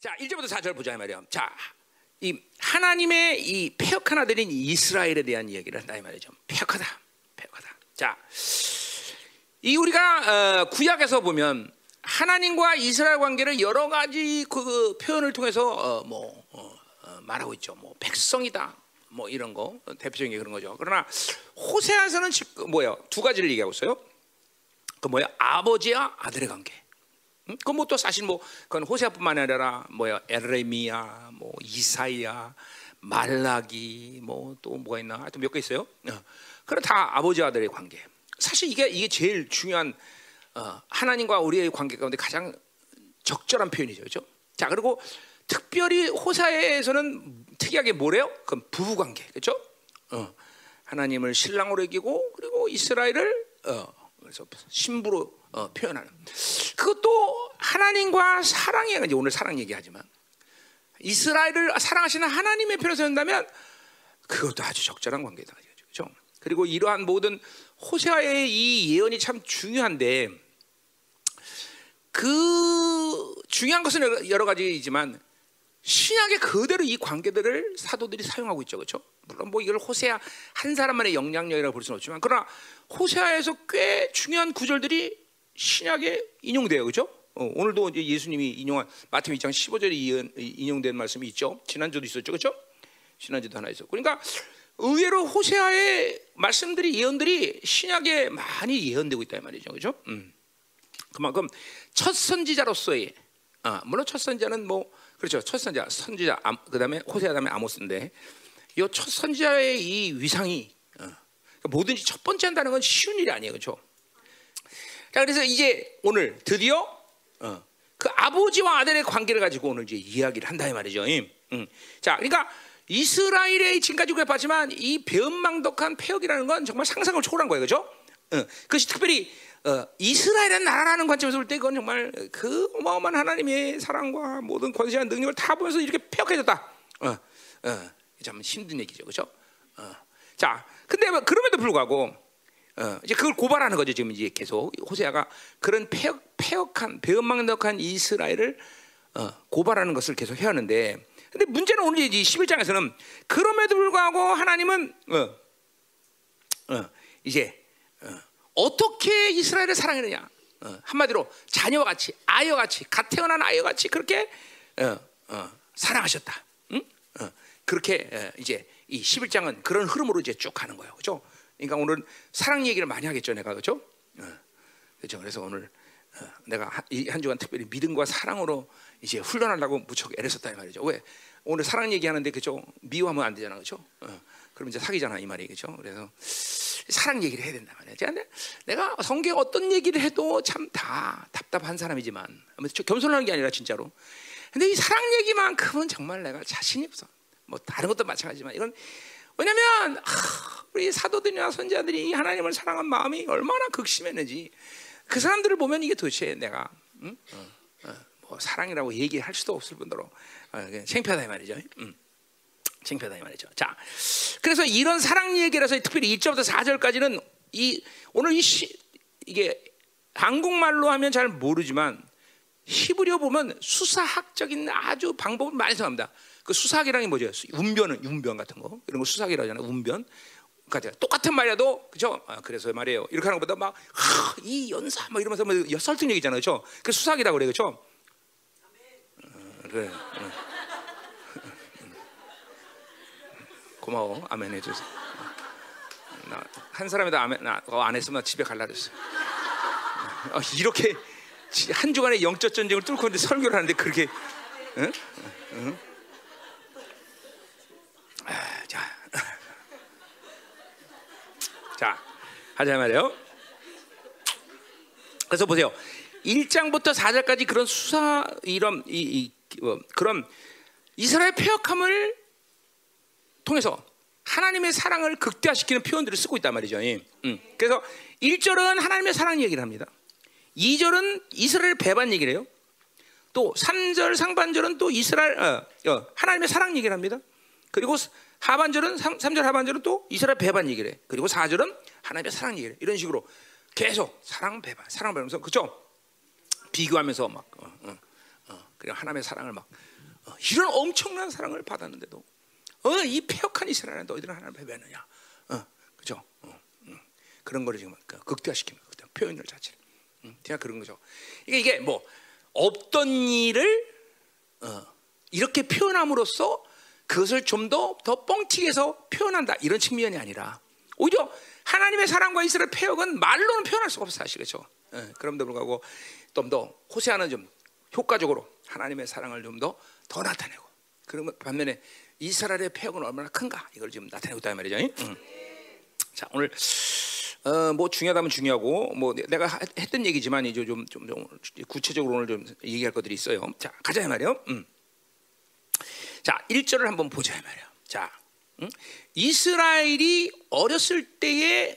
자, 1절부터 4절 보자 말이야. 자, 이 하나님의 이 폐역한 아들인 이스라엘에 대한 이야기를 한다 이 말이죠. 폐역하다. 폐역하다. 자, 이 우리가 어, 구약에서 보면 하나님과 이스라엘 관계를 여러 가지 그 표현을 통해서 어, 뭐 어, 어, 말하고 있죠. 뭐 백성이다. 뭐 이런 거 대표적인 게 그런 거죠. 그러나 호세아서는 뭐야 두 가지를 얘기하고 있어요. 그 뭐야 아버지와 아들의 관계. 응? 그건 뭐또 사실 뭐 그건 호세아뿐만 아니라 뭐야 에레미야, 뭐 이사야, 말라기, 뭐 또 뭐가 있나 하여튼 몇 개 있어요. 어. 그럼 다 아버지와 아들의 관계. 사실 이게 이게 제일 중요한 어, 하나님과 우리의 관계 가운데 가장 적절한 표현이죠, 그렇죠? 자 그리고 특별히 호사에서는 특이하게 뭐래요? 그럼 부부 관계, 그렇죠? 어, 하나님을 신랑으로 여기고 그리고 이스라엘을 어, 그래서 신부로 어, 표현하는 그것도 하나님과 사랑의 이제 오늘 사랑 얘기하지만 이스라엘을 사랑하시는 하나님의 편에서 한다면 그것도 아주 적절한 관계다, 그렇죠? 그리고 이러한 모든 호세아의 이 예언이 참 중요한데 그 중요한 것은 여러 가지이지만 신약에 그대로 이 관계들을 사도들이 사용하고 있죠, 그렇죠? 물론 뭐 이걸 호세아 한 사람만의 영향력이라고 볼 수는 없지만 그러나 호세아에서 꽤 중요한 구절들이 신약에 인용돼요, 그렇죠? 어, 오늘도 이제 예수님이 인용한 마태복음 2장 15절에 인용된 말씀이 있죠. 지난주도 있었죠, 그렇죠? 지난주도 하나 있었고, 그러니까 의외로 호세아의 말씀들이 예언들이 신약에 많이 예언되고 있다 이 말이죠, 그렇죠? 음. 그만큼 첫 선지자로서의 아, 물론 첫 선지자는 뭐 그렇죠, 첫 선지자, 선지자 그다음에 호세아 다음에 아모스인데 이 첫 선지자의 이 위상이 어, 그러니까 뭐든지 첫 번째 한다는 건 쉬운 일이 아니에요, 그렇죠? 자, 그래서 이제 오늘 드디어 어, 그 아버지와 아들의 관계를 가지고 오늘 이제 이야기를 한다 이 말이죠. 음. 자, 그러니까 이스라엘의 지금까지 우리가 봤지만 이 배은망덕한 폐역이라는 건 정말 상상을 초월한 거예요, 그렇죠? 어, 그것이 특별히 어, 이스라엘은 나라라는 관점에서 볼 때 그건 정말 그 어마어마한 하나님의 사랑과 모든 권세한 능력을 다 보면서 이렇게 폐역해졌다. 어, 어, 참 힘든 얘기죠, 그렇죠? 어. 자, 근데 뭐 그럼에도 불구하고 어, 이제 그걸 고발하는 거죠 지금 이제 계속 호세아가 그런 폐역, 폐역한 배은망덕한 이스라엘을 어, 고발하는 것을 계속 해왔는데 근데 문제는 오늘 이 11장에서는 그럼에도 불구하고 하나님은 어, 어, 이제 어, 떻게 이스라엘을 사랑했느냐 어, 한마디로 자녀와 같이 아이와 같이 갓 태어난 아이와 같이 그렇게 어, 어, 사랑하셨다. 응? 어, 그렇게 이제 이 11장은 그런 흐름으로 이제 쭉 가는 거예요. 그렇죠? 그러니까 오늘 사랑 얘기를 많이 하겠죠, 내가 그렇죠? 그렇죠. 그래서 오늘 내가 이한 주간 특별히 믿음과 사랑으로 이제 훈련하려고 무척 애를 썼다 이 말이죠. 왜? 오늘 사랑 얘기하는데 그죠? 미워하면 안 되잖아, 그죠? 어. 그럼 이제 사귀잖아 이 말이 그죠? 그래서 사랑 얘기를 해야 된다 말이야. 내가 성경 어떤 얘기를 해도 참 다 답답한 사람이지만 겸손하는 게 아니라 진짜로. 근데 이 사랑 얘기만큼은 정말 내가 자신이 없어. 뭐 다른 것도 마찬가지지만 이건 왜냐면 하, 우리 사도들이나 선지자들이 하나님을 사랑한 마음이 얼마나 극심했는지 그 사람들을 보면 이게 도대체 내가 응? 어, 어, 뭐 사랑이라고 얘기할 수도 없을 뿐더러 어, 창피하다 이 말이죠. 음. 창피하다 이 말이죠. 자, 그래서 이런 사랑 얘기라서 특별히 1절부터 4절까지는 이 오늘 이 시, 이게 한국말로 하면 잘 모르지만 히브리어 보면 수사학적인 아주 방법을 많이 사용합니다. 그 수사학이라는 게 뭐죠? 운변은 운변 같은 거 이런 거 수사학이라고 하잖아요. 운변. 그러니까 똑같은 말이라도 그죠? 아, 그래서 말이에요. 이렇게 하는 것보다 막이 연사 막 이러면서 뭐 설득력이잖아요, 그죠? 그 수사학이라고 그래, 그죠? 어, 그래. 어. 고마워. 아멘 해줘서. 한 사람이도 아멘 안 했으면 집에 갈라 그랬어. 어, 이렇게 한 주간의 영적 전쟁을 뚫고 설교를 하는데 그렇게 응? 응? 아, 자, 자 하자 말이에요. 그래서 보세요. 1장부터 4절까지 그런 수사 이런 이, 이 어, 그런 이스라엘 폐역함을 통해서 하나님의 사랑을 극대화시키는 표현들을 쓰고 있단 말이죠. 음. 그래서 1절은 하나님의 사랑 얘기를 합니다. 2절은 이스라엘 배반 얘기를 해요. 또 3절 상반절은 또 이스라엘 어, 어, 하나님의 사랑 얘기를 합니다. 그리고 하반절은 3, 절 하반절은 또 이스라엘 배반 얘기를 해. 그리고 4절은 하나님의 사랑 얘기를 해. 이런 식으로 계속 사랑 배반 사랑 배반하면서 그죠? 비교하면서 막 어, 어, 어 그리고 하나님의 사랑을 막 어, 이런 엄청난 사랑을 받았는데도 어, 이 폐역한 이스라엘은 너희들은 하나님을 배배하느냐? 어, 그죠? 어, 음. 그런 거를 지금 그 극대화시키는 극대화 표현을 자체를. 음, 제가 그런 거죠. 이게 이게 뭐 없던 일을 어, 이렇게 표현함으로써 그것을 좀 더 더 뻥튀기 해서 표현한다 이런 측면이 아니라 오히려 하나님의 사랑과 이스라엘 폐역은 말로는 표현할 수가 없어 사실 그렇죠. 예, 그럼에도 불구하고 좀 더 호세아는 좀 효과적으로 하나님의 사랑을 좀 더더 나타내고 그러면 반면에 이스라엘의 폐역은 얼마나 큰가 이걸 지금 나타내고 있다 말이죠. 응. 자 오늘 어, 뭐 중요하다면 중요하고 뭐 내가 하- 했던 얘기지만 이제 좀, 좀, 좀 구체적으로 오늘 좀 얘기할 것들이 있어요. 자 가자 말이요. 음. 자 1절을 한번 보자 말이야. 자 응? 이스라엘이 어렸을 때에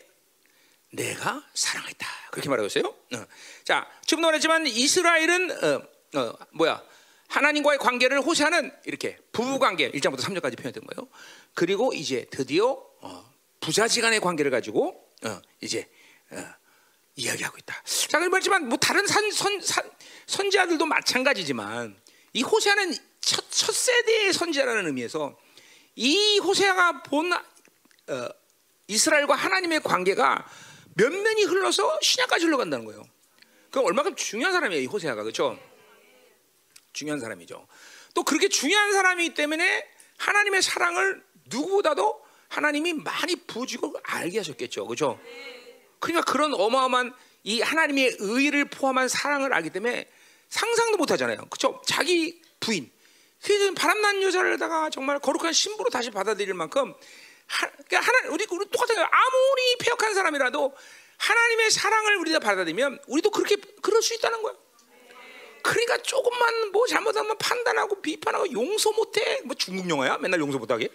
내가 사랑했다 그렇게 말하고 있어요. 어. 자 지금도 말했지만 이스라엘은 어, 어, 뭐야 하나님과의 관계를 호세하는 이렇게 부부 관계 1장부터 3절까지 표현된 거예요. 그리고 이제 드디어 어, 부자지간의 관계를 가지고 어, 이제 어, 이야기하고 있다. 자, 그럼 말지만 뭐 다른 산, 선, 산, 선지자들도 마찬가지지만 이 호세아는 첫, 첫 세대의 선지자라는 의미에서 이 호세아가 본 어, 이스라엘과 하나님의 관계가 면면이 흘러서 신약까지 흘러간다는 거예요. 그럼 얼마큼 중요한 사람이에요, 이 호세아가 그렇죠? 중요한 사람이죠. 또 그렇게 중요한 사람이기 때문에 하나님의 사랑을 누구보다도 하나님이 많이 부어주고 알게 하셨겠죠, 그렇죠? 그러니까 그런 어마어마한 이 하나님의 의를 포함한 사랑을 알기 때문에 상상도 못 하잖아요, 그렇죠? 자기 부인, 그 바람난 여자를다가 정말 거룩한 신부로 다시 받아들일 만큼 하, 그러니까 하나 우리 우리 똑같은 거예요. 아무리 폐역한 사람이라도 하나님의 사랑을 우리가 받아들이면 우리도 그렇게 그럴 수 있다는 거예요. 그러니까 조금만 뭐 잘못하면 판단하고 비판하고 용서 못해. 뭐 중국 영화야? 맨날 용서 못하게?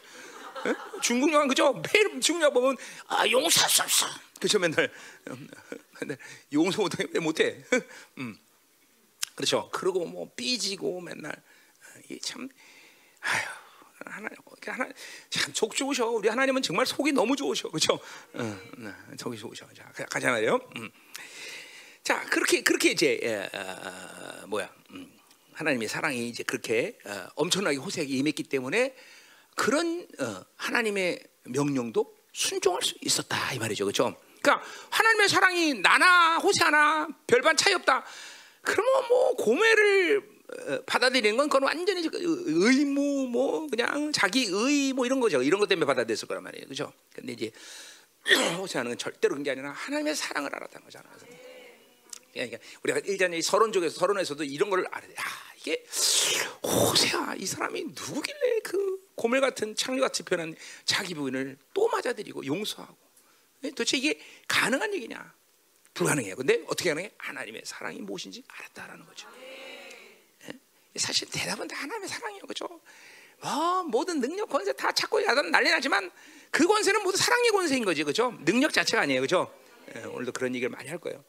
예? 중국 영화 그죠? 매일 중국 영화 보면 아 용서할 수 없어. 그죠? 맨날 맨날 용서 왜 못해? 음. 그렇죠. 그리고 뭐 삐지고 맨날 이게 참 아휴 하나님 하나 참속 좋으셔. 우리 하나님은 정말 속이 너무 좋으셔. 그렇죠? 응, 응, 속이 좋으셔. 자 가- 가자 말이요. 음. 자 그렇게 그렇게 이제 에, 어, 어, 뭐야 음, 하나님의 사랑이 이제 그렇게 어, 엄청나게 호세에게 임했기 때문에 그런 어, 하나님의 명령도 순종할 수 있었다 이 말이죠, 그렇죠? 그러니까 하나님의 사랑이 나나 호세아나 별반 차이 없다. 그러면 뭐 고매를 어, 받아들이는 건 그건 완전히 그 의무 뭐 그냥 자기 의 뭐 이런 거죠. 이런 것 때문에 받아들였을 거란 말이에요, 그렇죠? 근데 이제 호세아는 절대로 그런 게 아니라 하나님의 사랑을 알았다는 거잖아요. 그러니까 우리가 일전에 서론 쪽에서 서론에서도 이런 걸 알아야 이게 호세아 이 사람이 누구길래 그 고멜 같은 창류같이 표현한 자기 부인을 또 맞아들이고 용서하고 예, 도대체 이게 가능한 얘기냐? 불가능해요. 근데 어떻게 가능해? 하나님의 사랑이 무엇인지 알았다라는 거죠. 예? 사실 대답은 다 하나님의 사랑이에요, 그렇죠? 뭐 모든 능력 권세 다 찾고 야단 난리 나지만 그 권세는 모두 사랑의 권세인 거지, 그렇죠? 능력 자체가 아니에요, 그렇죠? 예, 오늘도 그런 얘기를 많이 할 거예요.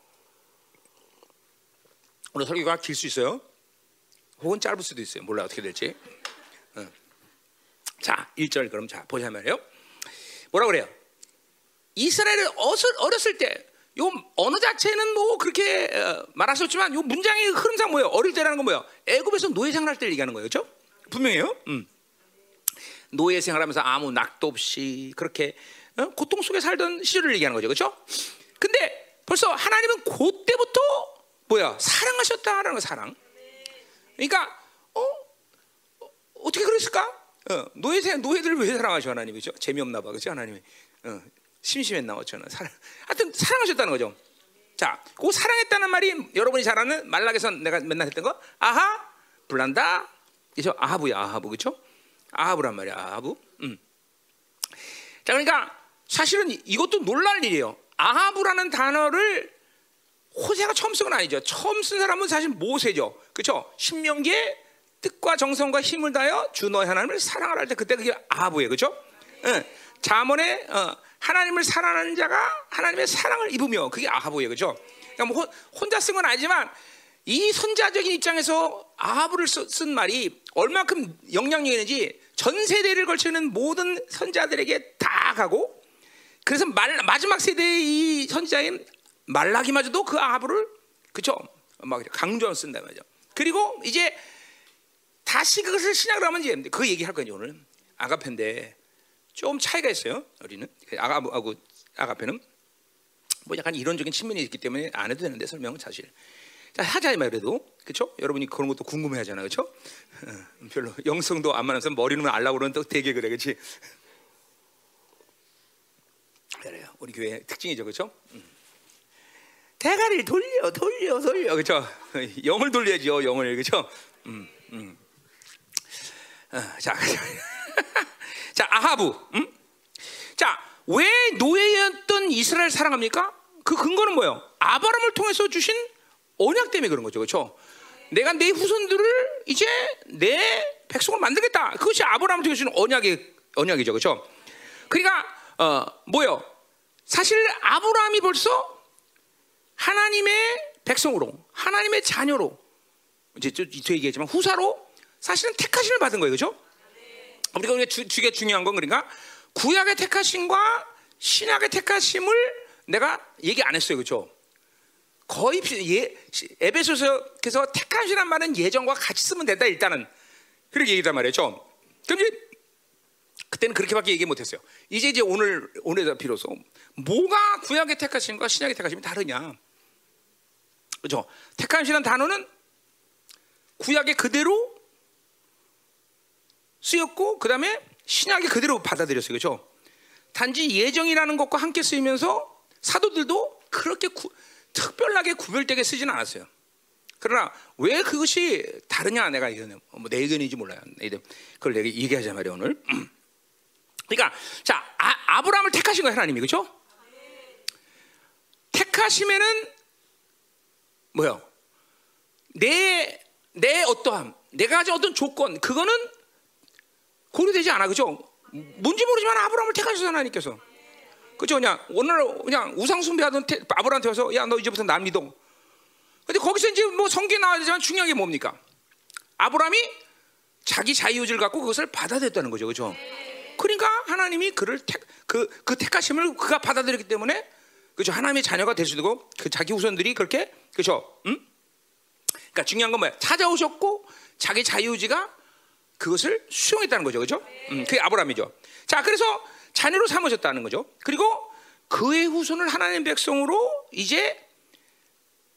오늘 설교가 길 수 있어요. 혹은 짧을 수도 있어요. 몰라 어떻게 될지. 어. 자, 1절 그럼 자 보자 말이에요. 뭐라 그래요? 이스라엘을 어렸을 때, 요 언어 자체는 뭐 그렇게 어, 말하셨지만 요 문장의 흐름상 뭐예요? 어릴 때라는 건 뭐예요? 애굽에서 노예 생활할 때 얘기하는 거예요, 그렇죠? 분명해요. 음. 노예 생활하면서 아무 낙도 없이 그렇게 어? 고통 속에 살던 시절을 얘기하는 거죠, 그렇죠? 근데 벌써 하나님은 그때부터 뭐야 사랑하셨다라는 거 사랑. 그러니까 어, 어 어떻게 그랬을까? 어, 노예 노예들 왜 사랑하셔 하나님 그죠? 재미없나 봐 그죠 하나님이 어, 심심했나 어쩌나 사랑. 하여튼 사랑하셨다는 거죠. 자, 그 사랑했다는 말이 여러분이 잘 아는 말락에서 내가 맨날 했던 거 아하 불난다 이죠 아하부야 아하부 그죠? 아하부란 말이야 아하부. 음. 자 그러니까 사실은 이것도 놀랄 일이에요. 아하부라는 단어를 호세가 처음 쓴 건 아니죠. 처음 쓴 사람은 사실 모세죠. 그렇죠? 신명기에 뜻과 정성과 힘을 다하여 주 너의 하나님을 사랑하라 할 때 그때 그게 아하부예요. 그렇죠? 응. 자문에 어, 하나님을 사랑하는 자가 하나님의 사랑을 입으며 그게 아하부예요. 그렇죠? 그러니까 뭐 혼- 혼자 쓴 건 아니지만 이 선자적인 입장에서 아하부를 쓰- 쓴 말이 얼마큼 영향력이 있는지 전 세대를 걸치는 모든 선자들에게 다 가고 그래서 말, 마지막 세대의 이 선지자인 말라기마저도 그 아하부를 그쵸 막 강조하며 쓴단 말이죠. 그리고 이제 다시 그것을 신약으로 하면 이제 그 얘기할 거예요 오늘 아가페인데 좀 차이가 있어요. 우리는 아가하고 아가페는 뭐 약간 이론적인 측면이 있기 때문에 안 해도 되는데 설명은 사실 자, 하자 말해도 그렇죠? 여러분이 그런 것도 궁금해하잖아요, 그렇죠? 별로 영성도 안 많아서 머리는 알라고 그러는 또 되게 그래, 그렇지? 그래요. 우리 교회 특징이죠, 그렇죠? 대가리를 돌려, 돌려, 돌려, 그렇죠? 영을 돌려야죠, 영을, 그렇죠? 음, 음. 어, 아하부, 음? 자, 왜 노예였던 이스라엘 사랑합니까? 그 근거는 뭐예요? 아브라함을 통해서 주신 언약 때문에 그런 거죠, 그렇죠? 내가 내 후손들을 이제 내 백성을 만들겠다. 그것이 아브라함을 통해 주신 언약의 언약이죠, 그렇죠? 그러니까 어, 뭐요? 사실 아브라함이 벌써 하나님의 백성으로, 하나님의 자녀로 이제 뒤에 얘기했지만 후사로 사실은 택하심을 받은 거예요, 그렇죠? 우리가 우리가 주, 주게 중요한 건 그러니까 구약의 택하심과 신약의 택하심을 내가 얘기 안 했어요, 그렇죠? 거의 예, 에베소서에서 택하시란 말은 예정과 같이 쓰면 된다 일단은 그렇게 얘기단 말이죠. 그럼 이제 그때는 그렇게밖에 얘기 못했어요. 이제 이제 오늘 오늘에서 비로소 뭐가 구약의 택하심과 신약의 택하심이 다르냐? 그렇죠? 택하심이라는 단어는 구약의 그대로 쓰였고 그 다음에 신약이 그대로 받아들였어요. 그렇죠? 단지 예정이라는 것과 함께 쓰이면서 사도들도 그렇게 구, 특별하게 구별되게 쓰지는 않았어요. 그러나 왜 그것이 다르냐 내가 이거는 뭐내 의견인지 몰라요. 그걸 내가 얘기하자 말이야 오늘. 그러니까 자 아, 브라함을 택하신 거예요 하나님이 그렇죠? 택하심에는 뭐요? 내 내 어떠함, 내가 가진 어떤 조건 그거는 고려되지 않아 그죠? 뭔지 모르지만 아브라함을 택하셔서 하나님께서 그죠? 그냥 오늘 그냥 우상 숭배하던 아브라함한테 와서 야 너 이제부터 난 믿어. 근데 거기서 이제 뭐 성계 나와지만 중요한 게 뭡니까? 아브라함이 자기 자유의지를 갖고 그것을 받아들였다는 거죠, 그죠? 그러니까 하나님이 그를 택, 그, 그 택하심을 그가 받아들였기 때문에 그죠? 하나님의 자녀가 될 수도 있고 그 자기 후손들이 그렇게 그죠? 음? 그러니까 중요한 건 뭐야? 찾아오셨고 자기 자유의지가 그것을 수용했다는 거죠. 그죠? 음, 그게 아브라함이죠. 자, 그래서 자녀로 삼으셨다는 거죠. 그리고 그의 후손을 하나님 백성으로 이제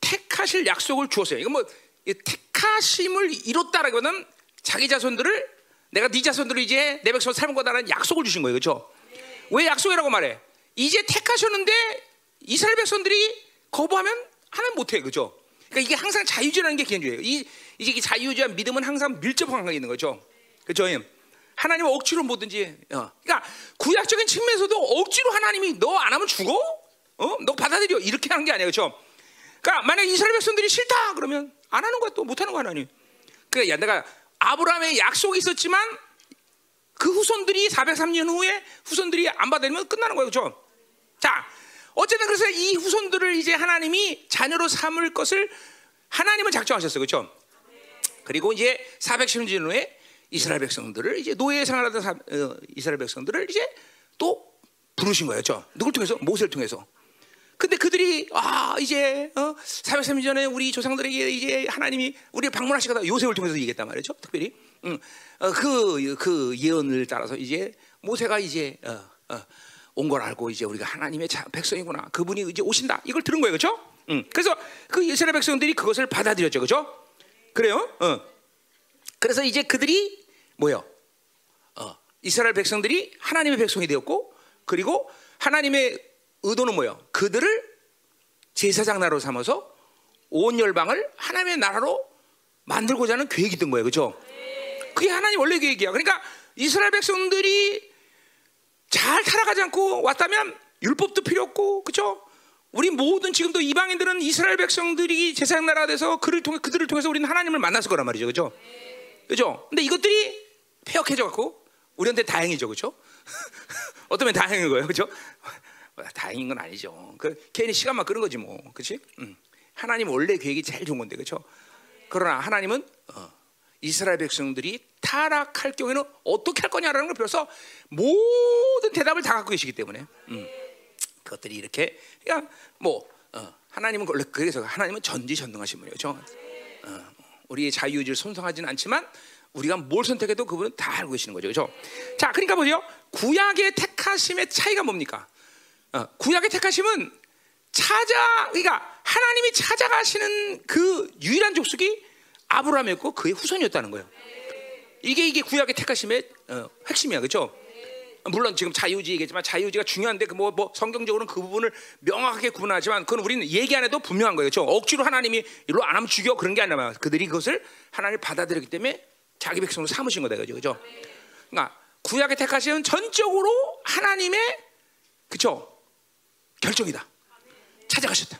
택하실 약속을 주었어요. 이거 뭐 택하심을 이뤘다라기보다는 자기 자손들을 내가 네 자손들을 이제 내 백성을 삶을 거다라는 약속을 주신 거예요. 그렇죠? 왜 약속이라고 말해? 이제 택하셨는데 이스라엘 백성들이 거부하면 하나님 못해. 그죠? 그러니까 이게 항상 자유주의라는 게 기본이에요. 이, 이제 자유주의와 믿음은 항상 밀접한 관계가 있는 거죠. 그죠? 하나님 억지로 뭐든지. 어. 그러니까 구약적인 측면에서도 억지로 하나님이 너 안 하면 죽어? 어? 너 받아들여. 이렇게 하는 게 아니야. 그죠? 그러니까 만약 이스라엘 백성들이 싫다 그러면 안 하는 거야. 또못 하는 거 하나님. 그러니까 야, 내가 아브라함의 약속이 있었지만 그 후손들이 403년 후에 후손들이 안 받으면 끝나는 거예요. 그죠? 자, 어쨌든 그래서 이 후손들을 이제 하나님이 자녀로 삼을 것을 하나님은 작정하셨어요. 그렇죠? 그리고 이제 410년 후에 이스라엘 백성들을 이제 노예 생활하던 어, 이스라엘 백성들을 이제 또 부르신 거예요. 죠 누굴 통해서? 모세를 통해서. 근데 그들이 아 이제 어, 430년 전에 우리 조상들에게 이제 하나님이 우리를 방문하시거나 요셉을 통해서 얘기했단 말이죠. 특별히 음, 어, 그, 그 예언을 따라서 이제 모세가 이제 어, 어, 온걸 알고 이제 우리가 하나님의 자, 백성이구나. 그분이 이제 오신다. 이걸 들은 거예요. 그렇죠? 음, 그래서 그 이스라엘 백성들이 그것을 받아들였죠. 그렇죠? 그래요? 어. 그래서 이제 그들이 뭐요? 어, 이스라엘 백성들이 하나님의 백성이 되었고 그리고 하나님의 의도는 뭐요? 그들을 제사장 나라로 삼아서 온 열방을 하나님의 나라로 만들고자 하는 계획이 있던 거예요. 그죠? 그게 하나님 원래 계획이야. 그러니까 이스라엘 백성들이 잘 살아가지 않고 왔다면 율법도 필요 없고, 그죠? 우리 모든 지금도 이방인들은 이스라엘 백성들이 제사장 나라가 돼서 그를 통해 그들을 통해서 우리는 하나님을 만났을 거란 말이죠. 그죠? 그죠? 근데 이것들이 폐역해져 갖고 우리한테 다행이죠. 그죠? 어쩌면 다행인 거예요. 그죠? 다행인 건 아니죠. 그 괜히 시간만 끄는 거지 뭐. 그렇지? 음. 하나님 원래 계획이 제일 좋은 건데. 그렇죠? 그러나 하나님은 어, 이스라엘 백성들이 타락할 경우에는 어떻게 할 거냐라는 걸 배워서 모든 대답을 다 갖고 계시기 때문에 음. 그것들이 이렇게 그냥 뭐 어, 하나님은 원래 그래서 하나님은 전지전능하신 분이죠. 어, 우리의 자유의지를 손상하지는 않지만 우리가 뭘 선택해도 그분은 다 알고 계시는 거죠. 그렇죠? 자, 그러니까 보세요. 구약의 택하심의 차이가 뭡니까? 어, 구약의 택하심은 찾아 그러니까 하나님이 찾아가시는 그 유일한 족속이 아브라함이었고 그의 후손이었다는 거예요. 이게 이게 구약의 택하심의 어, 핵심이야, 그렇죠? 물론 지금 자유주의 얘기지만 자유주의가 중요한데 그 뭐 뭐 성경적으로는 그 부분을 명확하게 구분하지만 그건 우리는 얘기 안 해도 분명한 거예요. 그렇죠? 억지로 하나님이 일로 안 하면 죽여 그런 게 아니라 그들이 그것을 하나님 받아들였기 때문에 자기 백성으로 삼으신 거다 그죠? 그죠? 그러니까 구약의 택하심은 전적으로 하나님의 그죠? 결정이다. 찾아가셨다.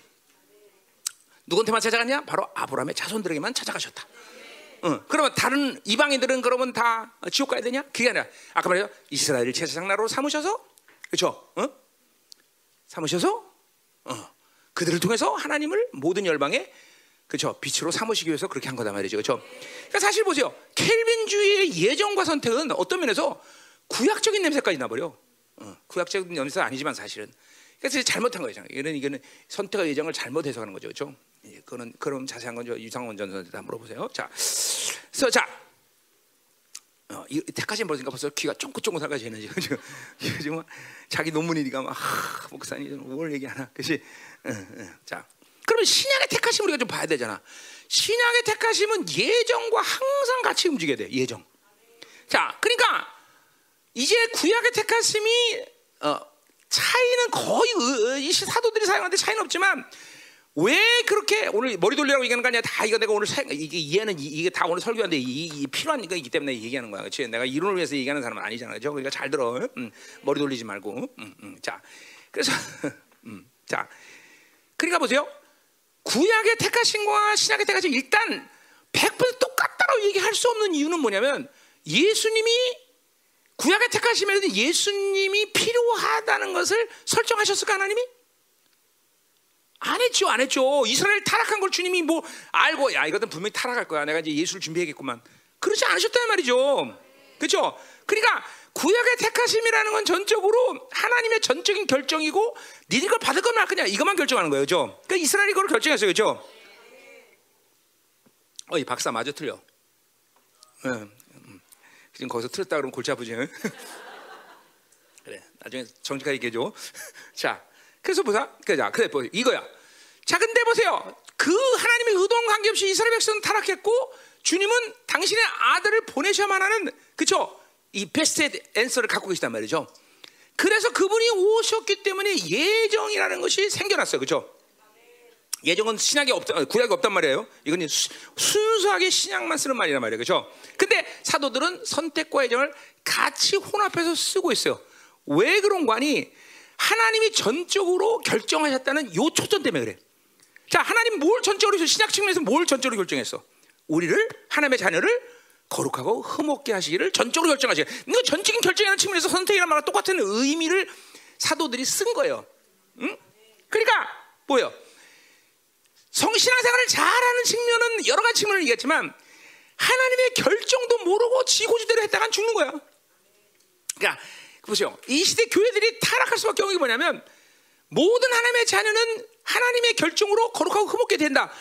누구한테만 찾아갔냐? 바로 아브라함의 자손들에게만 찾아가셨다. 어, 그러면 다른 이방인들은 그러면 다 지옥 가야 되냐? 그게 아니라 아까 말해요 이스라엘을 제사장 나라로 삼으셔서 그렇죠? 어? 삼으셔서 어, 그들을 통해서 하나님을 모든 열방에 그렇죠 빛으로 삼으시기 위해서 그렇게 한 거다 말이죠, 그렇죠? 그러니까 사실 보세요, 켈빈주의의 예정과 선택은 어떤 면에서 구약적인 냄새까지 나버려. 어, 구약적인 냄새 아니지만 사실은 그래서 잘못한 거예요. 이거는 이거는 선택과 예정을 잘못 해석하는 거죠, 그렇죠? 예, 그런 자세한 건 유상원 전선한테 물어보세요. 자, 그래서 자, 어, 이 택하신 벌니까 벌써 귀가 쫑긋쫑긋하가지는 지금 지금 자기 논문이니까 막 하, 목사님 뭘 얘기하나, 그렇지? 응, 응. 자, 그러면 신약의 택하심 우리가 좀 봐야 되잖아. 신약의 택하심은 예정과 항상 같이 움직여야 돼. 예정. 자, 그러니까 이제 구약의 택하심이 어, 차이는 거의 이 사도들이 사용하는데 차이는 없지만 왜 그렇게 오늘 머리 돌리라고 얘기하는 거 아니야? 다 이거 내가 오늘 사, 이게 이해는 이게 다 오늘 설교하는데 이, 이 필요한 거이기 때문에 얘기하는 거야. 그렇지? 내가 이론을 위해서 얘기하는 사람은 아니잖아. 그죠? 그러니까 잘 들어. 음, 머리 돌리지 말고. 음, 음. 자, 그래서 음, 자, 그러니까 보세요. 구약의 택하신과 신약의 택하신 일단 100% 똑같다고 얘기할 수 없는 이유는 뭐냐면 예수님이 구약의 택하심에는 예수님이 필요하다는 것을 설정하셨을까 하나님이? 안 했죠, 안 했죠. 이스라엘 타락한 걸 주님이 뭐 알고 야 이것은 분명히 타락할 거야. 내가 이제 예수를 준비하겠구만. 그렇지 않으셨단 말이죠. 그렇죠? 그러니까 구약의 택하심이라는 건 전적으로 하나님의 전적인 결정이고 니들 걸 받을 거면 그냥 이것만 결정하는 거예요, 그렇죠? 그러니까 이스라엘이 그걸 결정했어요, 그렇죠? 어, 이 박사 마저 틀려. 응. 지금 거기서 틀렸다 그러면 골치 아프지. 그래, 나중에 정직하게 얘기해줘. 자, 그래서 보자. 그자, 그래, 뭐 이거야. 자, 근데 보세요. 그 하나님의 의도와 관계없이 이스라엘 백성은 타락했고 주님은 당신의 아들을 보내셔야만 하는 그쵸? 이 베스트 앤서를 갖고 계시단 말이죠. 그래서 그분이 오셨기 때문에 예정이라는 것이 생겨났어요. 그죠? 예정은 신약이 없다, 구약이 없단 말이에요. 이건 순수하게 신약만 쓰는 말이란 말이에요. 그죠? 근데 사도들은 선택과 예정을 같이 혼합해서 쓰고 있어요. 왜 그런 거니? 하나님이 전적으로 결정하셨다는 요 초점 때문에 그래. 자, 하나님 뭘 전적으로 신약 측면에서 뭘 전적으로 결정했어? 우리를 하나님의 자녀를 거룩하고 흠없게 하시기를 전적으로 결정하시기. 이거 전적인 결정하는 측면에서 선택이란 말과 똑같은 의미를 사도들이 쓴 거예요. 응? 그러니까 뭐요? 성신앙생활을 잘하는 측면은 여러 가지 측면을 얘기했지만 하나님의 결정도 모르고 지고지대로 했다간 죽는 거야. 그러니까 보세요. 이 시대 교회들이 타락할 수밖에 없는 게 뭐냐면 모든 하나님의 자녀는 하나님의 결정으로 거룩하고 흠없게 된다.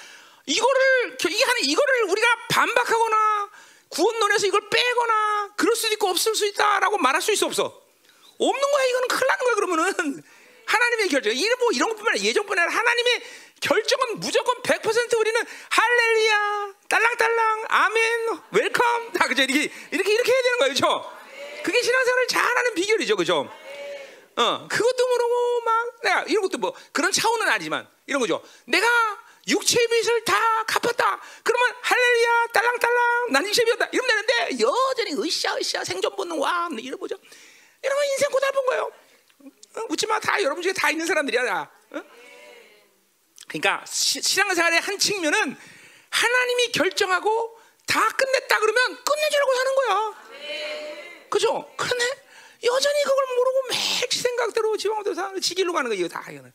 이거를 이게 하는 이거를 우리가 반박하거나 구원론에서 이걸 빼거나 그럴 수도 있고 없을 수 있다라고 말할 수 있어 없어. 없는 거야. 이거는 큰일 나는 거야. 그러면은 하나님의 결정. 이런 뭐 이런 것뿐만 아니라 예정뿐 아니라 하나님의 결정은 무조건 100% 우리는 할렐루야, 딸랑딸랑, 아멘, welcome 다 그죠? 이렇게 이렇게 이렇게 해야 되는 거예요, 그렇죠? 그게 신앙생활을 잘하는 비결이죠, 그죠? 어, 그것도 모르고 막 내가 이런 것도 뭐 그런 차원은 아니지만 이런 거죠. 내가 육체의 빚을 다 갚았다. 그러면 할렐루야, 딸랑딸랑, 난 빚이었다. 이러면 되는데 여전히 으쌰으쌰 생존 본능 와 이런 거죠. 이러면 인생 고달픈 거예요. 어, 묻지 마, 다 여러분 중에 다 있는 사람들이야. 다. 어? 그러니까 신앙생활의 한 측면은 하나님이 결정하고 다 끝냈다 그러면 끝내주라고 사는 거야. 그죠? 그런데 여전히 그걸 모르고 매일 생각대로 지방대로 사 지길로 가는 거예요. 다 이거는.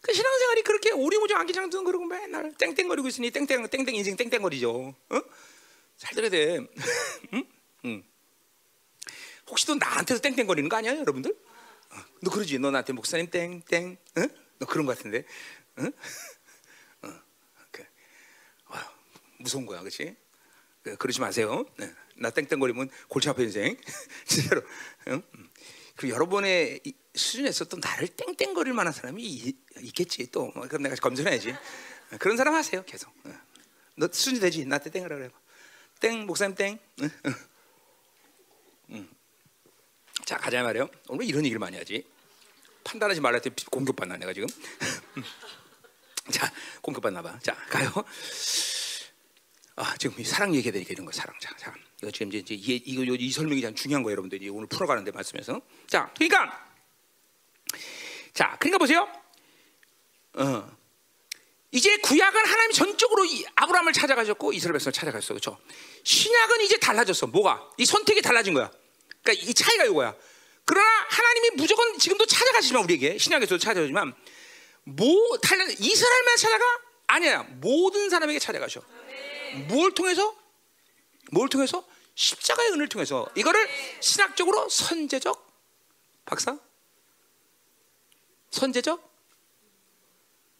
그 신앙생활이 그렇게 오리무중 안기장등 그러고 맨날 땡땡거리고 있으니 땡땡 땡땡 인생 땡땡거리죠. 어? 잘 들어야 돼. 응? 응. 혹시 또 나한테서 땡땡거리는 거 아니야, 여러분들? 어, 너 그러지? 너 나한테 목사님 땡땡, 응? 너 그런 거 같은데, 응? 어, 그, 와, 무서운 거야, 그렇지? 그, 그러지 마세요. 네. 나 땡땡거리면 골치 아픈 인생 진짜로. 응? 그 여러분의 이 수준에서 또 나를 땡땡거릴 만한 사람이 이- 있겠지 또 뭐, 그럼 내가 검증해야지. 그런 사람 하세요 계속. 어. 너 수준 되지? 나한테 땡하라 그래. 땡 목사님 땡. 응? 응. 응. 자 가자 말이요. 오늘 이런 얘기를 많이 하지. 판단하지 말라 했더니 공격받나 내가 지금. 음. 자 공격받나 봐. 자 가요. 아 지금 이 사랑 얘기해야 되니까 이런 거 사랑. 자, 자 이거 지금 이제, 이, 이거 이 설명이 참 중요한 거예요, 여러분들 이 오늘 풀어가는데 말씀에서. 자 그러니까 자 그러니까 보세요. 어. 이제 구약은 하나님이 전적으로 이 아브라함을 찾아가셨고 이스라엘 백성을 찾아갔어, 그렇죠? 신약은 이제 달라졌어. 뭐가? 이 선택이 달라진 거야. 그러니까 이 차이가 이거야. 그러나 하나님이 무조건 지금도 찾아가시지만 우리에게 신약에서도 찾아오지만 뭐 달라 이스라엘만 찾아가 아니야 모든 사람에게 찾아가셔. 뭘 통해서? 뭘 통해서? 십자가의 은을 통해서 이거를 신학적으로 선제적 박사 선제적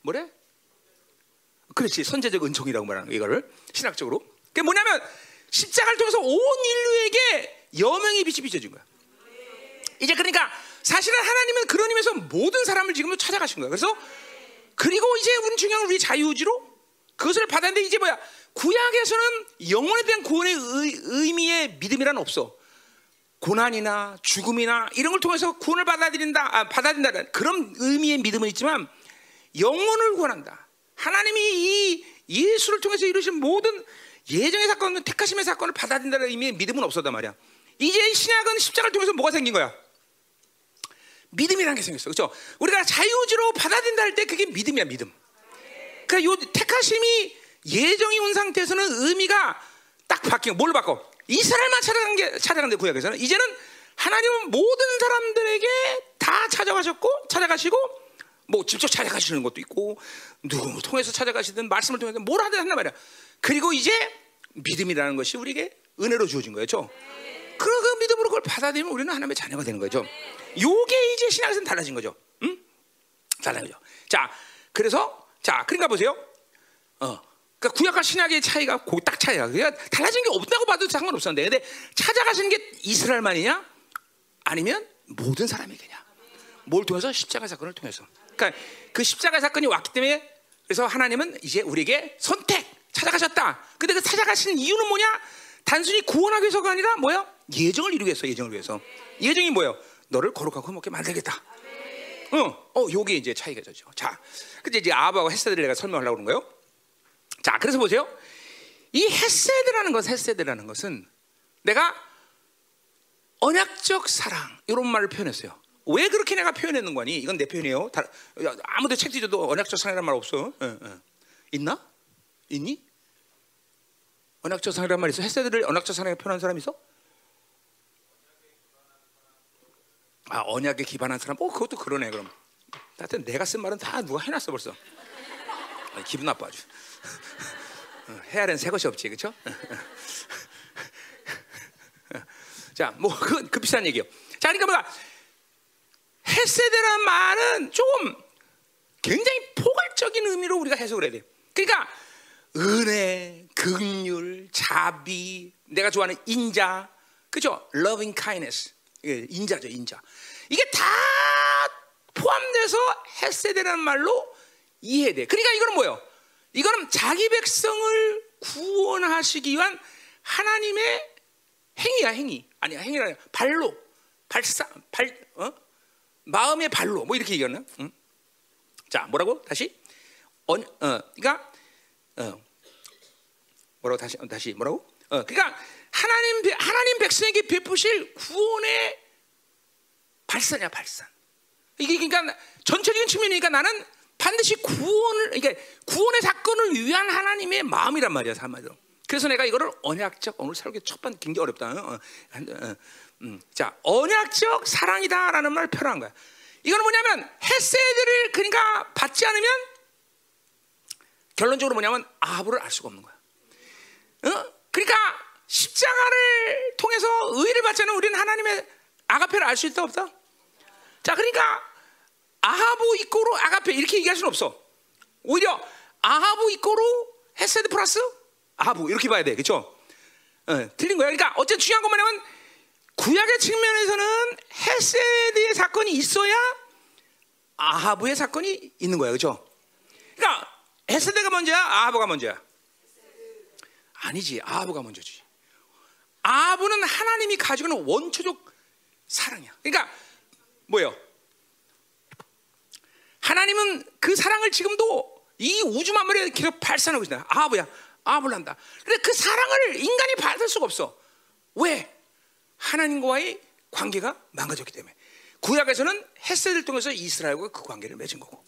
뭐래? 그렇지 선제적 은총이라고 말하는 거 이거를 신학적으로 그게 뭐냐면 십자가를 통해서 온 인류에게 여명의 빛이 비춰진 거야. 이제 그러니까 사실은 하나님은 그런 의미에서 모든 사람을 지금도 찾아가신 거야. 그래서 그리고 이제 우리 중요한 우리 자유의지로 그것을 받았는데 이제 뭐야? 구약에서는 영혼에 대한 구원의 의, 의 미의 믿음이란 없어. 고난이나 죽음이나 이런 걸 통해서 구원을 받아들인다, 아, 받아들인다 그런 의미의 믿음은 있지만 영혼을 구원한다. 하나님이 이 예수를 통해서 이루신 모든 예정의 사건, 택하심의 사건을 받아들인다는 의미의 믿음은 없었단 말이야. 이제 신약은 십자가를 통해서 뭐가 생긴 거야? 믿음이라는 게 생겼어. 그렇죠? 우리가 자유지로 받아들인다 할 때 그게 믿음이야, 믿음. 그러니까 요 택하심이 예정이 온 상태에서는 의미가 딱 바뀌고 뭘 바꿔? 이스라엘만 찾아간 게 찾아간 데 구약에서는 이제는 하나님은 모든 사람들에게 다 찾아가셨고 찾아가시고 뭐 직접 찾아가시는 것도 있고 누구 통해서 찾아가시든 말씀을 통해서 뭘 하든 한단 말이야. 그리고 이제 믿음이라는 것이 우리에게 은혜로 주어진 거죠. 그 믿음으로 그걸 받아들이면 우리는 하나님의 자녀가 되는 거죠. 요게 이제 신앙에서는 달라진 거죠. 응? 달라진 거죠. 자, 그래서 자, 그러니까 보세요. 어. 그러니까 구약과 신약의 차이가 그딱 차이야. 그러니까 달라진 게 없다고 봐도 상관없었는데, 근데 찾아가시는 게 이스라엘만이냐? 아니면 모든 사람에게냐? 뭘 통해서 십자가 사건을 통해서. 그러니까 그 십자가 사건이 왔기 때문에 그래서 하나님은 이제 우리에게 선택 찾아가셨다. 근데 그 찾아가시는 이유는 뭐냐? 단순히 구원하기 위해서가 아니라 뭐야? 예정을 이루기 위해서 예정을 위해서. 예정이 뭐예요? 너를 거룩하고 먹게 만들겠다. 어, 어, 요게 이제 차이가 되죠. 자, 근데 이제 아바와 헤세드를 내가 설명하려고 그런 거예요. 자, 그래서 보세요. 이 헤세드라는 것, 헤세드라는 것은 내가 언약적 사랑 이런 말을 표현했어요. 왜 그렇게 내가 표현했는 거니? 이건 내 표현이에요. 다, 아무도 책 뒤져도 언약적 사랑이라는 말 없어. 예, 예. 있나? 있니? 언약적 사랑이라는 말 있어? 헤세드를 언약적 사랑에 표현한 사람 있어? 아 언약에 기반한 사람? 어 그것도 그러네 그럼. 하여튼 내가 쓴 말은 다 누가 해놨어 벌써. 아, 기분 나빠 아주. 어, 헤아린 새 것이 없지 그렇죠? 자, 뭐 그 그 비싼 얘기요. 자, 그러니까 뭐야? 헤세드라는 말은 조금 굉장히 포괄적인 의미로 우리가 해석을 해야 돼. 그러니까 은혜, 긍휼, 자비, 내가 좋아하는 인자, 그죠? loving kindness, 인자죠, 인자. 이게 다 포함돼서 헤세드라는 말로 이해해야 돼. 그러니까 이거는 뭐예요? 이거는 자기 백성을 구원하시기 위한 하나님의 행위야, 행위. 아니야, 행위라 아니라 발로, 발사, 발, 어? 마음의 발로, 뭐 이렇게 얘기하나? 응? 자, 뭐라고? 다시? 어, 어, 그러니까 어, 뭐라고 다시 어, 다시 뭐라고? 어, 그러니까 하나님 백- 하나님 백성에게 베푸실 구원의 발산이야 발산. 이게 그러니까 전체적인 측면이니까 나는 반드시 구원을 그러니까 구원의 사건을 위한 하나님의 마음이란 말이야 한마디로. 그래서 내가 이거를 언약적 오늘 설교 첫번 굉장히 어렵다. 어, 한- 어, 음. 자 언약적 사랑이다라는 말을 표현한 거야. 이거는 뭐냐면 헤세드를 그러니까 받지 않으면 결론적으로 뭐냐면 아합을 알 수가 없는 거야. 어? 그러니까 십자가를 통해서 의를 받자는 우리는 하나님의 아가페를 알 수 있다 없다? 자, 그러니까 아하부 이꼬로 아가페 이렇게 얘기할 수는 없어. 오히려 아하부 이꼬로 헤세드 플러스 아하부 이렇게 봐야 돼, 그렇죠? 어, 틀린 거야. 그러니까 어쨌든 중요한 건 뭐냐면 구약의 측면에서는 헤세드의 사건이 있어야 아하브의 사건이 있는 거야, 그렇죠? 그러니까 헤세드가 먼저야, 아하브가 먼저야. 아니지, 아하브가 먼저지. 아하브는 하나님이 가지고 있는 원초적 사랑이야. 그러니까 뭐예요? 하나님은 그 사랑을 지금도 이 우주 만물에 계속 발산하고 있다. 아하브를 한다. 근데 그 사랑을 인간이 받을 수가 없어. 왜? 하나님과의 관계가 망가졌기 때문에. 구약에서는 햇세를 통해서 이스라엘과 그 관계를 맺은 거고.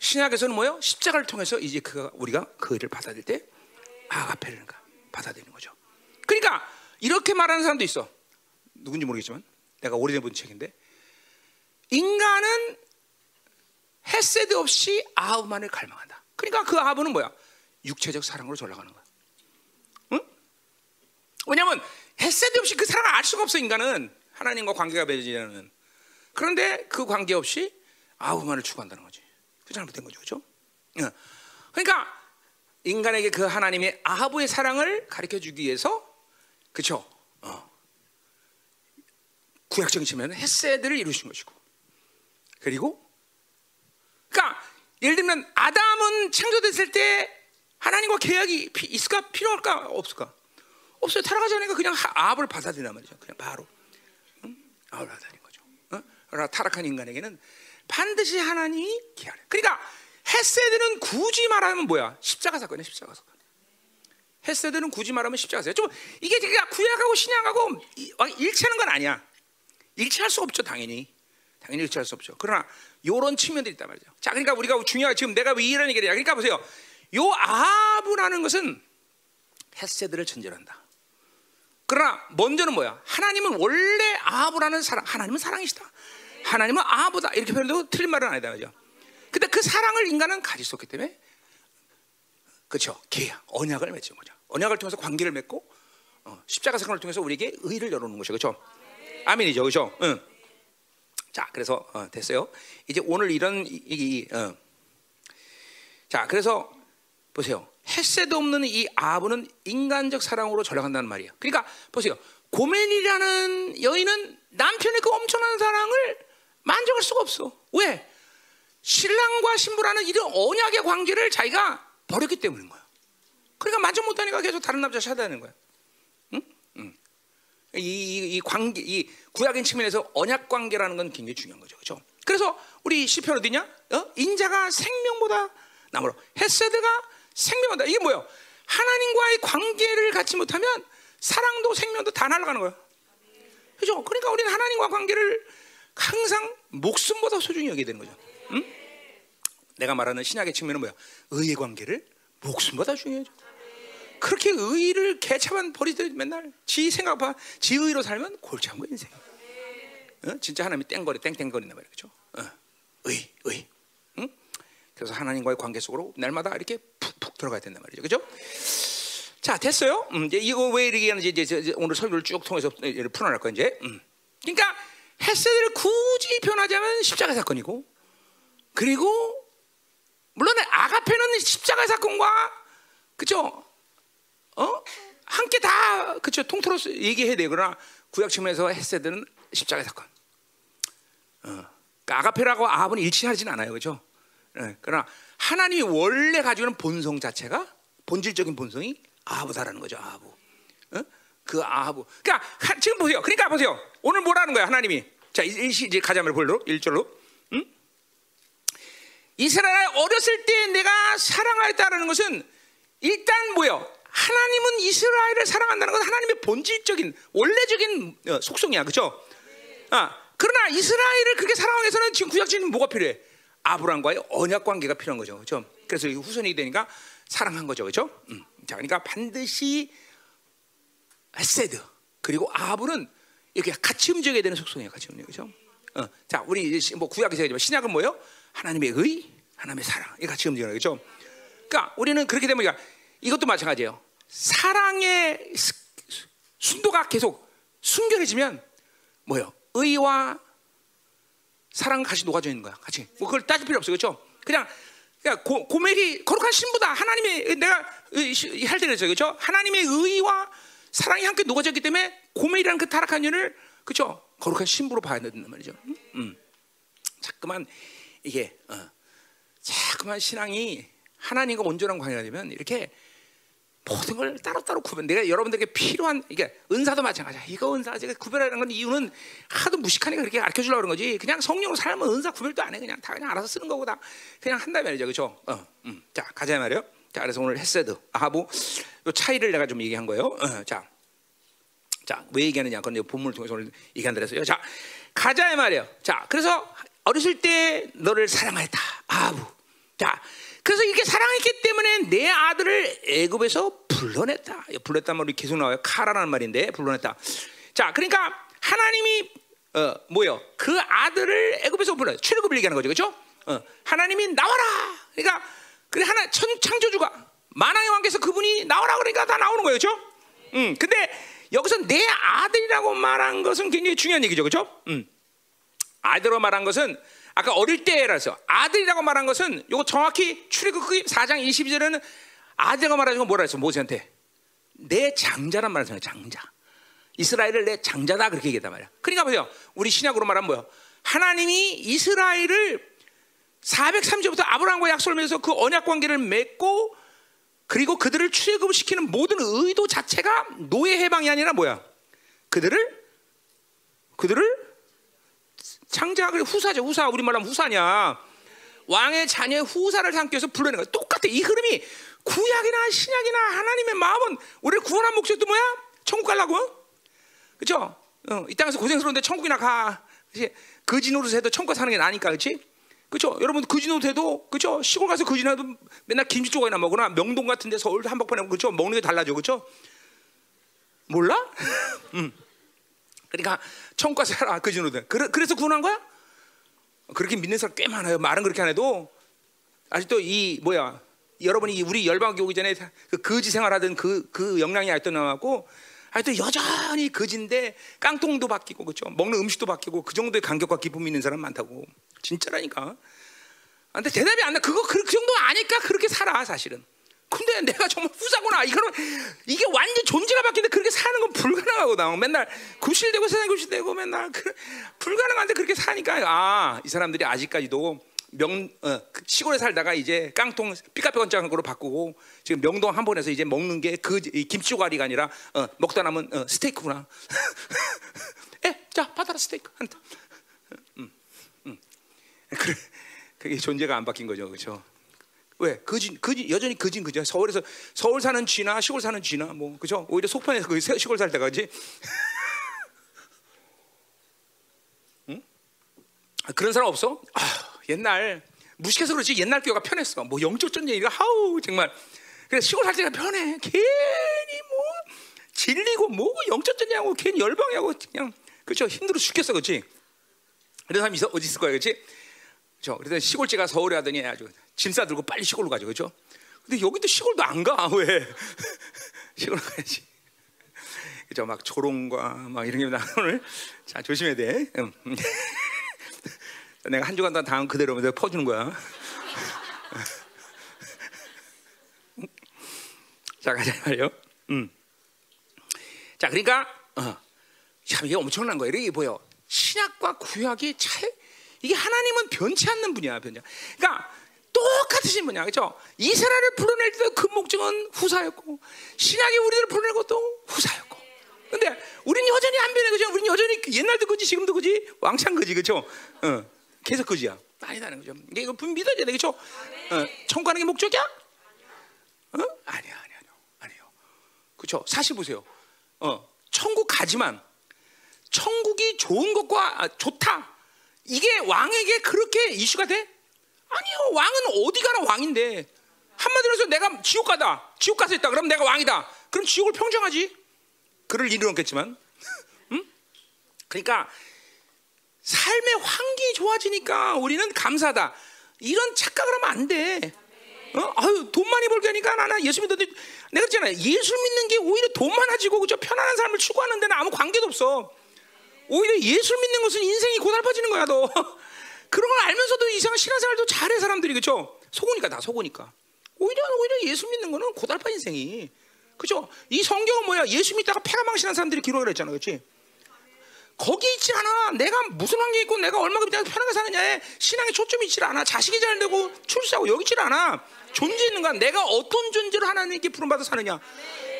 신약에서는 뭐요? 십자가를 통해서 이제 그가 우리가 그 일을 받아들일 때 아가페를 받아들이는 거죠. 그러니까 이렇게 말하는 사람도 있어. 누군지 모르겠지만 내가 오래전 본 책인데 인간은 햇세드 없이 아합만을 갈망한다. 그러니까 그 아합은 뭐야? 육체적 사랑으로 전락하는 거야. 응? 왜냐하면 햇세드 없이 그 사랑을 알 수가 없어 인간은 하나님과 관계가 맺어지는. 그런데 그 관계 없이 아합만을 추구한다는 거지. 그 잘못된 거죠, 그렇죠? 응. 그러니까 인간에게 그 하나님의 아하브의 사랑을 가르쳐 주기 위해서 그렇죠? 어. 구약적인 측면은 햇세드를 이루신 것이고. 그리고 그러니까 예를 들면 아담은 창조됐을 때 하나님과 계약이 있을까? 필요할까? 없을까? 없어요. 타락하지 않으니까 그냥 아합을 받아들이란 말이죠. 그냥 바로. 응? 아합을 받아들인 거죠. 어? 그러나 타락한 인간에게는 반드시 하나님이 계약을 그러니까 헤세드는 굳이 말하면 뭐야? 십자가 사건이야 십자가 사건 헤세드는 굳이 말하면 십자가 사건 좀 이게 그러니까 구약하고 신약하고 일치하는 건 아니야 일치할 수 없죠 당연히 당연히 일치할 수 없죠. 그러나 이런 측면들이 있단 말이죠. 자, 그러니까 우리가 중요한 지금 내가 왜 이런 얘기를 해? 그러니까 보세요. 요 아하브라는 것은 헤세드를 전제한다. 그러나 먼저는 뭐야? 하나님은 원래 아하브라는 사랑, 하나님은 사랑이시다. 하나님은 아하브다 이렇게 표현해도 틀린 말은 아니다, 그죠? 근데 그 사랑을 인간은 가질 수 없기 때문에 그렇죠? 계약, 언약을 맺는 거죠. 언약을 통해서 관계를 맺고 어, 십자가 사건을 통해서 우리에게 의를 열어놓는 것이죠, 그렇죠? 아멘이죠, 그렇죠? 응. 자, 그래서 어, 됐어요. 이제 오늘 이런 이, 이 어. 자, 그래서 보세요. 햇새도 없는 이 아브는 인간적 사랑으로 전락한다는 말이에요. 그러니까 보세요. 고멜이라는 여인은 남편의 그 엄청난 사랑을 만족할 수가 없어. 왜? 신랑과 신부라는 이런 언약의 관계를 자기가 버렸기 때문인 거야. 그러니까 만족 못하니까 계속 다른 남자 찾아다니는 거야. 응? 응. 이, 이, 이 관계, 이 구약인 측면에서 언약 관계라는 건 굉장히 중요한 거죠. 그렇죠? 그래서 우리 시편 어디냐? 어? 인자가 생명보다 나무로 헤세드가 생명보다 이게 뭐예요? 하나님과의 관계를 갖지 못하면 사랑도 생명도 다 날아가는 거예요. 그죠? 그러니까 우리는 하나님과 관계를 항상 목숨보다 소중히 여기게 되는 거죠. 응? 내가 말하는 신약의 측면은 뭐야? 의의 관계를 목숨보다 중요하죠. 그렇게 의를 개차만 버리듯 맨날 지 생각 봐, 지 의로 살면 골치 아픈 인생. 어? 진짜 하나님이 땡거리 땡땡거린단 말이죠. 그렇죠? 어. 의, 의. 응? 그래서 하나님과의 관계 속으로 날마다 이렇게 푹푹 들어가야 된단 말이죠. 그죠? 자, 됐어요. 음, 이제 이거 왜 이렇게 하는지 이제 오늘 설교를 쭉 통해서 풀어낼 거야 이제. 음. 그러니까 헬스를 굳이 변하자면 십자가 사건이고, 그리고 물론 아가페는 십자가 사건과 그죠? 어? 함께 다 그쵸 통틀어 얘기해야 돼. 그러나 구약 측면에서 헤세드는 십자가 사건. 어. 그러니까 아가페라고 아합은 일치하지는 않아요, 그렇죠? 네. 그러나 하나님이 원래 가지고 있는 본성 자체가 본질적인 본성이 아하브다라는 거죠, 아하브. 어? 그 아하브. 그러니까 지금 보세요. 그러니까 보세요. 오늘 뭐라는 거야, 하나님이? 자, 이제 가자면 볼로 1절로. 응? 이스라엘 어렸을 때 내가 사랑하였다라는 것은 일단 뭐요? 하나님은 이스라엘을 사랑한다는 건 하나님의 본질적인 원래적인 어, 속성이야, 그렇죠? 아, 그러나 이스라엘을 그렇게 사랑하기 위해서는 지금 구약적인 뭐가 필요해? 아브람과의 언약 관계가 필요한 거죠, 그렇죠? 그래서 후손이 되니까 사랑한 거죠, 그렇죠? 음. 자, 그러니까 반드시 헤세드 그리고 아브는 이렇게 같이 움직여야 되는 속성이에요, 같이 움직여, 그렇죠? 어. 자, 우리 뭐 구약에서 얘기하지만 신약은 뭐예요? 하나님의 의, 하나님의 사랑, 이 같이 움직여요, 그렇죠? 그러니까 우리는 그렇게 되면 이것도 마찬가지예요. 사랑의 순도가 계속 순결해지면 뭐요? 의와 사랑 같이 녹아져 있는 거야. 같이. 뭐 그걸 따질 필요 없어, 그렇죠? 그냥 그러니까 고, 고멜이 거룩한 신부다. 하나님의 내가 할 때그랬죠 그렇죠? 하나님의 의와 사랑이 함께 녹아졌기 때문에 고멜이라는 그 타락한 년을 그렇죠? 거룩한 신부로 봐야 된단 말이죠. 음? 음. 자꾸만 이게 어, 자꾸만 신앙이 하나님과 온전한 관계가 되면 이렇게 모든 걸 따로따로 구분. 내가 여러분들에게 필요한 이게 은사도 마찬가지야. 이거 은사 제가 구별하는 건 이유는 하도 무식하니까 그렇게 가르쳐 주려고 그런 거지. 그냥 성령으로 살면 은사 구별도 안 해. 그냥 다 그냥 알아서 쓰는 거고 다 그냥 한다 말이죠. 그렇죠? 어, 음. 자, 가자 말이요. 자, 그래서 오늘 헤세드 아하부 요 차이를 내가 좀 얘기한 거예요. 어, 자. 자, 왜 얘기하느냐? 그건 본문을 통해서 오늘 얘기한다 그랬어요. 자, 가자 말이요. 자, 그래서 어렸을 때 너를 사랑하였다. 아부. 자, 그래서 이렇게 사랑했기 때문에 내 아들을 애굽에서 불러냈다. 불렀단 말이 계속 나와요. 카라라는 말인데 불러냈다. 자, 그러니까 하나님이 어, 뭐요? 그 아들을 애굽에서 불러 출애굽을 얘기하는 거죠, 그렇죠? 어, 하나님이 나와라. 그러니까 그래 하나 천, 창조주가 만왕의 왕께서 그분이 나오라 그러니까 다 나오는 거예요, 그렇죠? 음, 근데 여기서 내 아들이라고 말한 것은 굉장히 중요한 얘기죠, 그렇죠? 음, 아들로 말한 것은 아까 어릴 때라서 아들이라고 말한 것은 이거 정확히 출애굽기 4장 22절에는 아들이라고 말하는 건 뭐라 했어? 모세한테? 내 장자란 말을 써요 장자. 이스라엘을 내 장자다 그렇게 얘기했단 말이야. 그러니까 보세요. 우리 신약으로 말하면 뭐요 하나님이 이스라엘을 430부터 아브라함과 약속을 맺어서 그 언약 관계를 맺고 그리고 그들을 출애굽 시키는 모든 의도 자체가 노예 해방이 아니라 뭐야? 그들을 그들을 창자 그 후사죠. 후사 우리 말하면 후사냐. 왕의 자녀의 후사를 삼기 위해서 불러내는 거야. 똑같아. 이 흐름이 구약이나 신약이나 하나님의 마음은 우리를 구원한 목적도 뭐야? 천국 가려고? 그죠 어, 이 땅에서 고생스러운데 천국이나 가. 그치? 거지 노릇해도 천국 사는 게 나니까 그렇지 그죠 여러분 거지 노릇해도 그죠 시골 가서 거지 노릇 맨날 김치 조각이나 먹거나 명동 같은 데 서울 한복판에 그죠 먹는 게 달라져. 그죠 몰라? 음. 그러니까 천국가 살아 그 진호들. 그래서 구원한 거야? 그렇게 믿는 사람 꽤 많아요. 말은 그렇게 안 해도 아직도 이 뭐야 여러분이 우리 열방교 오기 전에 그 거지 생활하던 그, 그 영향이 아직도 남았고 아직도 여전히 거지인데 깡통도 바뀌고 그렇죠 먹는 음식도 바뀌고 그 정도의 간격과 기쁨이 있는 사람 많다고 진짜라니까 근데 대답이 안 나. 그거 그, 그 정도 아니까 그렇게 살아 사실은 근데 내가 정말 후사구나. 이거는 이게 완전 존재가 바뀌는데 그렇게 사는 건 불가능하거든. 맨날 구실되고 세상 구실되고 맨날 그, 불가능한데 그렇게 사니까 아 이 사람들이 아직까지도 명 어, 그 시골에 살다가 이제 깡통 삐까삐까장으로 바꾸고 지금 명동 한 번에서 이제 먹는 게 그 김치조가리가 아니라 어, 먹다 남은 어, 스테이크구나. 에, 자 받아라 스테이크 한다. 음, 음. 그래, 그게 존재가 안 바뀐 거죠, 그렇죠? 왜? 그진, 그진, 여전히 그진 그죠. 서울에서 서울 사는 쥐나 시골 사는 쥐나 뭐 그죠? 오히려 속편에서 그 시골 살 때가지. 응? 아, 그런 사람 없어? 아, 옛날 무식해서 그렇지 옛날 교회가 편했어. 뭐 영적 전쟁이가 하우 정말. 그래 시골 살 때가 편해. 괜히 뭐 질리고 뭐고 영적 전쟁하고 괜히 열방하고 그냥 그죠 힘들어 죽겠어, 그렇지? 그런 사람 있어 어디 있을 거야, 그렇지? 그죠? 그래서 시골지가 서울에 하더니 아주 짐 싸 들고 빨리 시골로 가죠, 그렇죠? 근데 여기도 시골도 안 가, 왜? 시골 가야지. 그죠? 막 조롱과 막 이런 게 나 오늘 자 조심해야 돼. 응. 내가 한 주간 동안 당한 그대로 내가 퍼주는 거야. 자 가자 말이요. 음. 자 그러니까 어. 참 이게 엄청난 거예요. 이게 보여. 신약과 구약이 차이. 이게 하나님은 변치 않는 분이야, 변치. 그러니까 똑같으신 분이야, 그렇죠? 이스라엘을 불러낼 때도 그 목적은 후사였고 신약이 우리를 불러낼 것도 후사였고. 근데 우리는 여전히 안 변해, 그죠? 우리는 여전히 옛날도 그지, 지금도 그지, 왕창 그지, 그죠? 어, 계속 그지야. 아니다는 거죠. 이게 이거 분 믿어야 돼, 그죠? 어, 천국하는 게 목적이야? 어? 아니야, 아니야, 아니야, 아니요. 그렇죠? 사실 보세요. 어, 천국 가지만 천국이 좋은 것과 아, 좋다. 이게 왕에게 그렇게 이슈가 돼? 아니요. 왕은 어디 가나 왕인데. 한마디로 해서 내가 지옥 가다. 지옥 가서 있다. 그럼 내가 왕이다. 그럼 지옥을 평정하지. 그럴 일은 없겠지만. 응? 그러니까 삶의 환경이 좋아지니까 우리는 감사다. 이런 착각을 하면 안 돼. 어? 아유, 돈 많이 벌게 하니까 나는 예수 믿는데 내가 그랬잖아. 예수 믿는 게 오히려 돈 많아지고 그저 편안한 삶을 추구하는 데는 아무 관계도 없어. 오히려 예수 믿는 것은 인생이 고달퍼지는 거야, 너. 그런 걸 알면서도 이상한 신앙생활도 잘해 사람들이 그렇죠? 속으니까 다 속으니까. 오히려 오히려 예수 믿는 거는 고달파 인생이. 그죠? 이 성경은 뭐야? 예수 믿다가 폐가 망신한 사람들이 기록을 했잖아, 그렇지? 거기 있지 않아. 내가 무슨 환경에 있고 내가 얼마큼 편하게 사느냐에 신앙에 초점이 있지 않아. 자식이 잘 되고 출세하고 여기 있지 않아. 존재 있는 거야. 내가 어떤 존재로 하나님께 부름받아 사느냐.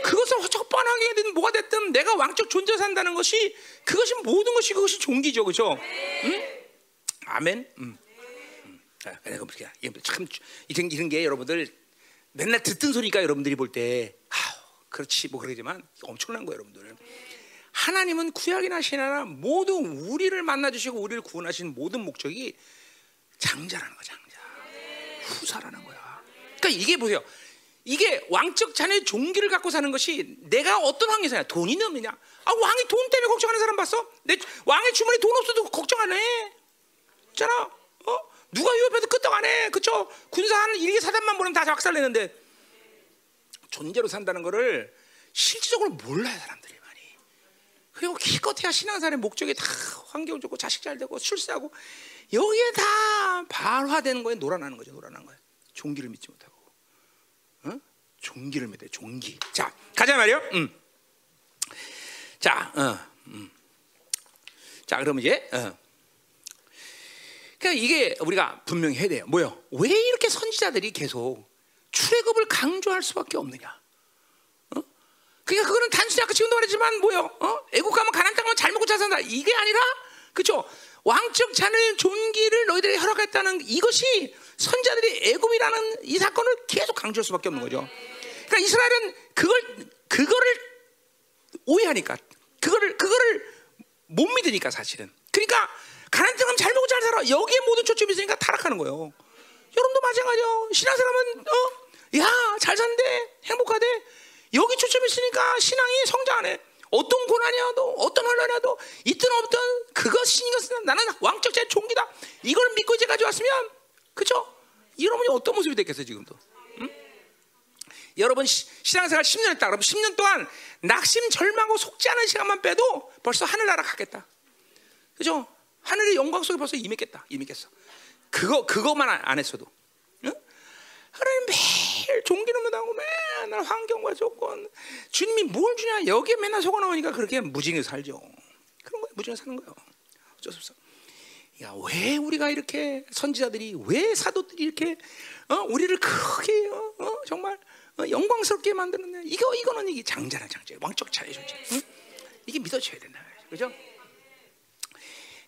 그것은 적반하게 든 뭐가 됐든 내가 왕적 존재 산다는 것이 그것이 모든 것이 그것이 종기죠, 그렇죠? 응? 아멘. 음. 음. 아, 내가 그렇게 참 이런 이런 게 여러분들 맨날 듣던 소리니까 여러분들이 볼 때, 아, 그렇지 뭐 그러지만 엄청난 거예요, 여러분들. 하나님은 구약이나 신하나 모두 우리를 만나 주시고 우리를 구원하신 모든 목적이 장자라는 거, 장자. 후사라는 거야. 그러니까 이게 보세요. 이게 왕적 자녀의 종기를 갖고 사는 것이 내가 어떤 환경에 사냐 돈이 넘느냐 아 왕이 돈 때문에 걱정하는 사람 봤어? 내 왕의 주머니 돈 없어도 걱정 안 해. 있잖아. 어? 누가 이 옆에서 끄떡 안 해. 그쵸? 군사하는 일개 사단만 보면 다 작살 내는데 존재로 산다는 거를 실질적으로 몰라요 사람들이 많이. 그리고 기껏해야 신앙생활의 목적이 다 환경 좋고 자식 잘 되고 출세하고 여기에 다 발화되는 거에 놀아나는 거죠. 놀아나는 거예요. 종기를 믿지 못하고. 종기를 믿어요. 종기. 자, 가자 말이요. 음. 자, 어, 음. 자, 그럼 이제, 어. 그러니까 이게 우리가 분명히 해야 돼요. 뭐요? 왜 이렇게 선지자들이 계속 출애굽을 강조할 수밖에 없느냐? 어? 그러니까 그거는 단순히 아까 지금도 말했지만 뭐요? 어? 애국 가면 가난 땅만 잘 먹고 잘 산다. 이게 아니라, 그렇죠? 왕적 자녀의 존귀를 너희들에게 허락했다는 이것이 선자들이 애굽이라는 이 사건을 계속 강조할 수밖에 없는 거죠. 그러니까 이스라엘은 그걸 그거를 오해하니까 그거를 그거를 못 믿으니까 사실은. 그러니까 가난 땅은 잘 먹고 잘 살아. 여기에 모든 초점이 있으니까 타락하는 거예요. 여러분도 마찬가지요. 신앙 사람은 어, 야, 잘 산대. 행복하대. 여기 초점이 있으니까 신앙이 성장 안 해. 어떤 고난이 와도 어떤 혼란이 와도 있든 없든 그것이 이것은 나는 왕적 제 종기다. 이걸 믿고 이제 가져왔으면 그죠? 여러분이 어떤 모습이 됐겠어요 지금도? 응? 여러분 시, 신앙생활 10년 했다. 그럼 10년 동안 낙심 절망하고 속지 않은 시간만 빼도 벌써 하늘나라 가겠다. 그죠? 하늘의 영광 속에 벌써 임했겠다. 임했겠어. 그거 그거만 안 했어도. 응? 하나님 매 일 종기는 못하고 맨날 환경과 조건 주님이 뭘 주냐 여기에 맨날 속아 나오니까 그렇게 무진히 살죠. 그런 거예요. 무진히 사는 거예요. 어쩔 수 없어. 야, 왜 우리가 이렇게 선지자들이 왜 사도들이 이렇게 어, 우리를 크게 어, 어, 정말 어, 영광스럽게 만드느냐? 이거 이거는 이게 장자나 장자, 왕적 자의 존재. 응? 이게 믿어져야 된다, 그죠?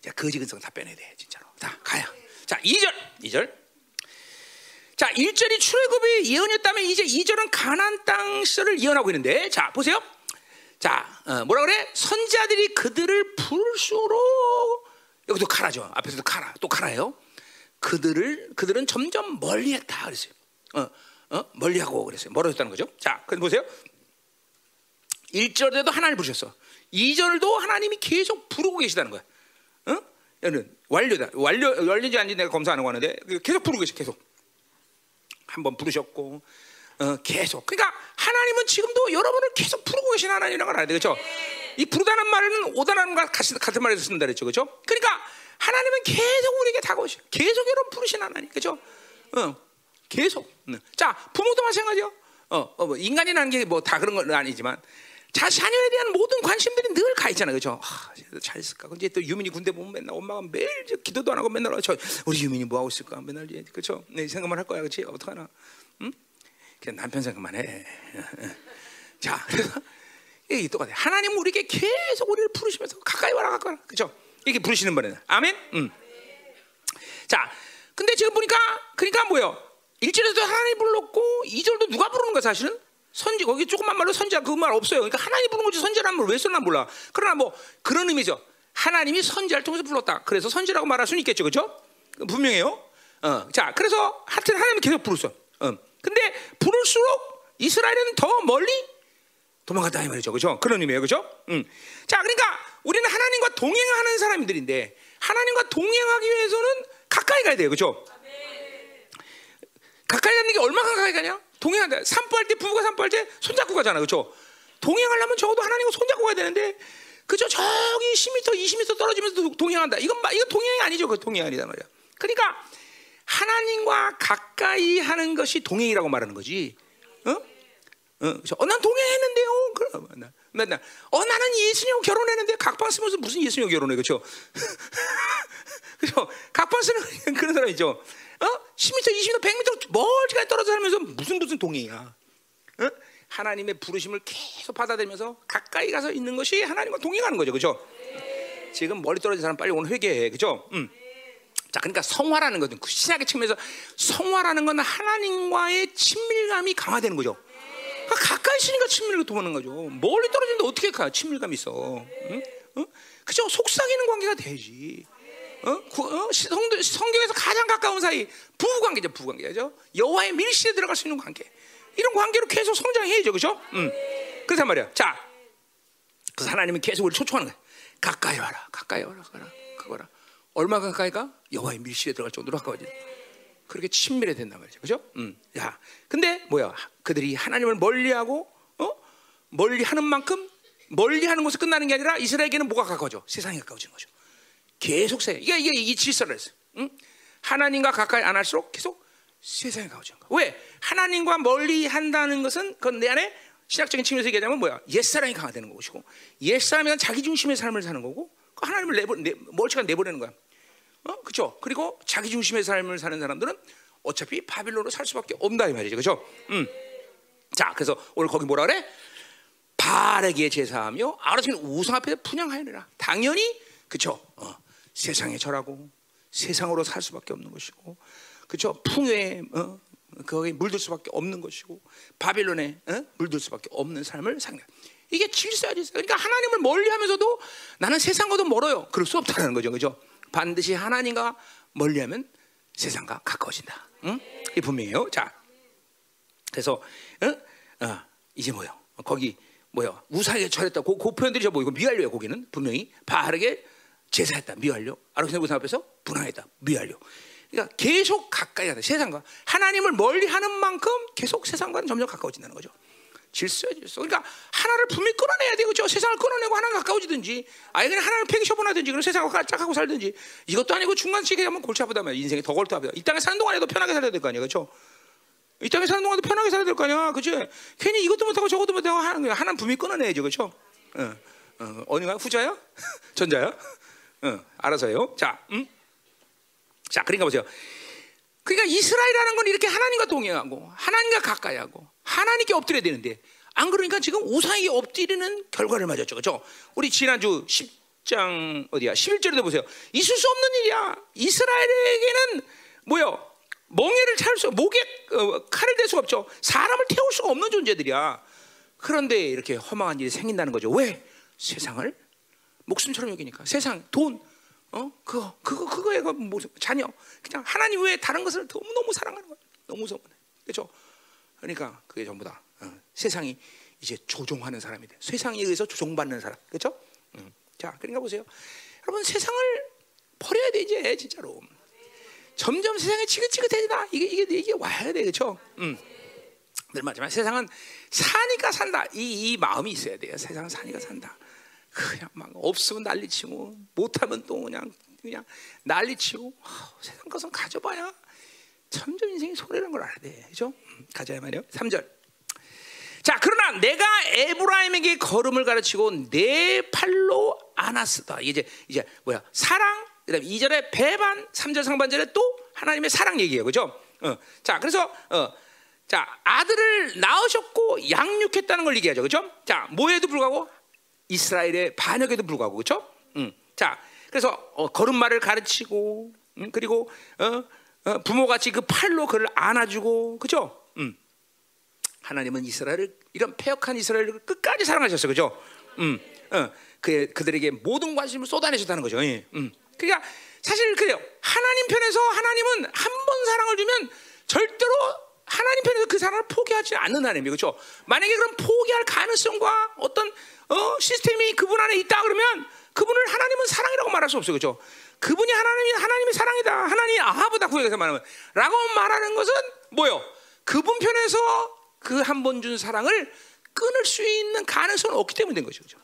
자, 거지 근성 다 빼내야 돼, 진짜로. 자, 가요. 자, 2절, 2절. 자, 1절이 출애굽의 예언이었다면 이제 2절은 가나안 땅 시절을 예언하고 있는데, 자, 보세요. 자, 어, 뭐라 그래? 선지자들이 그들을 부를수록 여기도 카라죠. 앞에서도 카라, 또 카라예요. 그들을 그들은 점점 멀리했다 그랬어요. 어, 어? 멀리하고 그랬어요. 멀어졌다는 거죠. 자, 그럼 보세요. 1절에도 하나님 부르셨어. 2절도 하나님이 계속 부르고 계시다는 거야. 어? 얘는 완료다. 완료 완료지 아닌지 내가 검사하는 거 하는데 계속 부르고 계시 계속. 한번 부르셨고 어, 계속. 그러니까 하나님은 지금도 여러분을 계속 부르고 계신 하나님이라는 걸 알아야 되겠죠. 이 부르다는 말은 오다라는 것 같은, 같은 말에서 쓴다 그랬죠, 그렇죠? 그러니까 하나님은 계속 우리에게 다가오시, 계속 여러분 부르신 하나님, 그렇죠? 어, 계속. 자, 부모도 마찬가지요. 어, 어 뭐 인간이라는 게 뭐 다 그런 건 아니지만 자 자녀에 대한 모든 관심들이 늘 가 있잖아요, 그렇죠? 아, 잘 있을까? 근데 또 유민이 군대 보면 맨날 엄마가 매일 기도도 안 하고 맨날 저 우리 유민이 뭐 하고 있을까? 맨날 그렇죠? 내 생각만 할 거야, 그렇지? 어떡하나? 응? 그냥 남편 생각만 해. 자, 그래서 이게 똑같아. 하나님 우리에게 계속 우리를 부르시면서 가까이 와라, 가까이 와라. 그렇죠? 이렇게 부르시는 분은 아멘. 음. 자, 근데 지금 보니까 그러니까 뭐요? 1절에도 하나님 불렀고 2절도 누가 부르는 거야 사실은? 선지 거기 조금만 말로 선지자 그 말 없어요. 그러니까 하나님 부르는 거지 선지라는 말왜 썼나 몰라. 그러나 뭐 그런 의미죠. 하나님이 선지자를 통해서 불렀다. 그래서 선지라고 말할 수는 있겠죠, 그렇죠? 분명해요. 어, 자, 그래서 하여튼 하나님은 계속 부르어. 어. 근데 부를수록 이스라엘은 더 멀리 도망갔다 이 말이죠, 그렇죠? 그런 의미예요, 그렇죠? 음. 자, 그러니까 우리는 하나님과 동행하는 사람들인데 하나님과 동행하기 위해서는 가까이 가야 돼요, 그렇죠? 가까이 가는 게 얼마나 가까이 가냐? 동행한다. 산보할 때 부부가 산보할 때 손잡고 가잖아, 그렇죠? 동행하려면 적어도 하나님과 손잡고 가야 되는데 그죠? 저기 10m, 20m 떨어지면서 동행한다. 이건 이거 동행이 아니죠, 그 동행 아니다 말이야. 그러니까 하나님과 가까이 하는 것이 동행이라고 말하는 거지. 어? 어, 그래서 어, 난 동행했는데요. 그럼 나, 나, 나, 어, 나는 예수님하고 결혼했는데 각방 쓰면서 무슨 예수님하고 결혼해, 그렇죠? 그죠? 각방 쓰는 그런 사람 있죠. 어? 10m, 20m, 100m 멀지까지 떨어져 살면서 무슨 무슨 동행이야. 어? 하나님의 부르심을 계속 받아들면서 가까이 가서 있는 것이 하나님과 동행하는 거죠, 그렇죠? 지금 멀리 떨어진 사람 빨리 오늘 회개해, 그렇죠? 음. 자, 그러니까 성화라는 것은 그 신약의 측면에서 성화라는 건 하나님과의 친밀감이 강화되는 거죠. 그러니까 가까이 있으니까 친밀을 도모는 거죠. 멀리 떨어지는데 어떻게 가 친밀감이 있어? 응? 응? 그죠? 속삭이는 관계가 되지. 어? 구, 어? 성, 성경에서 가장 가까운 사이 부부 관계죠, 부부 관계죠. 여호와의 밀실에 들어갈 수 있는 관계. 이런 관계로 계속 성장해야죠, 그죠? 응. 그래서 말이야. 자, 그래서 하나님은 계속 우리 초청하는 거야. 가까이 와라, 가까이 와라, 가라, 그거라. 얼마 가까이 가? 여호와의 밀실에 들어갈 정도로 가까워지. 그렇게 친밀해 된단 말이죠, 그죠? 음, 야, 근데 뭐야? 그들이 하나님을 멀리하고, 어, 멀리하는 만큼 멀리하는 것에 끝나는 게 아니라 이스라엘에게는 뭐가 가까워져? 세상이 가까워지는 거죠. 계속 세. 이게 이게 이 질서를 했어. 응? 하나님과 가까이 안 할수록 계속 세상에 거. 왜? 하나님과 멀리 한다는 것은 그건 내 안에 신학적인 측면에서 얘기하자면 뭐야? 옛사람이 강화되는 것이고 옛사람이 자기 중심의 삶을 사는 거고 하나님을 내버 내, 멀찌감 내보내는 거야. 어, 그렇죠? 그리고 자기 중심의 삶을 사는 사람들은 어차피 바빌론으로 살 수밖에 없다 이 말이죠, 그렇죠? 음. 자, 그래서 오늘 거기 뭐라 그래? 바르게 제사하며 아르신 우상 앞에 분양하여라. 당연히 그렇죠. 어, 세상에 절하고 세상으로 살 수밖에 없는 것이고, 그렇죠? 풍요에 어, 거기에 물들 수밖에 없는 것이고, 바빌론에 어? 물들 수밖에 없는 삶을 상대. 이게 질서야 질서. 그러니까 하나님을 멀리하면서도 나는 세상과도 멀어요. 그럴 수 없다는 거죠, 그렇죠? 반드시 하나님과 멀리하면 세상과 가까워진다. 응? 이 분명해요. 자, 그래서 어? 어, 이제 뭐요? 거기 뭐요? 우상에 절했다. 그, 그 표현들이 저 뭐이고 미완료예요. 거기는 분명히 바르게 제사했다. 미완료. 아르신 우상 앞에서 분항했다. 미완료. 그러니까 계속 가까이 가다. 세상과 하나님을 멀리 하는 만큼 계속 세상과는 점점 가까워진다는 거죠. 질서야 질서. 그러니까 하나를 분명히 끊어내야 저 세상을 끊어내고 하나 가까워지든지 아예 그냥 하나를 폐기 처분하든지 그런 세상과 짝하고 살든지 이것도 아니고 중간치기 하면 골치 아프다 말 인생이 더 골치 아프다. 이 땅에 사는 동안에도 편하게 살아야 될 거 아니야, 그렇죠? 이 땅에 사는 동안도 편하게 살아야 될 거 아니야, 그렇지? 괜히 이것도 못하고 저것도 못하고 하는 거야. 하나는 분명히 끊어내야죠, 그렇죠? 어, 어, 어느 가 후자야? 전자야? 어, 알아서요. 자, 음? 자, 그러니까 보세요. 그러니까 이스라엘이라는 건 이렇게 하나님과 동행하고 하나님과 가까이 하고 하나님께 엎드려야 되는데 안 그러니까 지금 우상에게 엎드리는 결과를 맞았죠. 그렇죠? 우리 지난주 10장 어디야? 11절에도 보세요. 있을 수 없는 일이야. 이스라엘에게는 뭐요? 멍에를 찰 수, 목에 어, 칼을 댈 수가 없죠. 사람을 태울 수가 없는 존재들이야. 그런데 이렇게 허망한 일이 생긴다는 거죠. 왜? 세상을 목숨처럼 여기니까. 세상, 돈, 어, 그거, 그거, 그거에 그 자녀, 그냥 하나님 외에 다른 것을 너무 너무 사랑하는 거야. 너무 무서워. 그렇죠? 그러니까 그게 전부 다 어, 세상이 이제 조종하는 사람이 돼. 세상에 의해서 조종받는 사람, 그렇죠? 음. 자, 그러니까 보세요, 여러분 세상을 버려야 돼 이제 진짜로. 점점 세상이 지긋지긋해지다. 이게 이게 이게 와야 돼, 그렇죠? 음. 늘 말하지만 세상은 사니까 산다. 이, 이 마음이 있어야 돼요. 세상은 사니까 산다. 그냥 막 없으면 난리치고 못하면 또 그냥 그냥 난리치고 세상 것은 가져봐야 점점 인생이 소리라는 걸 알아야 돼. 그죠? 가자 말이요. 3절. 자, 그러나 내가 에브라임에게 걸음을 가르치고 내 팔로 안았으다. 이제 이제 뭐야? 사랑. 그다음에 2절에 배반, 3절 상반절에 또 하나님의 사랑 얘기예요. 그죠? 어. 자, 그래서 어. 자, 아들을 낳으셨고 양육했다는 걸 얘기하죠. 그죠? 자, 뭐에도 불구하고 이스라엘의 반역에도 불구하고 그렇죠? 음. 자, 그래서 어, 걸음마를 가르치고 음, 그리고 어, 어, 부모같이 그 팔로 그를 안아주고 그죠? 음. 하나님은 이스라엘을 이런 폐역한 이스라엘을 끝까지 사랑하셨어요, 그죠? 음, 어, 그 그들에게 모든 관심을 쏟아내셨다는 거죠. 예. 음. 그러니까 사실 그래요. 하나님 편에서 하나님은 한 번 사랑을 주면 절대로 하나님 편에서 그 사랑을 포기하지 않는 하나님이에요, 그렇죠? 만약에 그럼 포기할 가능성과 어떤 어, 시스템이 그분 안에 있다 그러면 그분을 하나님은 사랑이라고 말할 수 없어요, 그렇죠? 그분이 하나님이 하나님의 사랑이다. 하나님 아하보다 구약에서 말하면 라고 말하는 것은 뭐요? 그분 편에서 그 한 번 준 사랑을 끊을 수 있는 가능성은 없기 때문에 된 것이죠.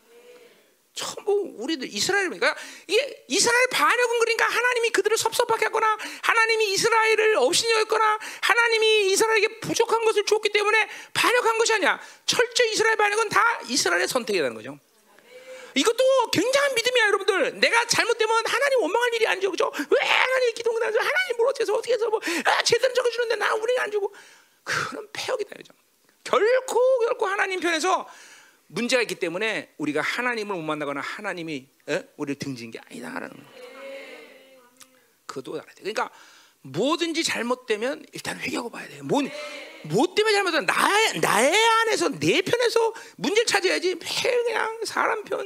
전부 우리들 이스라엘 그러니까 이게 이스라엘 반역은 그러니까 하나님이 그들을 섭섭하게 하거나 하나님이 이스라엘을 업신여겼거나 하나님이 이스라엘에게 부족한 것을 줬기 때문에 반역한 것이 아니야. 철저히 이스라엘 반역은 다 이스라엘의 선택이라는 거죠. 이것도 굉장한 믿음이야, 여러분들. 내가 잘못되면 하나님 원망할 일이 아니죠, 그죠? 왜 하나님 기도가 나서 하나님 뭘 어째서 어떻게 해서 뭐 아, 제대로 적어 주는데 나 우리가 안 주고 그런 폐역이다, 그죠? 결코 결코 하나님 편에서 문제가 있기 때문에 우리가 하나님을 못 만나거나 하나님이 에? 우리를 등진 게 아니다라는 거. 그것도 알아야 돼. 그러니까 뭐든지 잘못되면 일단 회개하고 봐야 돼. 뭐, 뭐 때문에 잘못된 나의 나의 안에서 내 편에서 문제를 찾아야지. 매일 그냥 사람 편,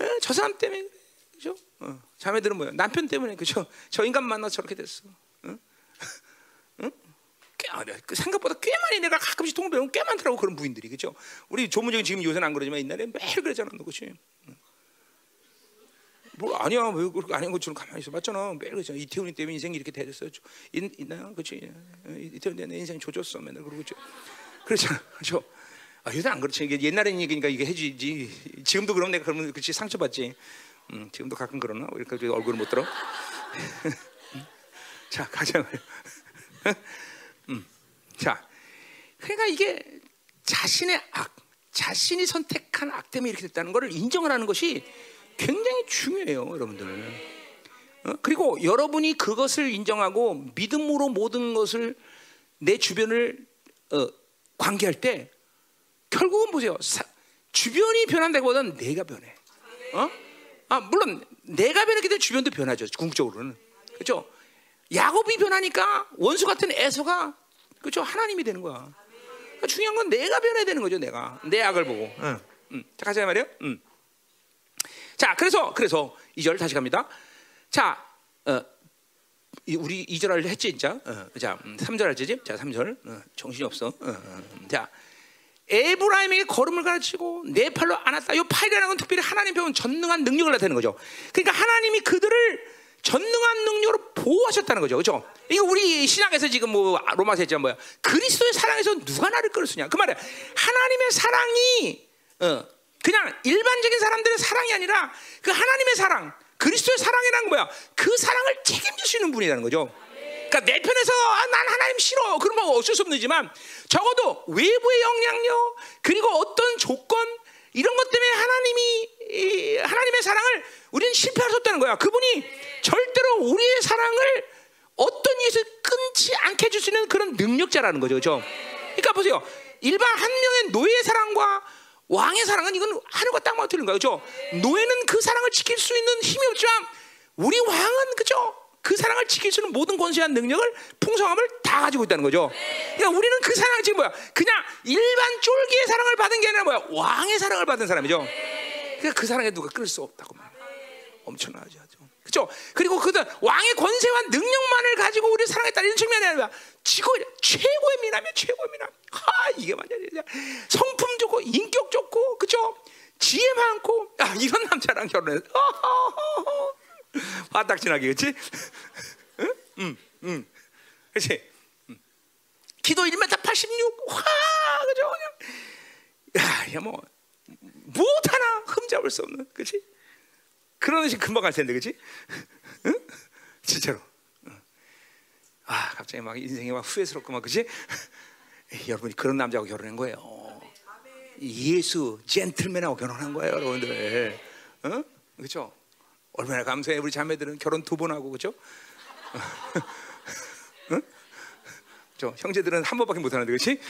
에? 저 사람 때문에 그죠? 어. 자매들은 뭐야? 남편 때문에 그죠? 저 인간 만나 서 저렇게 됐어. 아, 그 생각보다 꽤 많이 내가 가끔씩 배우면 꽤 많더라고 그런 부인들이. 그죠? 우리 조문정이 지금 요새는 안 그러지만 옛날에 매일 그랬잖아 너 그치? 뭐 아니야 왜 그렇게 아닌 것처럼 가만히 있어. 맞잖아. 매일 그랬잖아. 이태훈이 때문에 인생이 이렇게 됐어. 있, 있나요? 그치? 이태훈 때문에 내 인생 조졌어 맨날 그러고 그치? 그렇잖아. 그죠? 아 요새 안 그렇지. 이게 옛날엔 얘기니까 이게 해주지. 지금도 그럼 내가 그러면 그치? 상처받지. 음, 지금도 가끔 그러나? 이렇게 얼굴을 못 들어? 자 가자. 음. 자, 그러니까 이게 자신의 악, 자신이 선택한 악 때문에 이렇게 됐다는 것을 인정을 하는 것이 굉장히 중요해요, 여러분들. 어? 그리고 여러분이 그것을 인정하고 믿음으로 모든 것을 내 주변을 어, 관계할 때 결국은 보세요. 사, 주변이 변한다기보다는 내가 변해. 어? 아 물론 내가 변했기 때문에 주변도 변하죠. 궁극적으로는 그렇죠. 야곱이 변하니까 원수 같은 에서가 그렇죠 하나님이 되는 거야. 그러니까 중요한 건 내가 변해야 되는 거죠. 내가 내 악을 보고. 응. 응. 자 가자 말이요. 응. 자 그래서 그래서 이절 다시 갑니다. 자 어, 우리 이절을 했지 진짜. 어, 자 3절 할지 자 3절 어, 정신이 없어. 어, 어. 자 에브라임에게 걸음을 가르치고 내 팔로 안았다. 이 팔이라는 건 특별히 하나님 배운 전능한 능력을 나타내는 거죠. 그러니까 하나님이 그들을 전능한 능력으로 보호하셨다는 거죠. 그렇죠? 이거 우리 신약에서 지금 뭐 로마서 했잖아 뭐야. 그리스도의 사랑에서 누가 나를 끌었으냐. 그 말이야. 하나님의 사랑이 어, 그냥 일반적인 사람들의 사랑이 아니라 그 하나님의 사랑, 그리스도의 사랑이라는 거야. 그 사랑을 있는 분이라는 거죠. 그러니까 내 편에서 아, 난 하나님 싫어. 그러면 어쩔 수 없지만 적어도 외부의 영향력 그리고 어떤 조건 이런 것 때문에 하나님이 하나님의 사랑을 우리는 없다는 거야. 그분이 절대로 우리의 사랑을 어떤 이에서 끊지 않게 해줄 수 있는 그런 능력자라는 거죠. 그렇죠? 그러니까 보세요. 일반 한 명의 노예의 사랑과 왕의 사랑은 이건 하늘과 땅만 틀린 거예요. 그렇죠? 노예는 그 사랑을 지킬 수 있는 힘이 없지만 우리 왕은 그죠? 그 사랑을 지킬 수 있는 모든 권세한 능력을 풍성함을 다 가지고 있다는 거죠. 그러니까 우리는 그 사랑 지금 뭐야? 그냥 일반 쫄기의 사랑을 받은 게 아니라 뭐야? 왕의 사랑을 받은 사람이죠. 그러니까 그 사랑에 누가 끌 수 없다고 말. 엄청나죠. 그렇죠? 그리고 그들 왕의 권세와 능력만을 가지고 우리 사랑했다 이런 측면이 아니라 지고 최고의 미남이야 최고의 미남. 하 이게 말이야. 성품 좋고 인격 좋고 그렇죠? 지혜 많고 아, 이런 남자랑 결혼해. 화딱지나게 그렇지? 응? 응, 응. 그렇지? 응. 키도 1m 86. 와, 그죠? 그냥 야, 야 뭐. 못 하나 흠잡을 수 없는, 그렇지? 그런 의식 금방 갈 텐데, 그렇지? 응? 진짜로. 아, 갑자기 막 인생이 막 후회스럽고 막 그렇지? 여러분이 그런 남자하고 결혼한 거예요. 예수 젠틀맨하고 결혼한 거예요, 여러분들. 어? 그렇죠? 얼마나 감사해 우리 자매들은 결혼 두 번 하고 그렇죠? 응? 저 형제들은 한 번밖에 못 하는데 그렇지?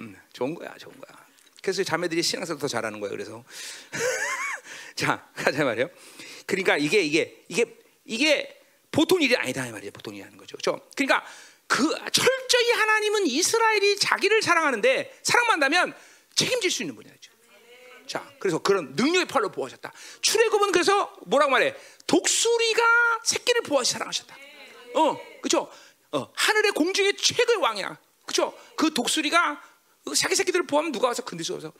음, 좋은 거야, 좋은 거야. 그래서 자매들이 신앙생활 더 잘하는 거예요. 그래서 자 가자 말이요. 그러니까 이게 이게 이게 이게 보통 일이 아니다 이 말이에요. 보통 아닌 거죠. 그렇죠? 그러니까 그 철저히 하나님은 이스라엘이 자기를 사랑하는데 사랑한다면 책임질 수 있는 분이죠. 자, 그래서 그런 능력의 팔로 보호하셨다. 출애굽은 그래서 뭐라고 말해? 독수리가 새끼를 보호하시 사랑하셨다. 어, 그렇죠? 어, 하늘의 공중의 최고의 왕이야. 그렇죠? 그 독수리가 자기 새끼들을 보호하면 누가 와서 건들 수 없어.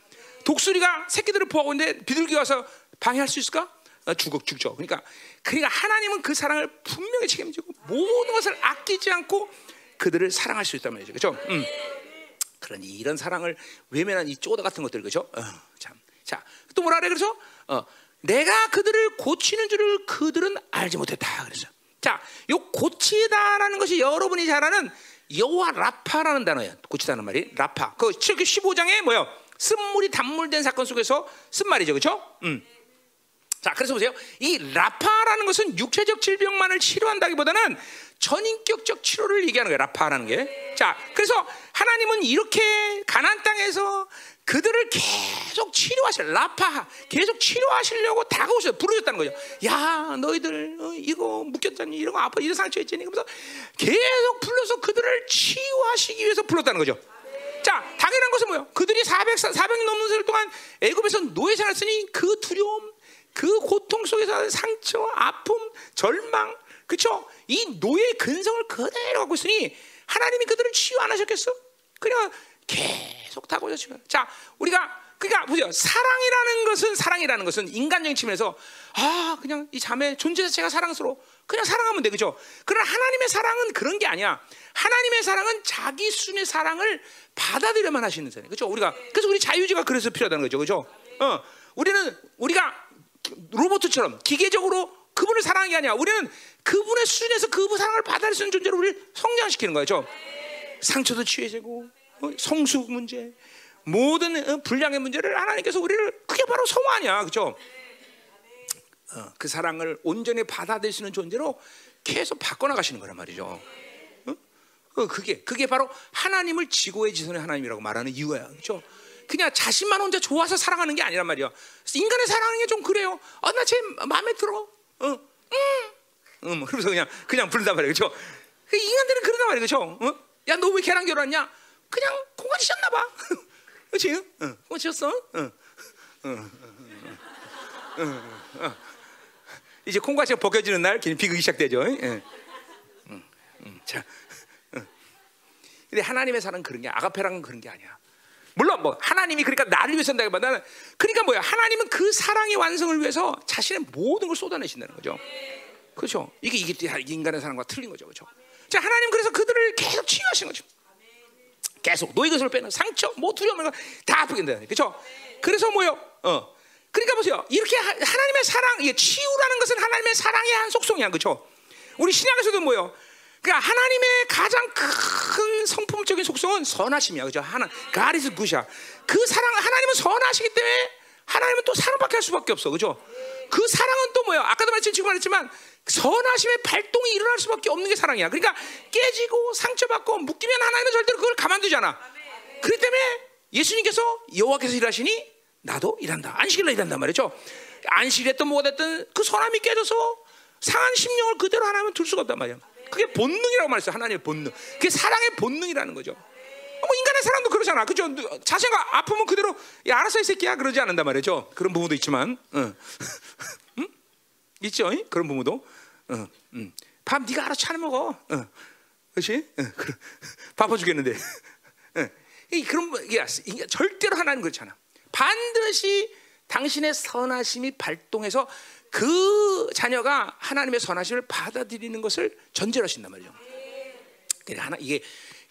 독수리가 새끼들을 보호하고 있는데 비둘기 와서 방해할 수 있을까? 어, 죽어 죽죠. 그러니까 그러니까 하나님은 그 사랑을 분명히 책임지고 모든 것을 아끼지 않고 그들을 사랑할 수 있단 말이죠. 그렇죠? 음. 그러니 이런 사랑을 외면한 이 쪼다 같은 것들 그죠? 어, 참. 자, 또 뭐라 그래 그래서 어, 내가 그들을 고치는 줄을 그들은 알지 못했다. 그래서 자, 요 고치다라는 것이 여러분이 잘 아는 여호와 라파라는 단어예요. 고치다는 말이 라파. 그 15장에 뭐요? 쓴물이 단물된 사건 속에서 쓴 말이죠, 그렇죠? 음. 자, 그래서 보세요. 이 라파라는 것은 육체적 질병만을 치료한다기보다는 전인격적 치료를 얘기하는 거예요. 라파라는 게. 자, 그래서 하나님은 이렇게 가난 땅에서 그들을 계속 치료하실 라파 계속 치료하시려고 다가오셔 부르셨다는 거죠. 야 너희들 어, 이거 묶였다니 이런 거 아파 이런 상처 있지 그러면서 계속 불러서 그들을 치유하시기 위해서 불렀다는 거죠. 자 당연한 것은 뭐요? 그들이 400 400년 넘는 세월 동안 애굽에서 노예 생활했으니 그 두려움, 그 고통 속에서 상처, 아픔, 절망, 그렇죠? 이 노예의 근성을 그대로 갖고 있으니 하나님이 그들을 치유 안 하셨겠어? 그냥 계속 타고 오셨죠. 자, 우리가 그러니까 보세요. 사랑이라는 것은 사랑이라는 것은 인간적인 측면에서 아 그냥 이 자매 존재 자체가 사랑스러워 그냥 사랑하면 돼 그죠? 그러나 하나님의 사랑은 그런 게 아니야. 하나님의 사랑은 자기 순의 사랑을 받아들여만 하시는 사람. 그죠? 우리가 그래서 우리 자유지가 그래서 필요하다는 거죠, 그죠? 어, 우리는 우리가 로봇처럼 기계적으로 그분을 사랑하는 게 아니야. 우리는 그분의 수준에서 그분 사랑을 있는 존재로 우리를 성장시키는 거죠. 상처도 치유해지고 어, 성수 문제, 모든 어, 불량의 문제를 하나님께서 우리를 그게 바로 성화 아니야, 그렇죠? 어, 그 사랑을 온전히 있는 존재로 계속 바꿔나가시는 거란 말이죠. 어? 어, 그게 그게 바로 하나님을 지고의 지선의 하나님이라고 말하는 이유야, 그렇죠? 그냥 자신만 혼자 좋아서 사랑하는 게 아니란 말이야. 인간의 사랑하는 게 좀 그래요. 어, 나쟤 마음에 들어. 어, 음, 음, 그러면서 그냥 그냥 부른단 말이야, 그렇죠? 인간들은 그러단 말이야, 그렇죠? 어? 야, 너 왜 걔랑 결혼했냐? 그냥 공간 지셨나 봐. 그렇지? 응. 공간 지셨어? 응. 응. 응. 응. 이제 콩과시가 벗겨지는 날 비극이 시작되죠. 응. 응. 응. 자, 응. 근데 하나님의 사랑은 그런 게 아가페랑은 그런 게 아니야. 물론 뭐 하나님이 그러니까 나를 위해서 한다기보다는 그러니까 뭐야? 하나님은 그 사랑의 완성을 위해서 자신의 모든 걸 쏟아내신다는 거죠. 그렇죠? 이게 이게 인간의 사랑과 틀린 거죠, 그렇죠? 자, 하나님 그래서 그들을 계속 치유하신 거죠. 계속 노예 것을 빼는 상처, 뭐 두려움 다 아프게 된다. 그렇죠? 그래서 뭐요? 어. 그러니까 보세요. 이렇게 하 나님의 사랑, 이게 치유라는 것은 하나님의 사랑의 한 속성이야, 그렇죠? 우리 신약에서도 뭐요? 그러니까 하나님의 가장 큰 성품적인 속성은 선하심이야, 그렇죠? 하나, 가리스 구샤. 그 사랑, 하나님은 선하시기 때문에 하나님은 또 사랑밖에 할 수밖에 없어, 그렇죠? 그 사랑은 또 뭐야? 아까도 말했지만 지금 말했지만 선하심의 발동이 일어날 수밖에 없는 게 사랑이야. 그러니까 깨지고 상처받고 묶이면 하나님은 절대로 그걸 가만두잖아. 그렇기 때문에 예수님께서 여호와께서 일하시니 나도 일한다. 안식일날 일한단 말이죠. 안식일했던 뭐가 됐든 그 선함이 깨져서 상한 심령을 그대로 하나님은 둘 수가 없단 말이야. 그게 본능이라고 말했어요. 하나님의 본능. 그게 사랑의 본능이라는 거죠. 뭐 인간의 사랑도 그러잖아. 그죠? 자신가 아프면 그대로 야 알았어 이 새끼야 그러지 않는단 말이죠. 그런 부분도 있지만, 응. 응? 있죠? 그런 부분도. 응. 응. 밥 네가 알아서 차려 먹어. 응. 그렇지? 응. 바빠 죽겠는데. 응. 이 그런 이게 절대로 하나님 그렇잖아. 반드시 당신의 선하심이 발동해서 그 자녀가 하나님의 선하심을 받아들이는 것을 전제로 하신단 말이죠. 그러니까 하나 이게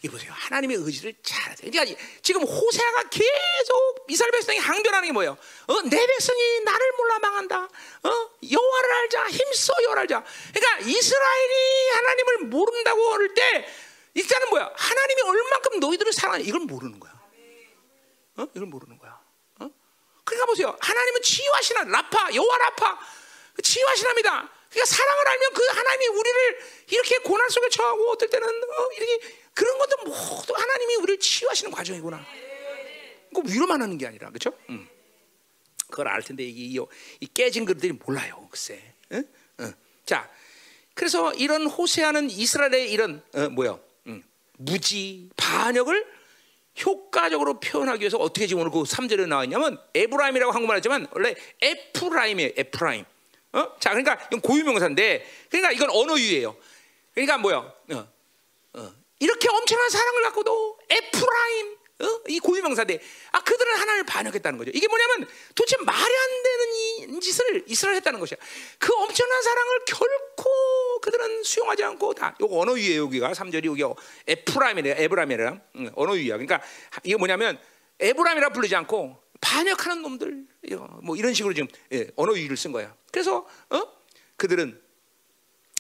이 보세요. 하나님의 의지를 잘 그러니까 지금 호세아가 계속 이스라엘 백성이 항변하는 게 뭐예요? 어, 내 백성이 나를 몰라 망한다. 어, 여호와를 알자. 힘써 여호와를 알자. 그러니까 이스라엘이 하나님을 모른다고 할 때 일단은 뭐야? 하나님이 얼만큼 너희들을 사랑하냐 이걸 모르는 거야. 어? 이걸 모르는 거야. 어? 그러니까 보세요. 하나님은 치유하시나 라파 여호와 라파 치유하시납니다. 그러니까 사랑을 알면 그 하나님이 우리를 이렇게 고난 속에 처하고 어떨 때는 어, 이렇게 그런 것도 모두 하나님이 우리를 치유하시는 과정이구나. 그 위로만 하는 게 아니라 그렇죠? 음. 그걸 알 텐데 이, 이 깨진 그들이 몰라요, 글쎄. 응? 응. 자, 그래서 이런 호세아는 이스라엘의 이런 어, 뭐야 음, 무지 반역을 효과적으로 표현하기 위해서 어떻게 지금 오늘 그 3절에 나와 있냐면 에브라임이라고 한국말 하지만 원래 에프라임이에요. 에프라임. 어? 자, 그러니까 이건 고유명사인데 그러니까 이건 언어유희예요. 그러니까 뭐야? 어, 어. 이렇게 엄청난 사랑을 갖고도 에프라임 어? 이 고유명사인데 아 그들은 하나님을 반역했다는 거죠. 이게 뭐냐면 도대체 말이 안 되는 이 짓을 이스라엘 했다는 것이야. 그 엄청난 사랑을 결코 그들은 수용하지 않고 다 요거 언어유희예요 여기가 3절이 여기 에프라임이래 에브라임이라 응, 언어유야. 그러니까 이게 뭐냐면 에브라임이라 부르지 않고 반역하는 놈들 뭐 이런 식으로 지금 예, 언어 유희를 쓴 거야. 그래서 어? 그들은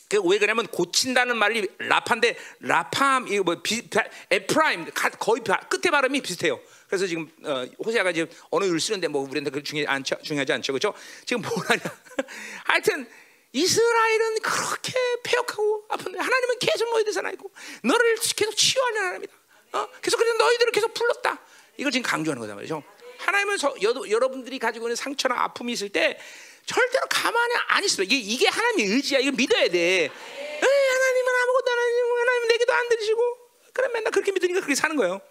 그왜 그러냐면 고친다는 말이 라파인데 라팜 이거 뭐 비, 비, 에프라임 가- 거의 바- 끝에 발음이 비슷해요. 그래서 지금 어, 호세아가 지금 언어를 쓰는데 뭐 우리한테 그 중요 안 중요하지 않죠, 그렇죠? 지금 뭐라냐? 하여튼 이스라엘은 그렇게 폐역하고 아픈데 하나님은 계속 너희들 살아 있고 너를 계속 치유하는 하나님이다. 어? 계속 그래서 너희들을 계속 불렀다. 이걸 지금 강조하는 거단 말이죠. 하나님은 서, 여, 여러분들이 가지고 있는 상처나 아픔이 있을 때 절대로 가만히 안 있어. 이게 이게 하나님의 의지야. 이걸 믿어야 돼. 에이, 하나님은 아무것도 안 하시고 하나님 내게도 안 들으시고 그럼 맨날 그렇게 믿으니까 그렇게 사는 거예요.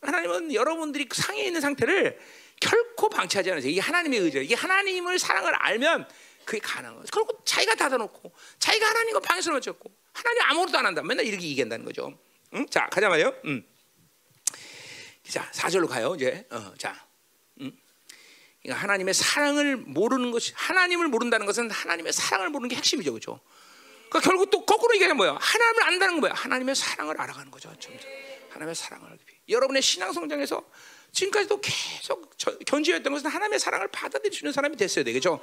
하나님은 여러분들이 상해 있는 상태를 결코 방치하지 않으세요. 이게 하나님의 의지예요. 이게 하나님을 사랑을 알면 그게 가능한 거예요. 그리고 자기가 닫아놓고 자기가 하나님과 방해를 맞췄고 하나님 아무것도 안 한다. 맨날 이렇게 얘기한다는 거죠. 응? 자 가자 말이요. 음. 자 4절로 가요. 이제 어, 자 하나님의 사랑을 모르는 것이 하나님을 모른다는 것은 하나님의 사랑을 모르는 게 핵심이죠, 그렇죠? 그러니까 결국 또 거꾸로 얘기하면 뭐야? 하나님을 안다는 건 뭐야? 하나님의 사랑을 알아가는 거죠, 점점. 하나님의 사랑을. 여러분의 신앙 성장에서 지금까지도 계속 저- 견지했던 것은 하나님의 사랑을 있는 사람이 됐어야 되겠죠.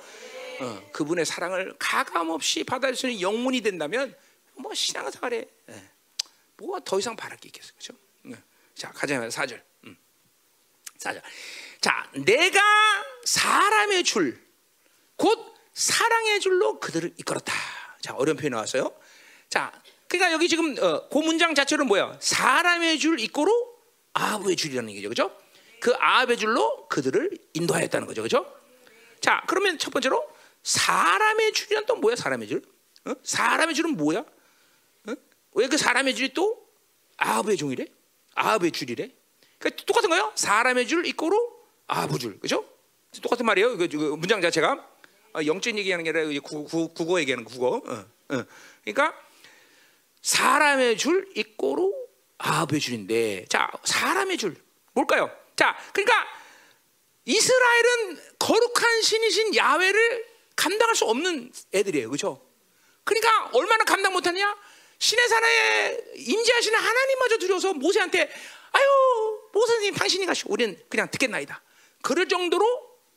어, 그분의 사랑을 가감 없이 있는 영문이 된다면 뭐 신앙생활에 예, 뭐가 더 이상 바랄 게 있겠어요, 그렇죠? 예. 자 가자 사절. 음. 사절. 자, 내가 사람의 줄, 곧 사랑의 줄로 그들을 이끌었다. 자, 어려운 표현 나왔어요. 자, 그러니까 여기 지금 어, 그 문장 자체는 뭐야? 사람의 줄 이꼬로 아합의 줄이라는 얘기죠, 그죠? 그 아합의 줄로 그들을 인도하였다는 거죠, 그죠? 자, 그러면 첫 번째로 사람의 줄이란 또 뭐야? 사람의 줄? 어? 사람의 줄은 뭐야? 어? 왜그 사람의 줄이 또 아합의 종이래? 아합의 줄이래? 그러니까 똑같은 거예요. 사람의 줄 이꼬로 아부 줄, 그죠? 똑같은 말이에요. 이거, 이거 문장 자체가 어, 영적인 얘기하는 게 아니라 구, 구, 국어 얘기하는 거, 국어. 어, 어. 그러니까 사람의 줄 이꼬로 아부의 줄인데, 자 사람의 줄 뭘까요? 자, 그러니까 이스라엘은 거룩한 신이신 야훼를 감당할 수 없는 애들이에요, 그렇죠? 그러니까 얼마나 감당 못하냐? 신의 산에 임재하시는 하나님마저 두려워서 모세한테 아유 모세님 당신이 가시오 우리는 그냥 듣겠나이다. 그럴 정도로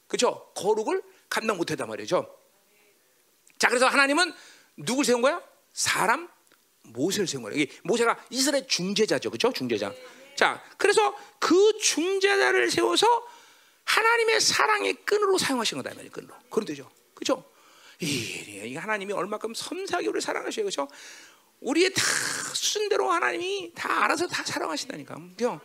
그죠? 거룩을 감당 못했단 말이죠. 자 그래서 하나님은 누굴 세운 거야? 사람 모세를 세운 이게 모세가 이스라엘 중재자죠. 그죠? 중재자. 자 그래서 그 중재자를 세워서 하나님의 사랑의 끈으로 사용하신 거다 말이에요 끈으로. 그런 되죠. 그죠? 이 하나님이 얼마큼 섬세하게 우리를 사랑하셔요. 그죠? 우리의 다 순대로 하나님이 다 알아서 다 사랑하신다니까. 그죠?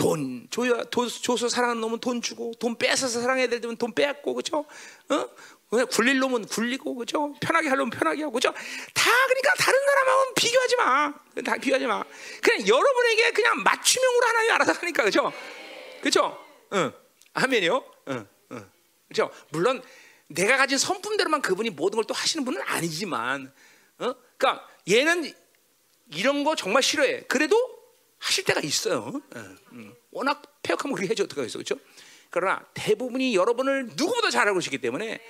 어? 돈 줘야 돈 줘서 사랑하는 놈은 돈 주고 돈 뺏어서 사랑해야 될 때면 돈 뺏고 그죠? 어? 굴릴 놈은 굴리고 그죠? 편하게 할 놈은 편하게 하고 그죠? 다 그러니까 다른 사람하고는 비교하지 마. 다 비교하지 마. 그냥 여러분에게 그냥 맞춤형으로 하나님 알아서 하니까 그죠? 그죠? 응. 아멘이요. 응. 응. 그죠? 물론 내가 가진 성품대로만 그분이 모든 걸 또 하시는 분은 아니지만 어? 그러니까 얘는 이런 거 정말 싫어해. 그래도 하실 때가 있어요. 예, 음. 워낙 폐역하면 그렇게 해줘 어떡하겠어, 그렇죠? 그러나 대부분이 여러분을 누구보다 잘 알고 계시기 때문에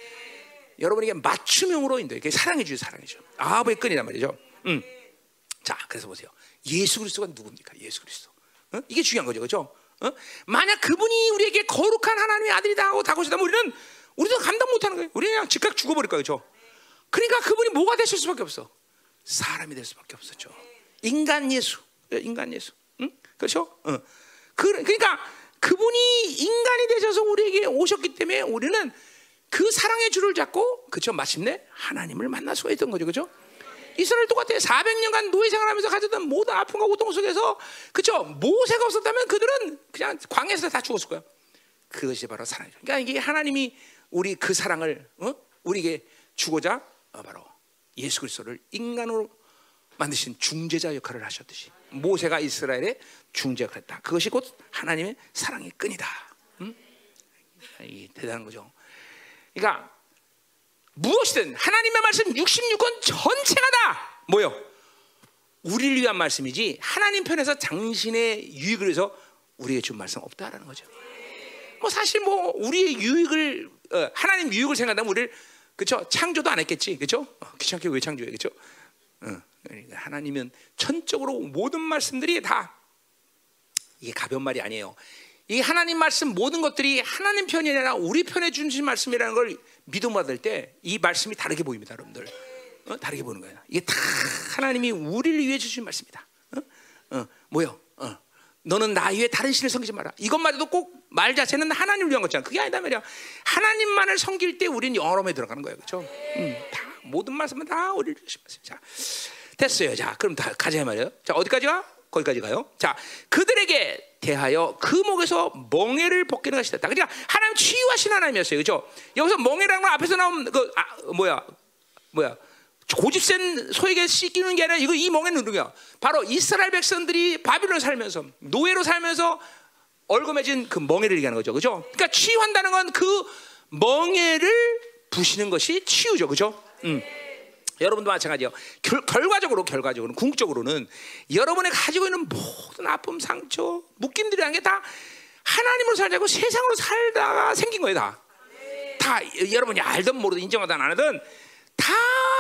여러분에게 맞춤형으로 인도 이렇게 사랑해 주죠, 사랑해 줘. 아합의 끈이란 말이죠. 음. 자, 그래서 보세요. 예수 그리스도가 누굽니까? 예수 그리스도. 어? 이게 중요한 거죠, 그렇죠? 어? 만약 그분이 우리에게 거룩한 하나님의 아들이다 하고 다고시다면 우리는 우리도 감당 못하는 거예요. 우리는 그냥 즉각 죽어버릴 거예요, 그렇죠? 그러니까 그분이 뭐가 되실 수밖에 없어. 사람이 될 수밖에 없었죠. 인간 예수, 인간 예수, 응? 그렇죠? 어. 그, 그러니까 그분이 인간이 되셔서 우리에게 오셨기 때문에 우리는 그 사랑의 줄을 잡고 그렇죠? 마침내 하나님을 만날 수가 있던 거죠, 그렇죠? 이스라엘 똑같아. 400년간 노예 생활하면서 가졌던 모든 아픔과 고통 속에서 그렇죠? 모세가 없었다면 그들은 그냥 광야에서 다 죽었을 거야. 그것이 바로 사랑이죠. 그러니까 이게 하나님이 우리 그 사랑을 어? 우리에게 주고자 어, 바로 예수 그리스도를 인간으로 만드신 중재자 역할을 하셨듯이 모세가 이스라엘의 중재가 그랬다. 그것이 곧 하나님의 사랑의 끈이다. 음? 이 대단한 거죠. 그러니까 무엇이든 하나님의 말씀 66권 전체가 다 뭐요? 우리를 위한 말씀이지 하나님 편에서 당신의 유익을 위해서 우리에게 준 말씀 없다라는 거죠. 뭐 사실 뭐 우리의 유익을 어, 하나님 유익을 생각하면 우리를 그렇죠 창조도 안 했겠지 그렇죠 어, 귀찮게 왜 창조해 그렇죠 어, 그러니까 하나님은 천적으로 모든 말씀들이 다 이게 가벼운 말이 아니에요 이 하나님 말씀 모든 것들이 하나님 편이 아니라 우리 편에 주신 말씀이라는 걸 믿음 받을 때 이 말씀이 다르게 보입니다, 여러분들. 어? 다르게 보는 거예요. 이게 다 하나님이 우리를 위해 주신 말씀이다. 어? 어, 뭐요? 어. 너는 나 위에 다른 신을 섬기지 마라. 이것마저도 꼭 말 자체는 하나님을 위한 거잖아. 그게 아니다 말이야. 하나님만을 섬길 때 우리는 영어로에 들어가는 거예요, 그렇죠? 음, 다 모든 말씀은 다 우리를 위해 말씀. 자, 됐어요. 자, 그럼 다 가자 말이에요. 자, 어디까지 가? 거기까지 가요. 자, 그들에게 대하여 그 목에서 멍에를 벗기는 것이 됐다. 그러니까 하나님 치유하신 하나님이었어요. 그죠? 여기서 멍에라는 건 앞에서 나온 그, 아, 뭐야, 뭐야. 고집센 소에게 씻기는 게 아니라 이거 이 멍에는 누구야? 바로 이스라엘 백성들이 바빌론 살면서 노예로 살면서 얼거매진 그 멍에를 얘기하는 거죠. 그죠? 그러니까 치유한다는 건 그 멍에를 부시는 것이 치유죠. 그죠? 음. 여러분도 마찬가지요. 결, 결과적으로 결과적으로는 궁극적으로는 여러분이 가지고 있는 모든 아픔, 상처, 묶임들이라는 게다 하나님으로 살자고 세상으로 살다가 생긴 거예요. 다. 다 여러분이 알든 모르든 인정하든 안 하든 다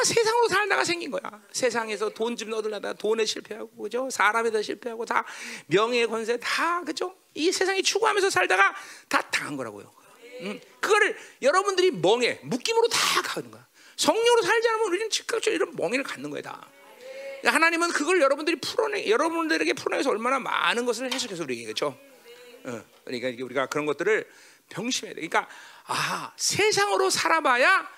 세상으로 살다가 생긴 거야. 세상에서 돈 좀 얻으려다 돈에 실패하고 그죠? 사람에다 실패하고 다 명예 권세 다 그죠? 이 세상에 추구하면서 살다가 다 당한 거라고요. 음, 그거를 여러분들이 멍에 묶임으로 다 가는 거야. 성령으로 살지 않으면 우리는 즉각적으로 이런 멍에를 갖는 거야 다. 하나님은 그걸 여러분들이 풀어내 여러분들에게 풀어내서 얼마나 많은 것을 해석해서 우리에게 그렇죠. 어, 그러니까 우리가 그런 것들을 병심해야 돼. 그러니까 아 세상으로 살아봐야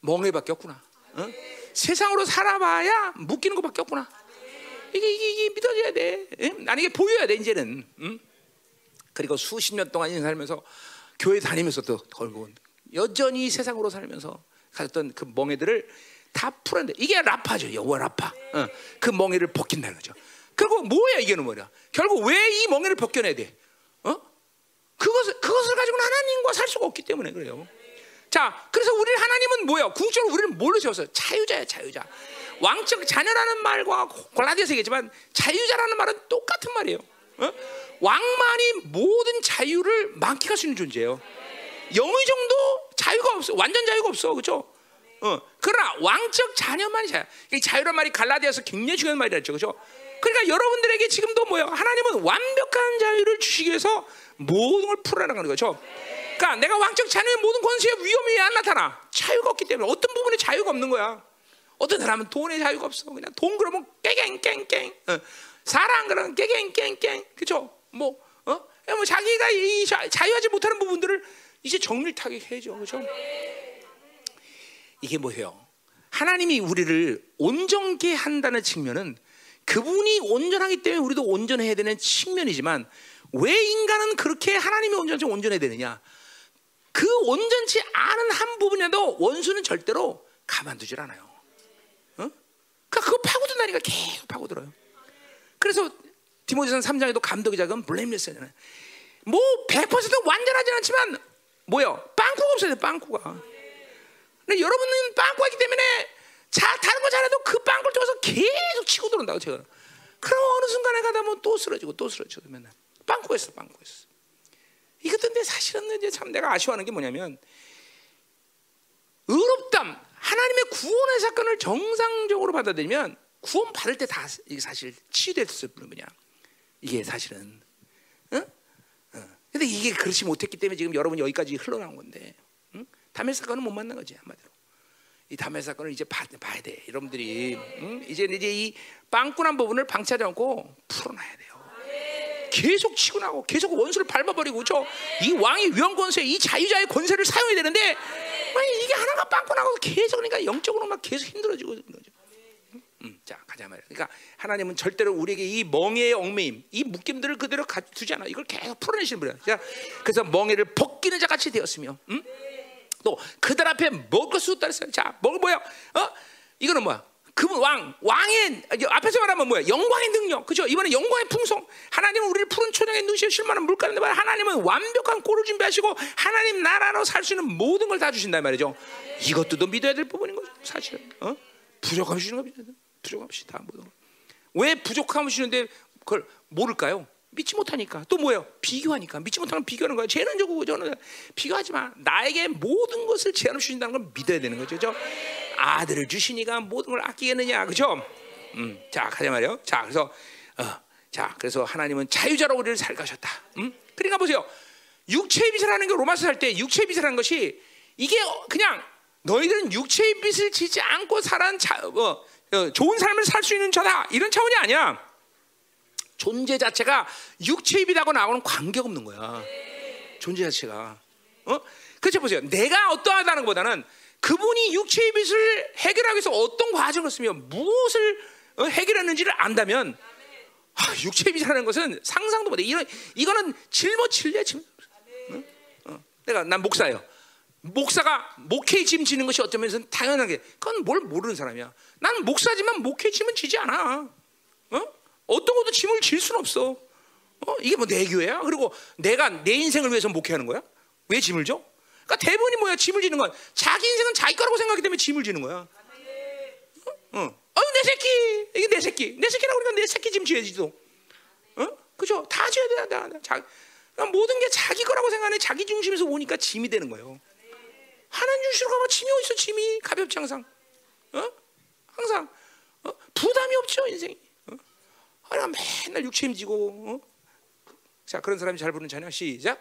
멍해밖에 없구나. 어? 세상으로 살아봐야 묶이는 것밖에 없구나. 이게, 이게, 이게 믿어져야 돼. 응? 난 이게 보여야 돼 이제는. 응? 그리고 수십 년 동안 살면서 교회 다니면서 또 걸고 여전히 세상으로 살면서 가졌던 그 멍해들을 다 풀었는데 이게 라파죠. 여호와 라파. 어, 그 멍해를 벗긴다는 거죠. 그리고 뭐야 이게는 뭐야? 결국 왜 이 멍해를 벗겨내야 돼? 어? 그것을 그것을 가지고는 하나님과 살 수가 없기 때문에 그래요. 자, 그래서 우리 하나님은 뭐야? 궁극적으로 우리를 뭘로 세웠어요? 자유자야, 자유자. 왕적 자녀라는 말과 골라디아서 얘기지만 자유자라는 말은 똑같은 말이에요. 어? 왕만이 모든 자유를 만끽할 수 있는 존재예요. 영의 정도 자유가 없어. 완전 자유가 없어. 그렇죠? 어. 그러나 왕적 자녀만이 자유. 이 자유란 말이 갈라디아서 굉장히 중요한 말이었죠. 그렇죠? 그러니까 여러분들에게 지금도 뭐예요? 하나님은 완벽한 자유를 주시기 위해서 모든 걸 풀어나가는 거죠. 그러니까 내가 왕적 자녀의 모든 권세의 위험이 안 나타나. 자유가 없기 때문에 어떤 부분에 자유가 없는 거야. 어떤 사람은 돈에 자유가 없어. 그냥 돈 그러면 깨갱깽깽. 어. 사랑 그러면 깨갱깽깽. 그죠? 뭐, 어? 뭐 자기가 이 자유하지 못하는 부분들을 이제 정밀하게 해줘. 그죠? 이게 뭐예요? 하나님이 우리를 온전케 한다는 측면은 그분이 온전하기 때문에 우리도 온전해야 되는 측면이지만 왜 인간은 그렇게 하나님이 온전치 온전해야 되느냐? 그 온전치 않은 한 부분에도 원수는 절대로 가만두질 않아요. 어? 그러니까 그거 파고든다니까 계속 파고들어요. 그래서 디모데전 3장에도 감독이 작은 블레임레스잖아요. 뭐 100% 완전하진 않지만 뭐요? 빵꾸가 없어야 돼, 빵꾸가. 근데 여러분은 빵꾸가 있기 때문에 자, 다른 거 잘해도 그 빵꾸를 통해서 계속 치고 들어온다고 제가. 그럼 어느 순간에 가다 보면 또 쓰러지고 또 쓰러지고 맨날 빵꾸가 있어, 빵꾸가 있어. 이것도 사실은 이제 참 내가 아쉬워하는 게 뭐냐면 의롭담 하나님의 구원의 사건을 정상적으로 받아들이면 구원 받을 때 다 이게 사실 치유됐을 뿐이야. 이게 사실은. 근데 이게 그렇지 못했기 때문에 지금 여러분 여기까지 흘러나온 건데. 응? 담의 사건은 못 만난 거지 한마디로. 이 담의 사건을 이제 봐, 봐야 돼. 여러분들이 응? 이제 이제 이 빵꾸난 부분을 방치하지 않고 풀어놔야 돼요. 계속 치고 나고 계속 원수를 밟아버리고 그죠? 이 왕의 위험 권세, 이 자유자의 권세를 사용해야 되는데 이게 하나가 빵꾸 나고 계속 그러니까 영적으로 막 계속 힘들어지고 그런 거죠. 음, 자 가자 말이야. 그러니까 하나님은 절대로 우리에게 이 멍에의 얽매임, 이 묶임들을 그대로 두지 않아. 이걸 계속 풀어내시는 분이야. 자, 그래서 멍에를 벗기는 자 같이 되었으며, 음? 또 그들 앞에 먹을 수 없다 했어요. 자, 먹을 뭐야? 어? 이거는 뭐야? 그분 왕 왕의 앞에서 말하면 뭐야 영광의 능력 그죠 이번에 영광의 풍성 하나님은 우리를 푸른 초장에 누시어 실만한 물가인데 하나님은 완벽한 꼴을 준비하시고 하나님 나라로 살 수 있는 모든 걸 다 주신단 말이죠 이것도 또 믿어야 될 부분인 거죠 사실은 어? 부족함 주시는 겁니다 부족함 시다 모든 왜 부족함 주시는데 그걸 모를까요 믿지 못하니까 또 뭐예요? 비교하니까 믿지 못하면 비교하는 거예요. 쟤는 저거 저는 비교하지 마. 나에게 모든 것을 제한을 주신다는 걸 믿어야 되는 거죠. 그죠? 아들을 주시니까 모든 걸 아끼겠느냐, 그죠? 음, 자 가자 말이요. 자 그래서 어, 자 그래서 하나님은 자유자로 우리를 살가셨다. 음? 그러니까 보세요. 육체의 빚이라는 게 로마서 살때 육체의 빚이라는 것이 이게 그냥 너희들은 육체의 빚을 지지 않고 살한 자, 어, 어, 좋은 삶을 살 수 있는 자다 이런 차원이 아니야. 존재 자체가 육체의 빚하고 나하고는 관계가 없는 거야. 존재 자체가. 어? 그렇죠 보세요. 내가 어떠하다는 것보다는 그분이 육체의 빚을 해결하기 위해서 어떤 과정을 쓰며 무엇을 어, 해결했는지를 안다면 아, 육체의 빚이라는 것은 상상도 못해. 이런 이거는 짊어질래 지금. 어? 어. 내가 난 목사예요. 목사가 목회 짐 지는 것이 면에서 당연하게 그건 뭘 모르는 사람이야. 나는 목사지만 목회 짐은 지지 않아. 어? 어떤 것도 짐을 질 수는 없어. 어? 이게 뭐 내 교회야? 그리고 내가 내 인생을 위해서 목회하는 거야? 왜 짐을 져? 그러니까 대부분이 뭐야? 짐을 지는 건 자기 인생은 자기 거라고 생각하기 때문에 짐을 지는 거야. 어? 어, 내 새끼 이게 내 새끼 내 새끼라고 그러니까 내 새끼 짐 지어야지도. 어? 그죠? 다 지어야 돼, 다, 다. 자, 그러니까 모든 게 자기 거라고 생각하는 자기 중심에서 오니까 짐이 되는 거예요. 하나님 주시러 가면 짐이 어디서 짐이 가볍지 항상. 어? 항상 어? 부담이 없죠 인생이. 어? 하나 맨날 육체임지고. 어? 자 그런 사람이 잘 부르는 찬양 시작.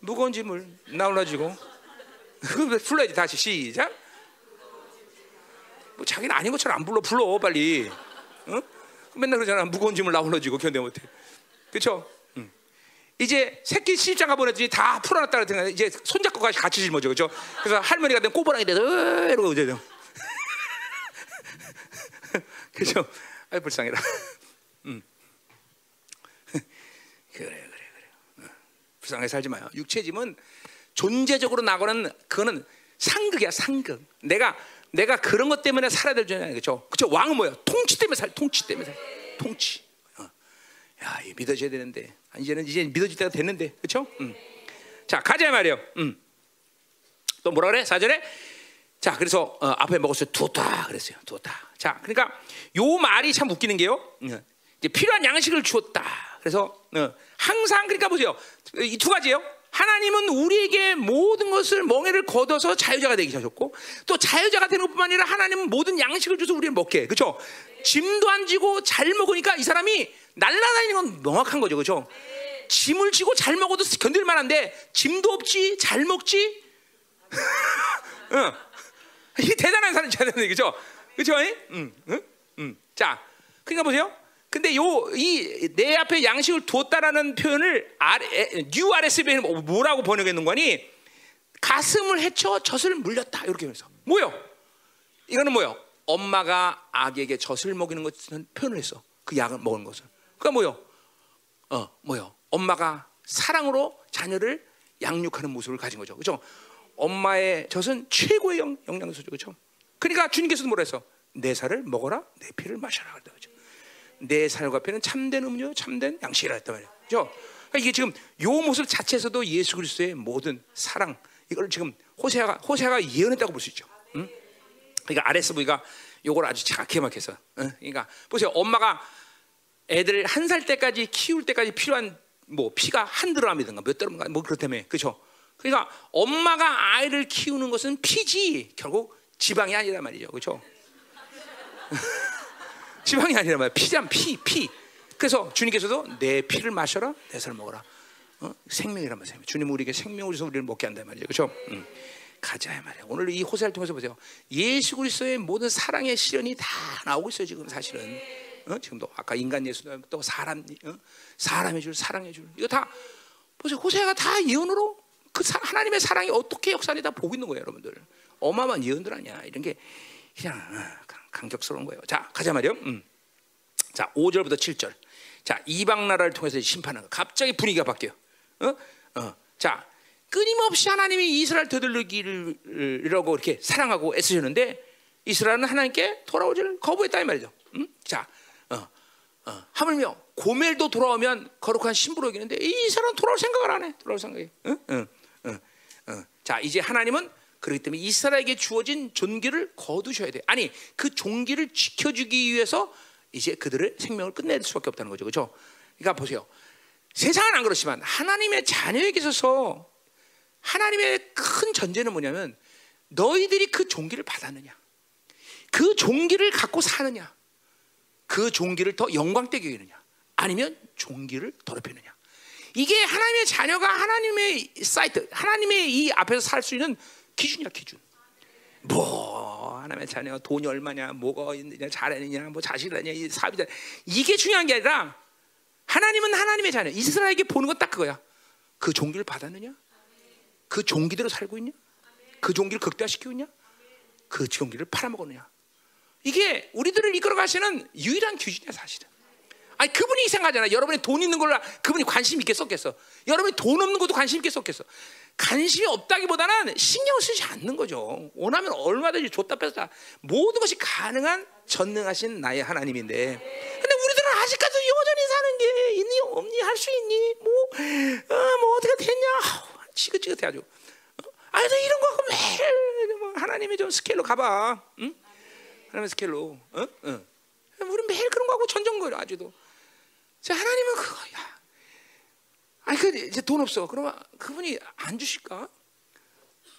무거운 짐을 나 올라지고. 그 불러야지 다시 시작. 뭐 자기는 아닌 것처럼 안 불러 불러 빨리. 어? 맨날 그러잖아 무거운 짐을 나 올라지고 견뎌 못해. 그렇죠? 이제 새끼 시집장 가 보냈더니 다 풀어놨다 그랬더니 이제 손잡고 같이 짊어져 그죠? 그래서 할머니가 된 꼬부랑이 돼서 이러고 이제 그죠? 아이 불쌍해라. 음. 그래 그래 그래. 불쌍하게 살지 마요. 육체짐은 존재적으로 나고는 그거는 상극이야 상극. 내가 내가 그런 것 때문에 살아야 될 줄이야 그죠? 그죠? 왕은 뭐야? 통치 때문에 살. 통치 때문에 살. 통치. 어. 야, 이 믿어져야 되는데. 이제는 이제 믿어질 때가 됐는데, 그렇죠? 음. 자, 가자 말이요. 음. 또 뭐라 그래? 사절에 자, 그래서 어, 앞에 먹었어요. 두었다 그랬어요. 두었다. 자, 그러니까 요 말이 참 웃기는 게요. 어, 이제 필요한 양식을 주었다. 그래서 어, 항상 그러니까 보세요. 이 두 가지예요. 하나님은 우리에게 모든 것을 멍에를 걷어서 자유자가 되게 하셨고 또 자유자가 되는 것뿐만 아니라 하나님은 모든 양식을 줘서 우리를 먹게 그렇죠? 짐도 안 지고 잘 먹으니까 이 사람이 날라다니는 건 명확한 거죠 그렇죠? 짐을 지고 잘 먹어도 견딜 만한데 짐도 없지 잘 먹지 응. 이게 대단한 사람이잖아요 그렇죠? 그렇죠? 응, 응, 응. 자 그러니까 보세요 근데 요 이 내 앞에 양식을 두었다라는 표현을 뉴 RSV는 뭐라고 번역했는 거니? 가슴을 헤쳐 젖을 물렸다 이렇게 해서 뭐요? 이거는 뭐요? 엄마가 아기에게 젖을 먹이는 것을 표현을 했어. 그 약을 먹은 것을. 그러니까 뭐요? 어 뭐요? 엄마가 사랑으로 자녀를 양육하는 모습을 가진 거죠. 그렇죠? 엄마의 젖은 최고의 영, 영양소죠. 그렇죠? 그러니까 주님께서도 뭐라 했어? 내 살을 먹어라, 내 피를 마셔라 그랬다. 그렇죠? 내 살과 피는 참된 음료, 참된 양식이라 했단 말이에요. 그죠? 그러니까 이게 지금 요 모습 자체에서도 예수 그리스도의 모든 사랑 이걸 지금 호세아가 호세아가 예언했다고 볼 수 있죠. 응? 그러니까 RSV가 요걸 아주 정확히 막해서. 응? 그러니까 보세요. 엄마가 애들 한 살 때까지 키울 때까지 필요한 뭐 피가 한 드럼이든가 몇 드럼인가 뭐 그렇다며. 그렇죠? 그러니까 엄마가 아이를 키우는 것은 피지 결국 지방이 아니란 말이죠. 그렇죠? 지방이 아니라 말이야. 피잖 피, 피. 그래서 주님께서도 내 피를 마셔라, 내 살을 먹어라. 어? 생명이란 말이에요. 주님 우리에게 생명을 줘서 우리를 먹게 한단 말이죠. 그렇죠? 음. 가자 말이야. 오늘 이 호세를 통해서 보세요. 예수 그리스도의 모든 사랑의 시련이 다 나오고 있어요. 지금 사실은. 어? 지금도 아까 인간 예수도 또 사람 어? 사람의 줄 사랑의 줄 이거 다 보세요. 호세가 다 예언으로 그 사, 하나님의 사랑이 어떻게 역사하니 다 보고 있는 거예요, 여러분들. 어마어마한 예언들 아니야. 이런 게 그냥 어, 감격스러운 거예요. 자, 가자 말이요. 음. 자, 5절부터 7절. 자, 이방 나라를 통해서 심판하는 거. 갑자기 분위기가 바뀌어. 어? 어. 자, 끊임없이 하나님이 이스라엘 되돌리기를이라고 이렇게 사랑하고 애쓰셨는데 이스라엘은 하나님께 돌아오지를 거부했다 이 말이죠. 음? 자, 어, 어. 하물며 고멜도 돌아오면 거룩한 신부로 이기는데 이 사람은 돌아올 생각을 안 해. 돌아올 생각이. 응? 응. 응. 응. 자, 이제 하나님은 그렇기 때문에 이스라엘에게 주어진 존귀를 거두셔야 돼. 아니 그 존귀를 지켜주기 위해서 이제 그들의 생명을 끝낼 수밖에 없다는 거죠, 그렇죠? 그러니까 보세요. 세상은 안 그렇지만 하나님의 자녀에게 있어서 하나님의 큰 전제는 뭐냐면 너희들이 그 종기를 받았느냐, 그 종기를 갖고 사느냐, 그 종기를 더 영광되게 여기느냐, 아니면 종기를 더럽히느냐. 이게 하나님의 자녀가 하나님의 사이트, 하나님의 이 앞에서 살 수 있는 기준이야 기준. 뭐 하나님의 자녀 돈이 얼마냐, 뭐가 있느냐, 잘하느냐, 뭐 자식이냐, 이 사업이다. 이게 중요한 게 아니라 하나님은 하나님의 자녀. 이스라엘에게 보는 건 딱 그거야. 그 종기를 받았느냐? 그 종기대로 살고 있냐? 그 종기를 극대화시키고 있냐? 그 종기를 팔아먹었느냐? 이게 우리들을 이끌어 가시는 유일한 기준이야 사실은. 아니 그분이 이상하잖아. 여러분이 돈 있는 걸 그분이 관심 있게 썼겠어. 여러분이 돈 없는 것도 관심 있게 썼겠어. 관심이 없다기보다는 신경 쓰지 않는 거죠. 원하면 얼마든지 줬다 뺐다 모든 것이 가능한 전능하신 나의 하나님인데. 근데 우리들은 아직까지 여전히 사는 게 있니 없니 할 수 있니 뭐, 어, 뭐 어떻게 됐냐 지긋지긋해 아주. 어? 아니 이런 거 매일 뭐 하나님의 좀 스케일로 가봐. 응? 하나님의 스케일로. 어? 어. 우리 매일 그런 거 하고 전전거려 아직도. 자, 하나님은 그거 야. 아니 그 이제 돈 없어. 그러면 그분이 안 주실까?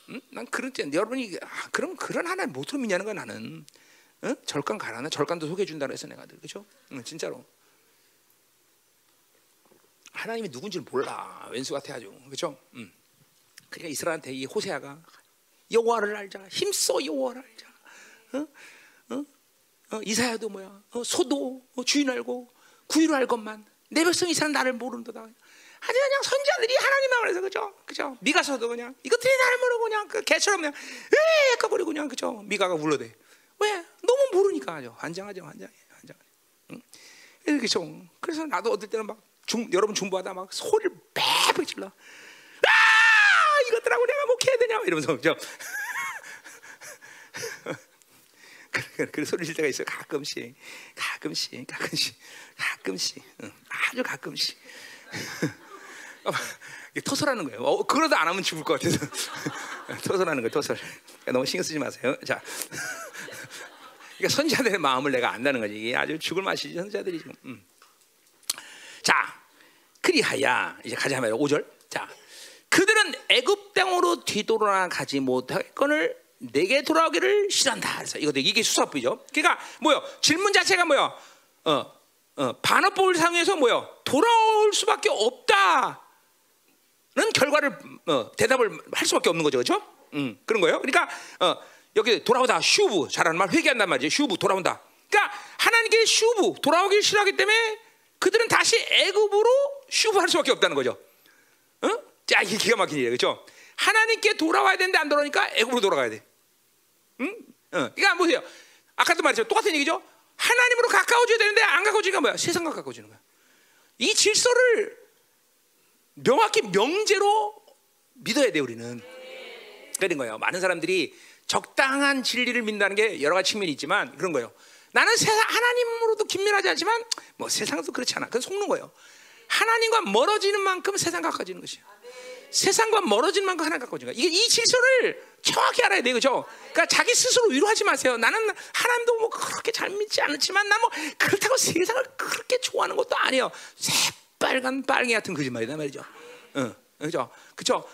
응? 난 그런 때 여러분이 아, 그럼 그런 하나님 못으로 믿냐는 거야 나는. 응? 절간 가라나 절간도 소개해 준다 그래서 내가 그렇죠? 응, 진짜로. 하나님이 누군지 를 몰라 왼수 같아 아주? 응. 그러니까 이스라엘한테 이 호세아가 여호와를 알자 힘써 여호와를 알자. 어? 어? 어, 이사야도 뭐야? 어, 소도 어, 주인 알고 구유를 알 것만 내 백성 이스라엘 나를 모른도다. 아주 그냥 선자들이 하나님만 그래서 그죠? 그죠? 미가서도 그냥 이것들이 나를 모르고 그냥 그 개처럼 그냥 에 까버리고 그냥 그죠? 미가가 울러대. 왜? 너무 모르니까 아주 환장하죠, 환장해, 환장. 응? 그렇죠. 그래서 나도 어떨 때는 막 중, 여러분 중보하다 막 소리를 빼빼 질러. 아 이것들하고 내가 목해야 되냐 이러면서 그죠? 그 소리 질 때가 있어 가끔씩, 가끔씩, 가끔씩, 가끔씩, 응. 아주 가끔씩. 토설하는 거예요. 어, 그러다 안 하면 죽을 것 같아서 토설하는 거예요. 토설. 그러니까 너무 신경 쓰지 마세요. 자, 그러니까 선자들의 마음을 내가 안다는 거지. 이게 아주 죽을 맛이지 선자들이 지금. 음. 자, 그리하야 이제 가자 말이야. 5절. 자, 그들은 애굽 땅으로 뒤돌아 가지 못할 건을 내게 돌아오기를 싫어한다. 그래서 이거 이게 수사법이죠. 그러니까 뭐요? 질문 자체가 뭐요? 어, 어, 반어법을 사용해서 뭐요? 돌아올 수밖에 없다는 결과를 어, 대답을 할 수밖에 없는 거죠, 그렇죠? 음, 그런 거예요. 그러니까 어, 여기 돌아오다 슈브 잘하는 말 회개한단 말이죠. 슈브 돌아온다. 그러니까 하나님께 슈브 돌아오기 싫어하기 때문에 그들은 다시 애굽으로 슈브 할 수밖에 없다는 거죠. 어? 자, 이게 기가 막힌 일이에요, 그렇죠? 하나님께 돌아와야 되는데 안 돌아오니까 애굽으로 돌아가야 돼. 응? 어. 그러니까 보세요. 아까도 말했죠. 똑같은 얘기죠. 하나님으로 가까워져야 되는데 안 가까워지니까 뭐야? 세상과 가까워지는 거야. 이 질서를 명확히 명제로 믿어야 돼 우리는. 그런 거예요. 많은 사람들이 적당한 진리를 믿는다는 게 여러 가지 측면이 있지만 그런 거예요. 나는 세상 하나님으로도 긴밀하지 않지만 뭐 세상도 그렇지 않아. 그건 속는 거예요. 하나님과 멀어지는 만큼 세상 가까워지는 것이야. 세상과 멀어진 만큼 하나 가까워진 거야. 이게 이 질서를 정확히 알아야 돼, 그죠? 그러니까 자기 스스로 위로하지 마세요. 나는 하나님도 뭐 그렇게 잘 믿지 않지만 나 뭐 그렇다고 세상을 그렇게 좋아하는 것도 아니에요. 새빨간 빨개 같은 거짓말이다 말이죠. 어, 그죠? 그죠?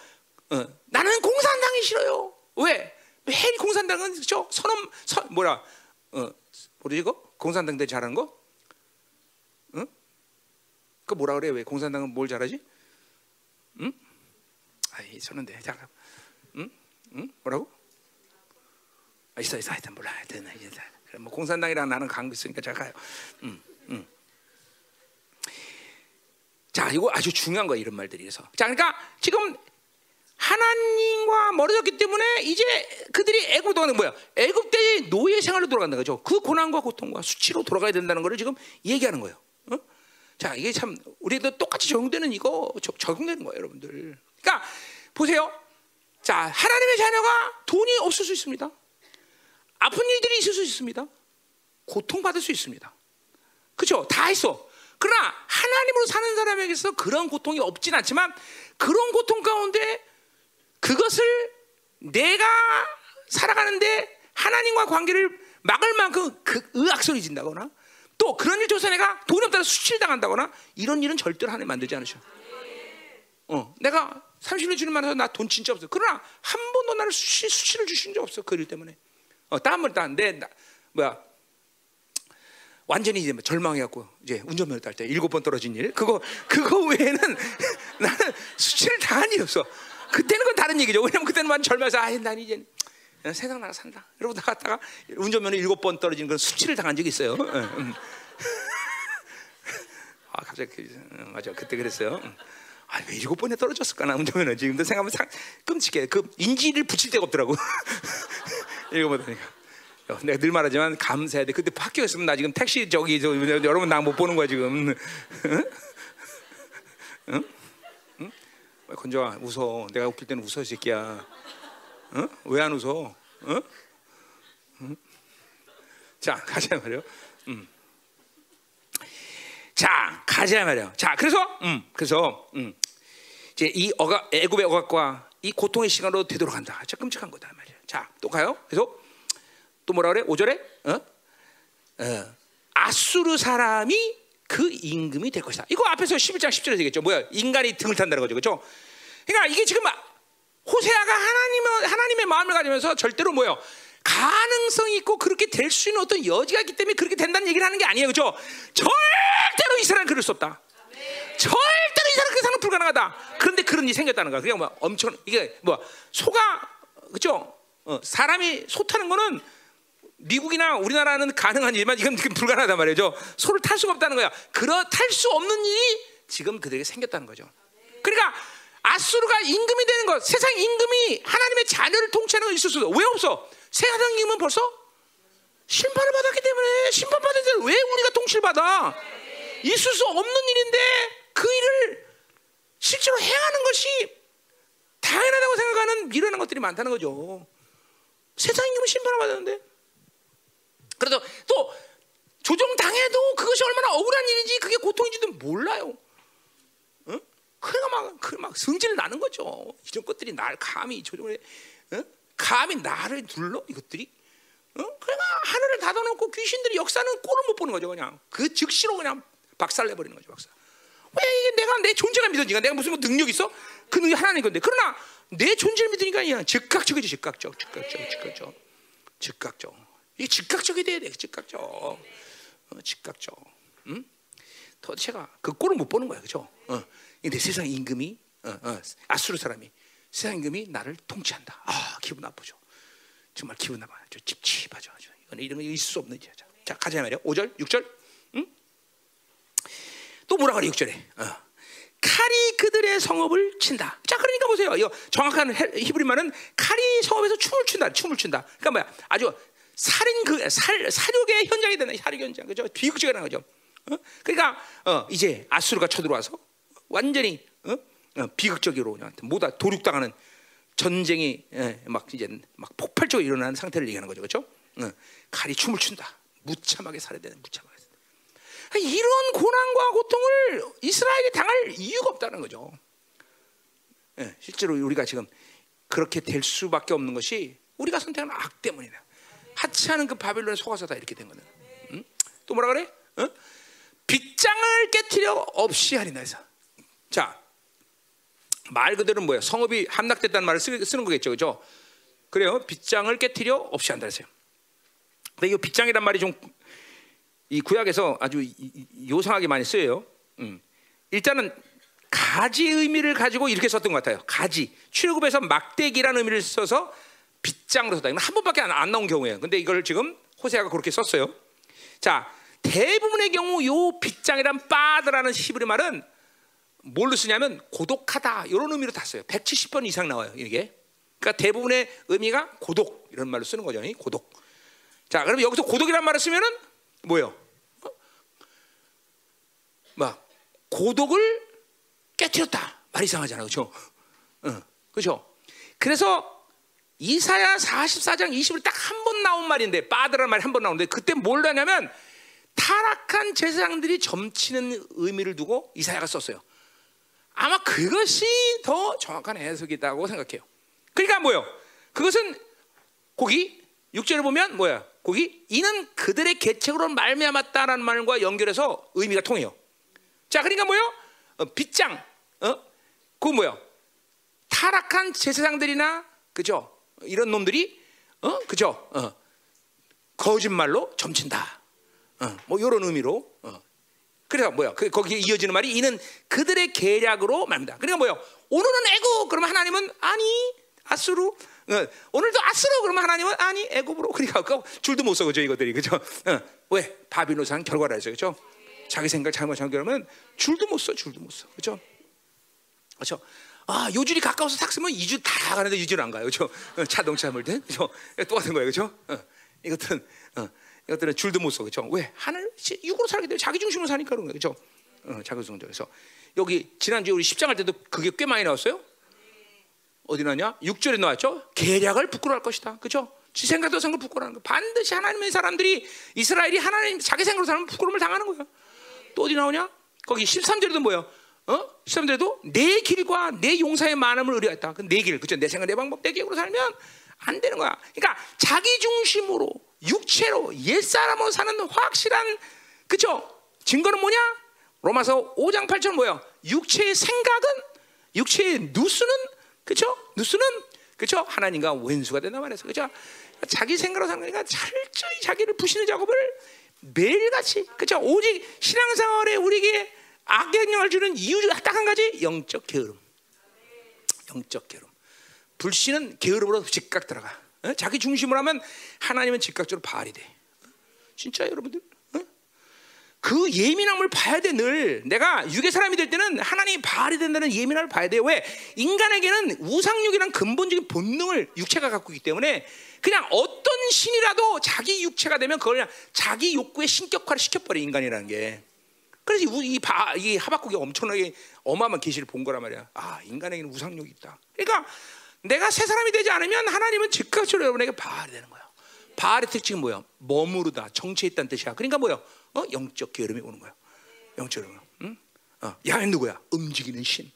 어, 나는 공산당이 싫어요. 왜? 매일 공산당은 그죠? 선언, 선 뭐라? 어, 뭐지 이거? 공산당들 잘하는 거? 응? 그 뭐라 그래? 왜 공산당은 뭘 잘하지? 응? 아이 저는데 잠깐, 응, 응, 뭐라고? 아, 있어 있어 하여튼 몰라 하여튼 이제 뭐 공산당이랑 나는 관계 있으니까 잘 가요. 응, 응. 자, 이거 아주 중요한 거야 이런 말들이 그래서. 자, 그러니까 지금 하나님과 멀어졌기 때문에 이제 그들이 애굽 도가는 뭐야? 애굽 때의 노예 생활로 돌아간다 거죠. 그 고난과 고통과 수치로 돌아가야 된다는 것을 지금 얘기하는 거예요. 어? 자, 이게 참 우리도 똑같이 적용되는 이거 적용되는 거예요, 여러분들. 그러니까 보세요. 자, 하나님의 자녀가 돈이 없을 수 있습니다. 아픈 일들이 있을 수 있습니다. 고통받을 수 있습니다. 그렇죠? 다 있어. 그러나 하나님으로 사는 사람에게서 그런 고통이 없진 않지만 그런 고통 가운데 그것을 내가 살아가는데 하나님과 관계를 막을 만큼 그 의악소리 진다거나 또 그런 일 조사 내가 돈이 없다고 수치를 당한다거나 이런 일은 절대로 하나님 만들지 않으셔. 어, 내가 30년 주님 만나서 나 돈 진짜 없어. 그러나 한 번도 나를 수치, 수치를 주신 적 없어. 그 일 때문에. 어, 다음번 내 뭐야 완전히 이제 뭐 절망해갖고 이제 운전면허 딸 때 일곱 번 떨어진 일 그거 그거 외에는 나는 수치를 당한 일이 없어. 그때는 건 다른 얘기죠. 왜냐면 그때는 만 젊어서 아, 난 이제 세상 나가 산다. 이러고 나갔다가 운전면허 일곱 번 떨어진 건 수치를 당한 적이 있어요. 응. 아 갑자기 그, 맞아 그때 그랬어요. 아 왜 일곱 번에 떨어졌을까 나 운전면허 지금도 생각하면 상, 끔찍해. 그 인지를 붙일 데가 없더라고. 읽어보니까. 내가 늘 말하지만 감사해야 돼. 그때 학교였으면 나 지금 택시 저기 저 여러분 나 못 보는 거야 지금. 응? 응? 응? 건져와 웃어. 내가 웃길 때는 웃어 새끼야. 응? 왜 안 웃어? 응? 응? 자 가자 말이요. 음. 자 가자 말이요. 자 그래서 음 그래서 음 이제 이 어가 애굽의 억압과 이 고통의 시간으로 되돌아간다. 진짜 끔찍한 거다 말이야. 자 또 가요. 그래서 또 뭐라 그래? 5절에 어? 어. 아수르 사람이 그 임금이 될 것이다. 이거 앞에서 11장 10절에 되겠죠. 뭐야? 인간이 등을 탄다는 거죠. 그렇죠? 그러니까 이게 지금 호세아가 하나님 하나님의 마음을 가지면서 절대로 뭐요? 가능성이 있고 그렇게 될 수 있는 어떤 여지가 있기 때문에 그렇게 된다는 얘기를 하는 게 아니에요. 그렇죠? 절대로 이스라엘 그럴 수 없다. 절대로 이스라엘 그 상은 불가능하다. 그런데 그런 일이 생겼다는 거야. 그냥 뭐 엄청 이게 뭐 소가 그렇죠? 어, 사람이 소 타는 거는 미국이나 우리나라는 가능한 일이지만 이건 불가능하단 말이죠. 소를 탈 수가 없다는 거야. 그러 탈 수 없는 일이 지금 그들에게 생겼다는 거죠. 그러니까 아수르가 임금이 되는 것, 세상 임금이 하나님의 자녀를 통치하는 건 있을 수도 왜 없어? 세상 임금은 벌써 심판을 받았기 때문에 심판받은 데를 왜 우리가 통치를 받아? 있을 수 없는 일인데 그 일을 실제로 행하는 것이 당연하다고 생각하는 일어나는 것들이 많다는 거죠. 세상 임금은 심판을 받았는데 그래도 또 조정 당해도 그것이 얼마나 억울한 일인지 그게 고통인지도 몰라요. 어? 그래가 막, 그막 성질 나는 거죠. 이런 것들이 날 감히 조정을 해. 어? 감히 나를 눌러 이것들이. 어? 그러니까 하늘을 닫아놓고 귀신들이 역사는 꼴을 못 보는 거죠. 그냥 그 즉시로 그냥 박살내 버리는 거죠. 박살. 왜 이게 내가 내 존재가 믿어지니까 내가 무슨 뭐 능력 있어? 그 능력 하나님 건데 그러나 내 존재를 믿으니까 그냥 즉각적이지 즉각적, 즉각적, 즉각적, 즉각적. 이 즉각적이 돼야 돼. 즉각적. 어, 즉각적. 응? 도대체가 그 꼴을 못 보는 거야, 그렇죠? 어. 근데 세상 임금이 어, 어, 아수르 사람이 세상 임금이 나를 통치한다. 아 기분 나쁘죠. 정말 기분 나빠. 저 찝찝하죠. 이건 이런 거 있을 수 없는 일이야. 자 가자 말이야. 5절, 6절. 응? 또 뭐라 그래 6절에. 어. 칼이 그들의 성읍을 친다. 자, 그러니까 보세요. 이거 정확한 히브리말은 칼이 성읍에서 춤을 춘다. 춤을 춘다. 그러니까 뭐야? 아주 살인 그 살, 사륙의 현장이 되는 살육 현장 그죠? 비극적이라는 거죠. 어? 그러니까 어, 이제 아수르가 쳐들어와서 완전히 어? 어 비극적으로 모다 도륙당하는 전쟁이 예, 막 이제 막 폭발적으로 일어나는 상태를 얘기하는 거죠, 그렇죠? 어, 칼이 춤을 춘다. 무참하게 살해야 되는 무참하게. 이런 고난과 고통을 이스라엘이 당할 이유가 없다는 거죠. 예, 실제로 우리가 지금 그렇게 될 수밖에 없는 것이 우리가 선택한 악 때문이다. 하찮은 그 바벨론에 속아서 다 이렇게 된 거는. 응? 또 뭐라 그래? 어? 빗장을 깨뜨려 없이 하리나 해서. 자, 말 그대로 뭐야? 성읍이 함락됐다는 말을 쓰, 는 거겠죠, 그죠? 그래요. 빗장을 깨뜨려 없이 한다 했어요. 근데 이 빗장이란 말이 좀 이 구약에서 아주 요상하게 많이 쓰여요. 음. 일단은 가지 의미를 가지고 이렇게 썼던 것 같아요. 가지. 출애굽에서 막대기라는 의미를 써서 빗장으로 썼다. 한 번밖에 안, 안 나온 경우예요. 근데 이걸 지금 호세아가 그렇게 썼어요. 자, 대부분의 경우 요 빗장이란 빠드라는 히브리 말은 뭘로 쓰냐면 고독하다 이런 의미로 다 써요. 170번 이상 나와요. 이게. 그러니까 대부분의 의미가 고독 이런 말로 쓰는 거죠. 고독. 자, 그럼 여기서 고독이란 말을 쓰면은 뭐예요? 어? 막 고독을 깨뜨렸다. 말 이상하잖아. 그렇죠? 응. 그렇죠? 그래서 이사야 44장 20을 딱 한 번 나온 말인데 빠드라는 말이 한 번 나오는데 그때 뭘 하냐면 타락한 제사장들이 점치는 의미를 두고 이사야가 썼어요. 아마 그것이 더 정확한 해석이다고 생각해요. 그러니까 뭐요? 그것은 거기 6절을 보면 뭐야? 거기 이는 그들의 계책으로 말미암았다라는 말과 연결해서 의미가 통해요. 자, 그러니까 뭐요? 어, 빗장, 어, 그 뭐요? 타락한 제사장들이나 그죠? 이런 놈들이 어 그죠? 어. 거짓말로 점친다. 어. 뭐 이런 의미로 어. 그래서 뭐야? 그 거기에 이어지는 말이 이는 그들의 계략으로 말입니다. 그러니까 뭐요? 오늘은 애고 그러면 하나님은 아니 아수르 어, 오늘도 아수르 그러면 하나님은 아니 애굽으로 그러니까 그 줄도 못 서 그죠 이것들이 그죠? 어, 왜 바빌론산 결과라 해서 그죠? 자기 생각 잘못 잘못하면 줄도 못 써, 줄도 못 써, 그죠? 그렇죠? 아, 요 줄이 가까워서 탁 쓰면 이주 다 가는데 이주를 안 가요. 그죠? 어, 자동차 몰 때. 그죠? 똑같은 거예요. 그죠? 어, 이것들은, 어, 이것들은 줄도 못 써. 그죠? 왜? 하늘, 육으로 살게 되면 자기 중심으로 사니까 그런 거예요. 그죠? 어, 자기 중심으로. 그래서 여기 지난주에 우리 십장 할 때도 그게 꽤 많이 나왔어요. 어디 나냐? 6절에 나왔죠? 계략을 부끄러워할 것이다. 그죠? 지 생각도 생각 부끄러워하는 거. 반드시 하나님의 사람들이 이스라엘이 하나님 자기 생각으로 살면 부끄러움을 당하는 거야. 또 어디 나오냐? 거기 13절에도 뭐야? 어? 13절에도 내 길과 내 용사의 많음을 의뢰했다. 그내 길, 그죠? 내 생각, 내 방법, 내 계획으로 살면 안 되는 거야. 그러니까 자기 중심으로 육체로 옛 사람으로 사는 확실한 그죠? 증거는 뭐냐? 로마서 5장 8절 뭐야? 육체의 생각은 육체의 누수는 그죠? 누수는 그죠? 하나님과 원수가 된다 말해서 그죠? 자기 생각으로 사는 거니까 철저히 자기를 부시는 작업을 매일같이 그죠? 오직 신앙생활에 우리에게 악영향을 주는 이유가 딱 한 가지 영적 게으름. 영적 게으름. 불신은 게으름으로 즉각 들어가. 어? 자기 중심으로 하면 하나님은 즉각적으로 발이 돼. 진짜 여러분들. 어? 그 예민함을 봐야 돼 늘. 내가 육의 사람이 될 때는 하나님이 발이 된다는 예민함을 봐야 돼. 왜? 인간에게는 우상육이란 근본적인 본능을 육체가 갖고 있기 때문에 그냥 어떤 신이라도 자기 육체가 되면 그걸 그냥 자기 욕구에 신격화를 시켜버려 인간이라는 게. 그래서 이, 바, 이 하박국이 엄청나게 어마어마한 계시를 본 거란 말이야. 아 인간에게는 우상욕이 있다. 그러니까 내가 새 사람이 되지 않으면 하나님은 즉각적으로 여러분에게 바알이 되는 거야. 바알의 특징은 뭐야? 머무르다, 정체에 있다는 뜻이야. 그러니까 뭐야? 어? 영적 게으름이 오는 거야. 영적 게으름. 응? 어. 야, 누구야? 움직이는 신.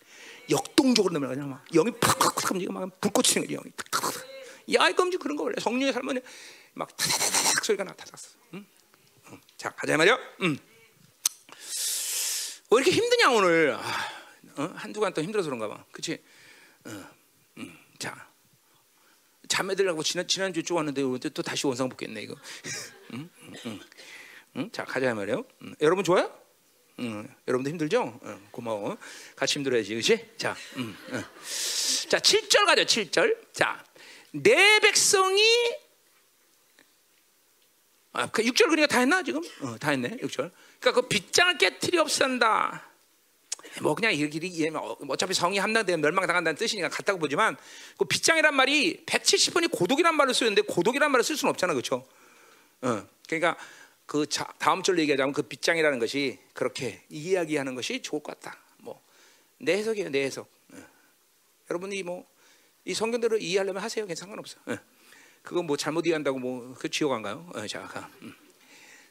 역동적으로 넘어가냐 막 영이 팍팍팍 움직이고 막 불꽃이 생겨 영이 탁탁탁. 야, 이거 움직 그런 거 원래 성령의 삶은 막 타다다닥 소리가 나타났어. 응? 응. 자, 가자 말이야. 응. 왜 이렇게 힘드냐 오늘? 아, 어? 한두 간 동안 힘들어서 그런가 봐. 그치? 어, 음, 자, 자매들하고 지난 지난주 쭉 왔는데 또 다시 원상 붙겠네 이거. 음, 음, 음, 자 가자 말이요. 여러분 좋아요? 음, 여러분도 힘들죠? 음, 고마워. 같이 힘들어야지, 그렇지? 자, 음, 음. 자, 7절 가죠. 7절. 자, 내 백성이 아, 그 6절 그러니까 다 했나 지금? 어, 다 했네. 6절. 그러니까 그 빗장을 깨뜨리 없앤다. 뭐 그냥 이렇게 이해 뭐 어차피 성이 함락되면 멸망당한다는 뜻이니까 같다고 보지만 그 빗장이란 말이 170번이 고독이란 말을 쓰는데 고독이란 말을 쓸 수는 없잖아, 그렇죠? 어, 그러니까 그 자, 다음 절로 얘기하자면 그 빗장이라는 것이 그렇게 이야기하는 것이 좋을 것 같다. 뭐 내 해석이에요, 내 해석. 어. 여러분이 뭐 이 성경대로 이해하려면 하세요, 괜찮은 없어. 어. 그거 뭐 잘못 이해한다고 뭐 그 지옥 안 가요? 어, 자, 가. 음.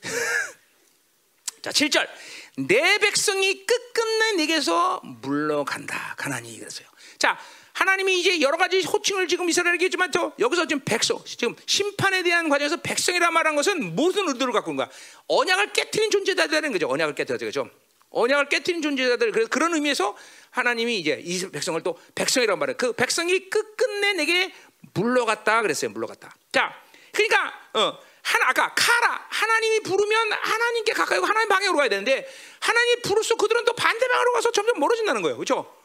자, 7절. 내 백성이 끝끝내 내게서 물러간다. 가난이 그랬어요. 자, 하나님이 이제 여러 가지 호칭을 지금 이스라엘에게 했지만 또 여기서 지금 백성, 지금 심판에 대한 과정에서 백성이라 말한 것은 무슨 의도를 갖고 있는 거야? 언약을 깨뜨린 존재자들은 거죠. 언약을 깨뜨려서 그죠. 언약을 깨뜨린 존재자들 그런 의미에서 하나님이 이제 이 백성을 또 백성이라고 말해. 그 백성이 끝끝내 내게 물러갔다 그랬어요. 물러갔다. 자, 그러니까 어, 하나 아까 카라 하나님이 부르면 하나님께 가까이 고 하나님 방향으로 가야 되는데 하나님이 부를수록 그들은 또 반대 방향으로 가서 점점 멀어진다는 거예요. 그렇죠?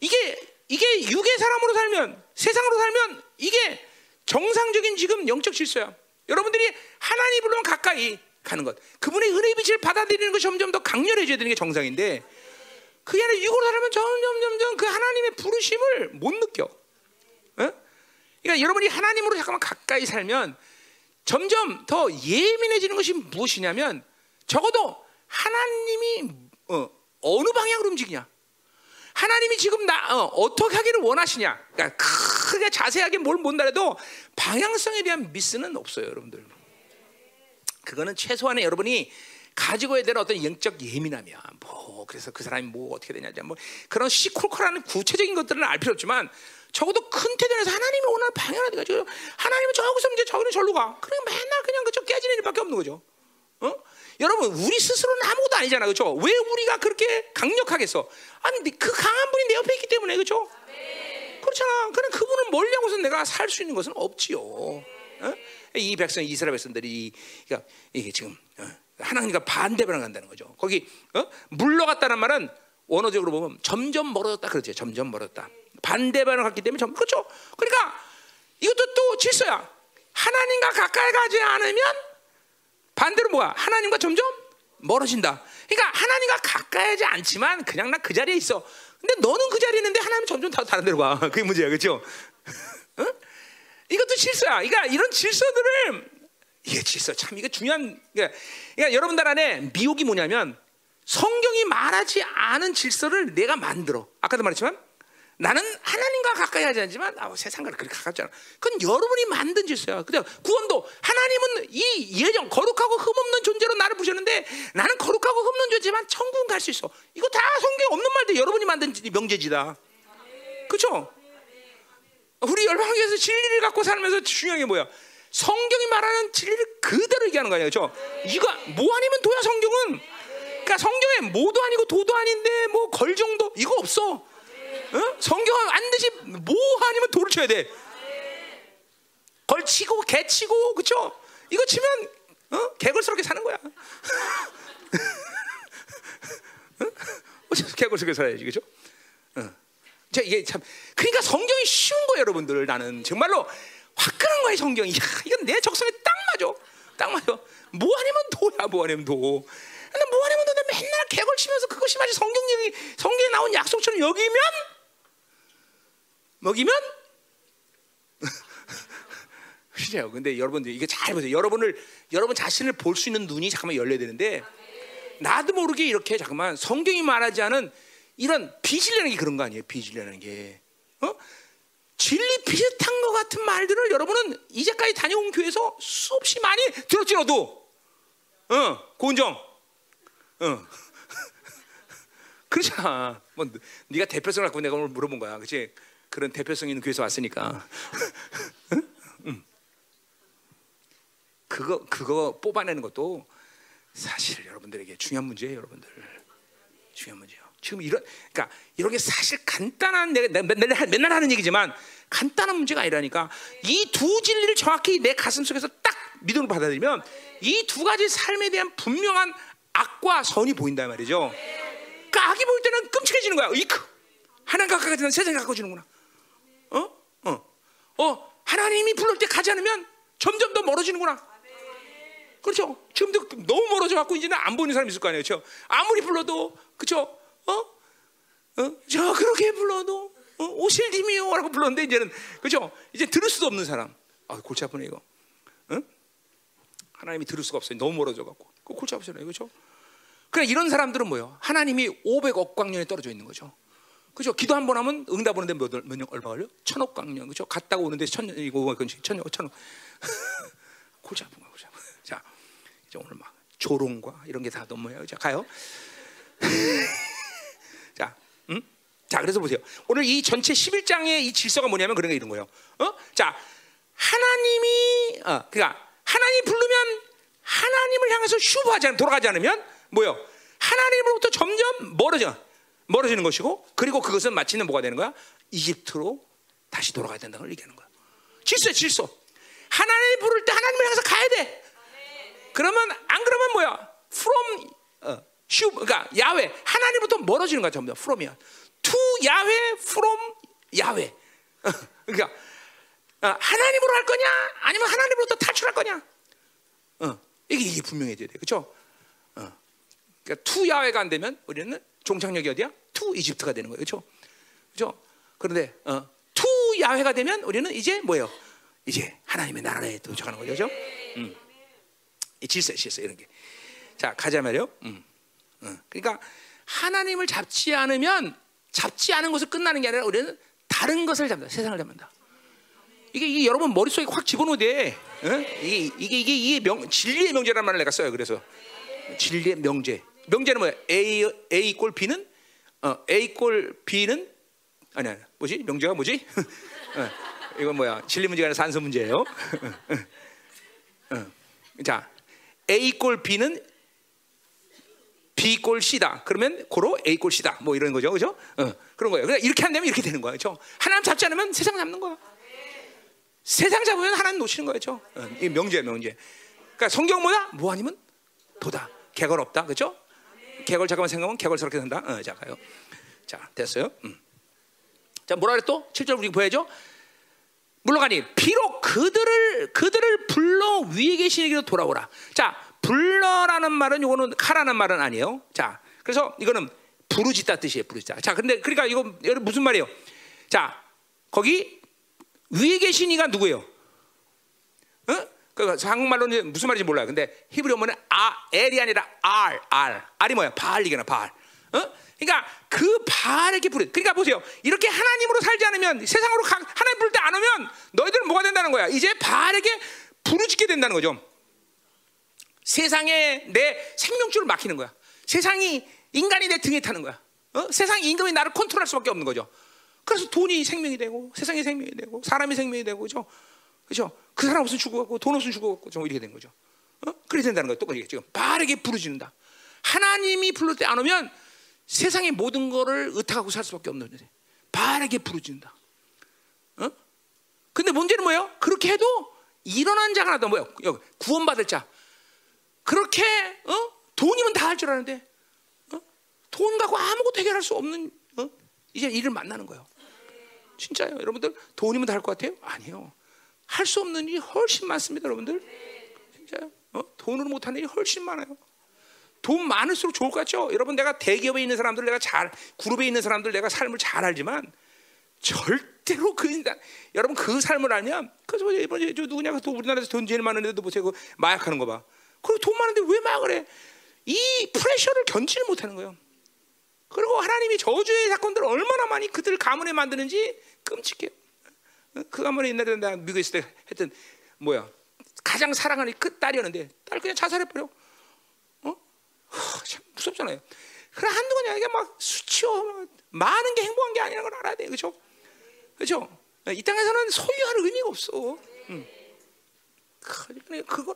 이게 이게 육의 사람으로 살면 세상으로 살면 이게 정상적인 지금 영적 질서야. 여러분들이 하나님 부르면 가까이 가는 것. 그분의 은혜의 빛을 받아들이는 것이 점점 더 강렬해져야 되는 게 정상인데 그게 아니라 육으로 살면 점점 점점 그 하나님의 부르심을 못 느껴. 어? 그러니까 여러분이 하나님으로 잠깐만 가까이 살면 점점 더 예민해지는 것이 무엇이냐면 적어도 하나님이 어, 느 방향으로 움직이냐. 하나님이 지금 나 어, 떻게 하기를 원하시냐. 그러니까 크게 자세하게 뭘 못나래도 방향성에 대한 미스는 없어요, 여러분들. 그거는 최소한의 여러분이 가지고 해야 되는 어떤 영적 예민함이야. 뭐 그래서 그 사람이 뭐 어떻게 되냐, 뭐 그런 시콜콜하는 구체적인 것들은 알 필요 없지만 적어도 큰 태도에서 하나님이 오늘 방향을 가지고 하나님은 저기서 이제 저기는 절로 가. 그래 맨날 그냥 그저 깨지는 일밖에 없는 거죠. 어? 여러분 우리 스스로는 아무것도 아니잖아, 그렇죠? 왜 우리가 그렇게 강력하겠어? 아니 그 강한 분이 내 옆에 있기 때문에, 그렇죠? 그렇잖아. 그냥 그분을 멀리하고서 내가 살 수 있는 것은 없지요. 어? 이 백성 이스라엘 백성들이 그러니까 이게 지금 어? 하나님과 반대 변화간다는 거죠. 거기 어? 물러갔다는 말은 원어적으로 보면 점점 멀어졌다 그러죠. 점점 멀어졌다. 반대 변화 갔기 때문에 점 그렇죠. 그러니까 이것도 또 질서야. 하나님과 가까이 가지 않으면 반대로 뭐야? 하나님과 점점 멀어진다. 그러니까 하나님과 가까이 하지 않지만 그냥 나 그 자리에 있어. 근데 너는 그 자리에 있는데 하나님 점점 다 다른 데로 가. 그게 문제야, 그렇죠? 어? 이것도 질서야. 그러니까 이런 질서들을 이게 질서 참 이게 중요한. 그러니까, 그러니까 여러분들 안에 미혹이 뭐냐면 성경이 말하지 않은 질서를 내가 만들어. 아까도 말했지만 나는 하나님과 가까이 하지 않지만 아, 세상과 그렇게 가깝지 않아. 그건 여러분이 만든 질서야. 근데 구원도 하나님은 이 예정 거룩하고 흠없는 존재로 나를 부셨는데 나는 거룩하고 흠없는 존재지만 천국 갈수 있어. 이거 다 성경 없는 말도 여러분이 만든 명제지다. 그렇죠? 우리 열방교에서 진리를 갖고 살면서 중요한 게 뭐야? 성경이 말하는 진리를 그대로 얘기하는 거아요 그렇죠? 이거 뭐 아니면 도야 성경은. 그러니까 성경에 뭐도 아니고 도도 아닌데 뭐 걸 정도 이거 없어. 어? 성경은 반드시 뭐 아니면 돌을 쳐야 돼. 걸치고 개치고 그쵸? 이거 치면 어? 개걸스럽게 사는 거야. 어? 개걸스럽게 살아야지 그죠? 어. 자 이게 참 그러니까 성경이 쉬운 거예요 여러분들 나는 정말로 화끈한 거예요 성경이. 야, 이건 내 적성에 딱 맞아. 딱 맞아. 뭐 아니면 도야 뭐 아니면 도. 근데 뭐 아니면 도 개걸치면서 그것이 마치 성경이 성경에 나온 약속처럼 여기면 먹이면 그래요. 근데 여러분들 이게 잘 보세요. 여러분을 여러분 자신을 볼 수 있는 눈이 잠깐만 열려야 되는데 나도 모르게 이렇게 잠깐만 성경이 말하지 않은 이런 빚이라는 게 그런 거 아니에요? 빚이라는 게 어? 진리 비슷한 것 같은 말들을 여러분은 이제까지 다녀온 교회에서 수없이 많이 들었지 너도 어 고은정 어 그렇잖아 뭐 네가 대표성을 갖고 내가 오늘 물어본 거야 그렇지 그런 대표성 있는 교회에서 왔으니까. 그거 그거 뽑아내는 것도 사실 여러분들에게 중요한 문제예요, 여러분들. 중요한 문제예요. 지금 이런 그러니까 이런 게 사실 간단한 내가 맨날, 맨날 하는 얘기지만 간단한 문제가 아니라니까 이 두 진리를 정확히 내 가슴 속에서 딱 믿음으로 받아들이면 이 두 가지 삶에 대한 분명한 악과 선이 보인다 말이죠. 악이 보일 때는 끔찍해지는 거야. 이크 하나님 가까이 가는 세상에 가까워지는구나. 어? 어. 어, 하나님이 불러올 때 가지 않으면 점점 더 멀어지는구나. 그렇죠? 지금도 너무 멀어져 갖고 이제는 안 보이는 사람 있을 거 아니에요. 그렇죠? 아무리 불러도 그렇죠? 어? 어? 저 그렇게 불러도 어? 오실님이요라고 불렀는데 이제는 그렇죠? 이제 들을 수도 없는 사람. 아, 골치 아프네 이거. 응? 하나님이 들을 수가 없어요. 너무 멀어져 갖고. 그 골치 아프잖아요. 그렇죠? 그래 이런 사람들은 뭐요? 하나님이 500억 광년에 떨어져 있는 거죠. 그죠? 기도 한 번 하면 응답 오는데 몇, 몇 년, 얼마 걸려? 천억 광년, 그죠? 갔다가 오는데 천, 이거, 천억, 천억. 골치 아픈 거야, 골치 아픈 자, 이제 오늘 막 조롱과 이런 게다 너무해요. 자, 가요. 자, 음? 자, 그래서 보세요. 오늘 이 전체 11장의 이 질서가 뭐냐면 그런 게 이런 거예요. 어? 자, 하나님이, 어, 그러니까 하나님 부르면 하나님을 향해서 슈브하지 않으면, 돌아가지 않으면 뭐요? 하나님으로부터 점점 멀어져. 멀어지는 것이고 그리고 그것은 마치는 뭐가 되는 거야? 이집트로 다시 돌아가야 된다는 걸 얘기하는 거야. 질서, 질서. 하나님 부를 때 하나님을 향해서 가야 돼. 그러면 안 그러면 뭐야? From 어, 슈, 그러니까 야훼 하나님부터 멀어지는 거야 다. From이야. To 야훼, from 야훼. 그러니까 어, 하나님으로 할 거냐? 아니면 하나님으로부터 탈출할 거냐? 어, 이게, 이게 분명해져야 돼, 그렇죠? 어. 그러니까 to 야훼가 안 되면 우리는 종착역이 어디야? to 이집트가 되는 거예요. 그렇죠? 그렇죠? 그런데 어, to 야훼가 되면 우리는 이제 뭐예요? 이제 하나님의 나라에 도착하는 거죠. 그렇죠? 음. 질서 질서 이런 게. 자, 가자 말이요. 음. 음. 그러니까 하나님을 잡지 않으면 잡지 않은 것을 끝나는 게 아니라 우리는 다른 것을 잡는다. 세상을 잡는다. 이게, 이게 여러분 머릿속에 확 집어넣어야 돼. 어? 이게, 이게, 이게, 명, 진리의 명제라는 말을 내가 써요. 그래서 진리의 명제. 명제는 뭐야? A A 꼴 B는 어, A 꼴 B는 아니야 뭐지 명제가 뭐지? 어, 이건 뭐야 진리 문제가 아니라 산수 문제예요. 어, 자 A 꼴 B는 B 꼴 C다. 그러면 고로 A 꼴 C다. 뭐 이런 거죠, 그죠? 어, 그런 거예요. 그러니까 이렇게 안 되면 이렇게 되는 거예요, 그렇죠? 하나님 잡지 않으면 세상 잡는 거야. 세상 잡으면 하나님 놓치는 거죠. 어, 이 명제야, 명제. 그러니까 성경 뭐야? 뭐 아니면 도다. 개걸 없다. 그렇죠? 개걸 잠깐만 생각하면 개걸스럽게 된다. 어, 자 가요. 자 됐어요. 음. 자 뭐라 그래 또 7절 우리 보야죠. 물러가니 비록 그들을 그들을 불러 위에 계시기로 돌아오라. 자 불러라는 말은 이거는 가라는 말은 아니에요. 자 그래서 이거는 부르짖다 뜻이에요. 부르짖다. 자 근데 그러니까 이거 무슨 말이에요? 자 거기 위에 계신 이가 누구예요? 어? 그 한국말로는 무슨 말인지 몰라요. 근데 히브리 어머는 아 엘이 아니라 알, 알. 알이 뭐야? 바알이잖아, 바알. 어? 그러니까 그 바알에게 부르. 그러니까 보세요. 이렇게 하나님으로 살지 않으면 세상으로 가, 하나님 부를 때 안 오면 너희들은 뭐가 된다는 거야? 이제 바알에게 부르짖게 된다는 거죠. 세상에 내 생명줄을 막히는 거야. 세상이 인간이 내 등에 타는 거야. 어? 세상 임금이 나를 컨트롤할 수밖에 없는 거죠. 그래서 돈이 생명이 되고 세상이 생명이 되고 사람이 생명이 되고 그죠? 그죠? 그 사람 없으면 죽어갖고 돈 없으면 죽어갖고 좀 이렇게 된 거죠. 어? 그렇게 된다는 거예요. 똑같이 지금 바르게 부르짖는다. 하나님이 부를 때안 오면 세상의 모든 거를 의탁하고 살 수밖에 없는 거지. 바르게 부르짖는다. 어? 근데 문제는 뭐예요? 그렇게 해도 일어난 자가 나다 뭐예요? 구원받을 자. 그렇게 어? 돈이면 다 할 줄 아는데 어? 돈 갖고 아무것도 해결할 수 없는 어? 이제 일을 만나는 거예요. 진짜요, 여러분들 돈이면 다 할 것 같아요? 아니요. 할 수 없는 일이 훨씬 많습니다, 여러분들. 진짜요? 어? 돈으로 못하는 일이 훨씬 많아요. 돈 많을수록 좋을 것 같죠? 여러분 내가 대기업에 있는 사람들 내가 잘 그룹에 있는 사람들 내가 삶을 잘 알지만 절대로 그 인간 여러분 그 삶을 알면 그래서 이번에 저 누구냐 또 우리나라에서 돈 제일 많은데도 보세요 그 마약하는 거 봐. 그리고 돈 많은데 왜 마약을 해? 이 프레셔를 견지를 못하는 거예요. 그리고 하나님이 저주의 사건들을 얼마나 많이 그들 가문에 만드는지 끔찍해요. 그 가문에 옛날에 내가 미국에 있을 때 했던 뭐야 가장 사랑하는 그 딸이었는데 딸 그냥 자살해버려. 어? 하, 참 무섭잖아요. 그래 번이 아니라 막 수치워 많은 게 행복한 게 아니라는 걸 알아야 돼, 그렇죠? 그렇죠? 이 땅에서는 소유할 의미가 없어. 응. 그거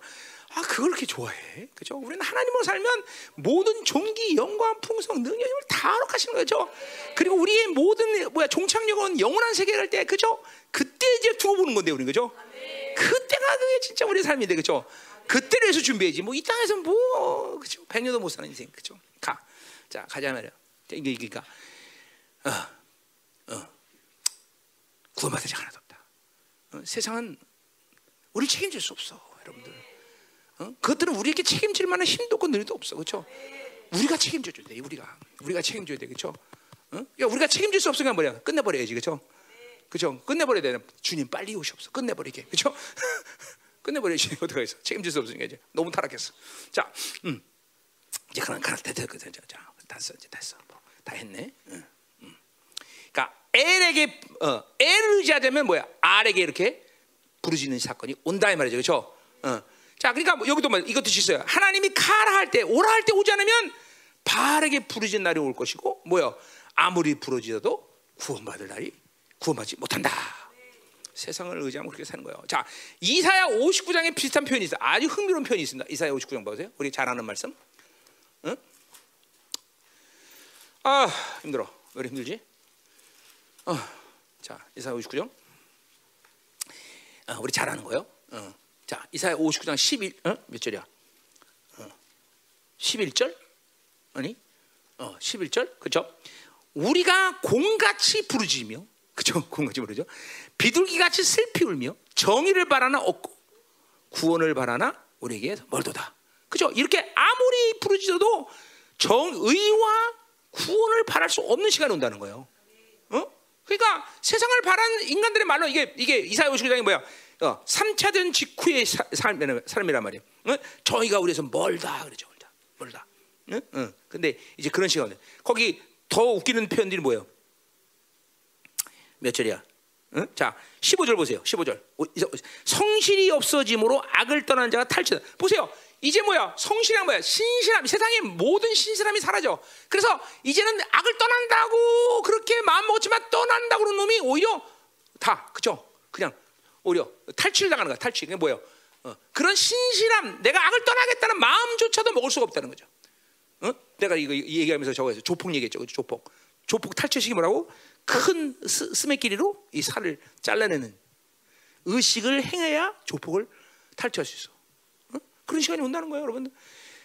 아 그걸 그렇게 좋아해, 그렇죠? 우리는 하나님으로 살면 모든 종기, 영광, 풍성, 능력, 힘을 다 허락하시는 거죠. 그리고 우리의 모든 뭐야 종착역은 영원한 세계를 할 때, 그렇죠? 그때 이제 두고 보는 건데, 우리 그죠? 그때가 그게 진짜 우리 삶인데, 그렇죠? 그때를 위해서 준비해야지. 뭐 이 땅에서 뭐 그렇죠? 백년도 못 사는 인생, 그렇죠? 가, 자 가자 말이야. 이게 이니까 어, 어, 구원받을 자 하나도 없다. 어, 세상은 우리 책임질 수 없어, 여러분들. 어? 그것들은 우리에게 책임질 만한 힘도 없고 능력도 없어, 그렇죠? 우리가 책임져 줘야 돼, 우리가 우리가 책임져야 돼, 그렇죠? 어? 야, 우리가 책임질 수 없으면 뭐야? 끝내버려야지, 그렇죠? 그렇죠? 끝내버려야 돼. 주님 빨리 오시옵소서. 끝내버리게, 그렇죠? 끝내버려야지. 어떻게 해서 책임질 수 없으니까 이제 너무 타락했어. 자, 음. 이제 그런 그런 됐어, 됐어, 자, 됐어, 이제 됐어. 뭐, 다 했네. 응, 응. 그러니까 엘에게 어, 엘을 의지하자면 뭐야? 알에게 이렇게 부르짖는 사건이 온다 이 말이죠, 그렇죠? 어. 자, 그러니까 뭐 여기도 뭐 이것도 있어요. 하나님이 가라 할 때, 오라 할 때 오지 않으면 바르게 부르짖는 날이 올 것이고, 뭐야? 아무리 부르짖어도 구원받을 날이 구원받지 못한다. 세상을 의지하면 그렇게 사는 거예요. 자, 이사야 59장에 비슷한 표현이 있어요. 아주 흥미로운 표현이 있습니다. 이사야 59장 보세요. 우리 잘 아는 말씀. 응? 아, 힘들어. 왜 힘들지? 어. 자, 이사야 59장. 어, 우리 잘 아는 거예요. 어. 자, 이사야 59장 11, 어? 몇 절이야? 어. 11절? 아니? 어, 11절? 그죠? 우리가 공같이 부르짖으며, 그죠? 공같이 부르죠. 비둘기같이 슬피 울며 정의를 바라나 없고 구원을 바라나 우리에게 멀도다. 그죠? 이렇게 아무리 부르짖어도 정의와 구원을 바랄 수 없는 시간이 온다는 거예요. 어? 그러니까 세상을 바라는 인간들의 말로 이게 이게 이사야 59장이 뭐야? 어, 3차된 직후의 사, 사람이란 말이에요. 어? 저희가 우리에서 멀다 그러죠. 멀다. 멀다. 응? 응. 근데 이제 그런 시간 거기 더 웃기는 표현들이 뭐예요? 몇 절이야? 응? 자, 15절 보세요. 15절. 성실이 없어짐으로 악을 떠난 자가 탈취다. 보세요. 이제 뭐야? 성실한 뭐야? 신실함. 세상의 모든 신실함이 사라져. 그래서 이제는 악을 떠난다고 그렇게 마음 먹었지만 떠난다고 그런 놈이 오히려 다 그죠? 그냥 오히려 탈취를 당하는 거야. 탈취. 그게 뭐예요? 어. 그런 신실함, 내가 악을 떠나겠다는 마음조차도 먹을 수가 없다는 거죠. 어? 내가 이거 얘기하면서 저거에서 조폭 얘기했죠. 조폭. 조폭 탈취식이 뭐라고? 큰 스, 스매끼리로 이 살을 잘라내는 의식을 행해야 조폭을 탈취할 수 있어. 어? 그런 시간이 온다는 거예요, 여러분.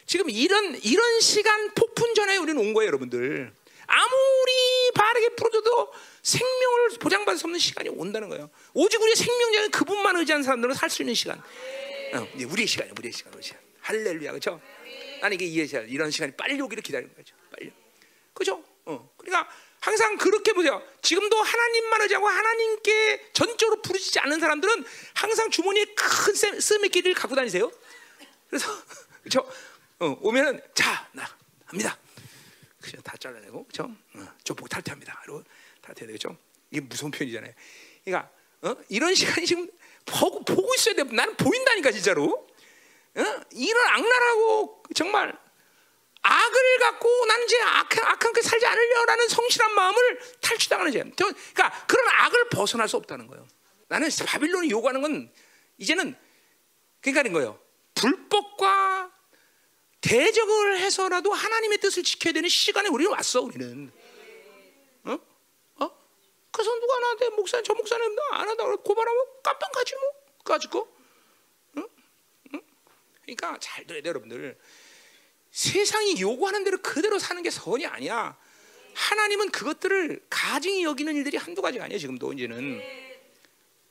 지금 이런 이런 시간 폭풍 전에 우리는 온 거예요, 여러분들. 아무리 바르게 풀어줘도 생명을 보장받을 수 없는 시간이 온다는 거예요. 오직 우리의 생명력은 그분만 의지한 사람들은 살 수 있는 시간. 어, 우리의 시간이야, 우리의 시간, 우리의 시간. 할렐루야, 그렇죠? 나는 이게 이해 잘 이런 시간이 빨리 오기를 기다리는 거죠. 빨리, 그렇죠? 어, 그러니까 항상 그렇게 보세요. 지금도 하나님만 의지하고 하나님께 전적으로 부르짖지 않는 사람들은 항상 주머니에 큰 쓰메기를 갖고 다니세요. 그래서 그렇죠? 어, 오면은 자, 나 합니다. 그죠? 다 잘라내고 그렇죠? 어, 조폭 탈퇴합니다. 그리고 탈퇴 되죠? 이게 무서운 표현이잖아요. 그러니까 어? 이런 시간이 지금 보고 보고 있어야 돼. 나는 보인다니까 진짜로. 어? 이런 악랄하고 정말 악을 갖고 나는 이제 악한, 악한 그 살지 않으려라는 성실한 마음을 탈취당하는 죄. 그러니까 그런 악을 벗어날 수 없다는 거예요. 나는 바빌론이 요구하는 건 이제는 그러니까 거예요. 불법과 대적을 해서라도 하나님의 뜻을 지켜야 되는 시간에 우리는 왔어. 우리는. 어? 어? 그래서 누가 나한테 목사님 저 목사님 안 한다고 고발하면 깜빡 가지 뭐. 가지고. 응? 응? 그러니까 잘 들어야 돼 여러분들. 세상이 요구하는 대로 그대로 사는 게 선이 아니야. 하나님은 그것들을 가증히 여기는 일들이 한두 가지가 아니야 지금도 이제는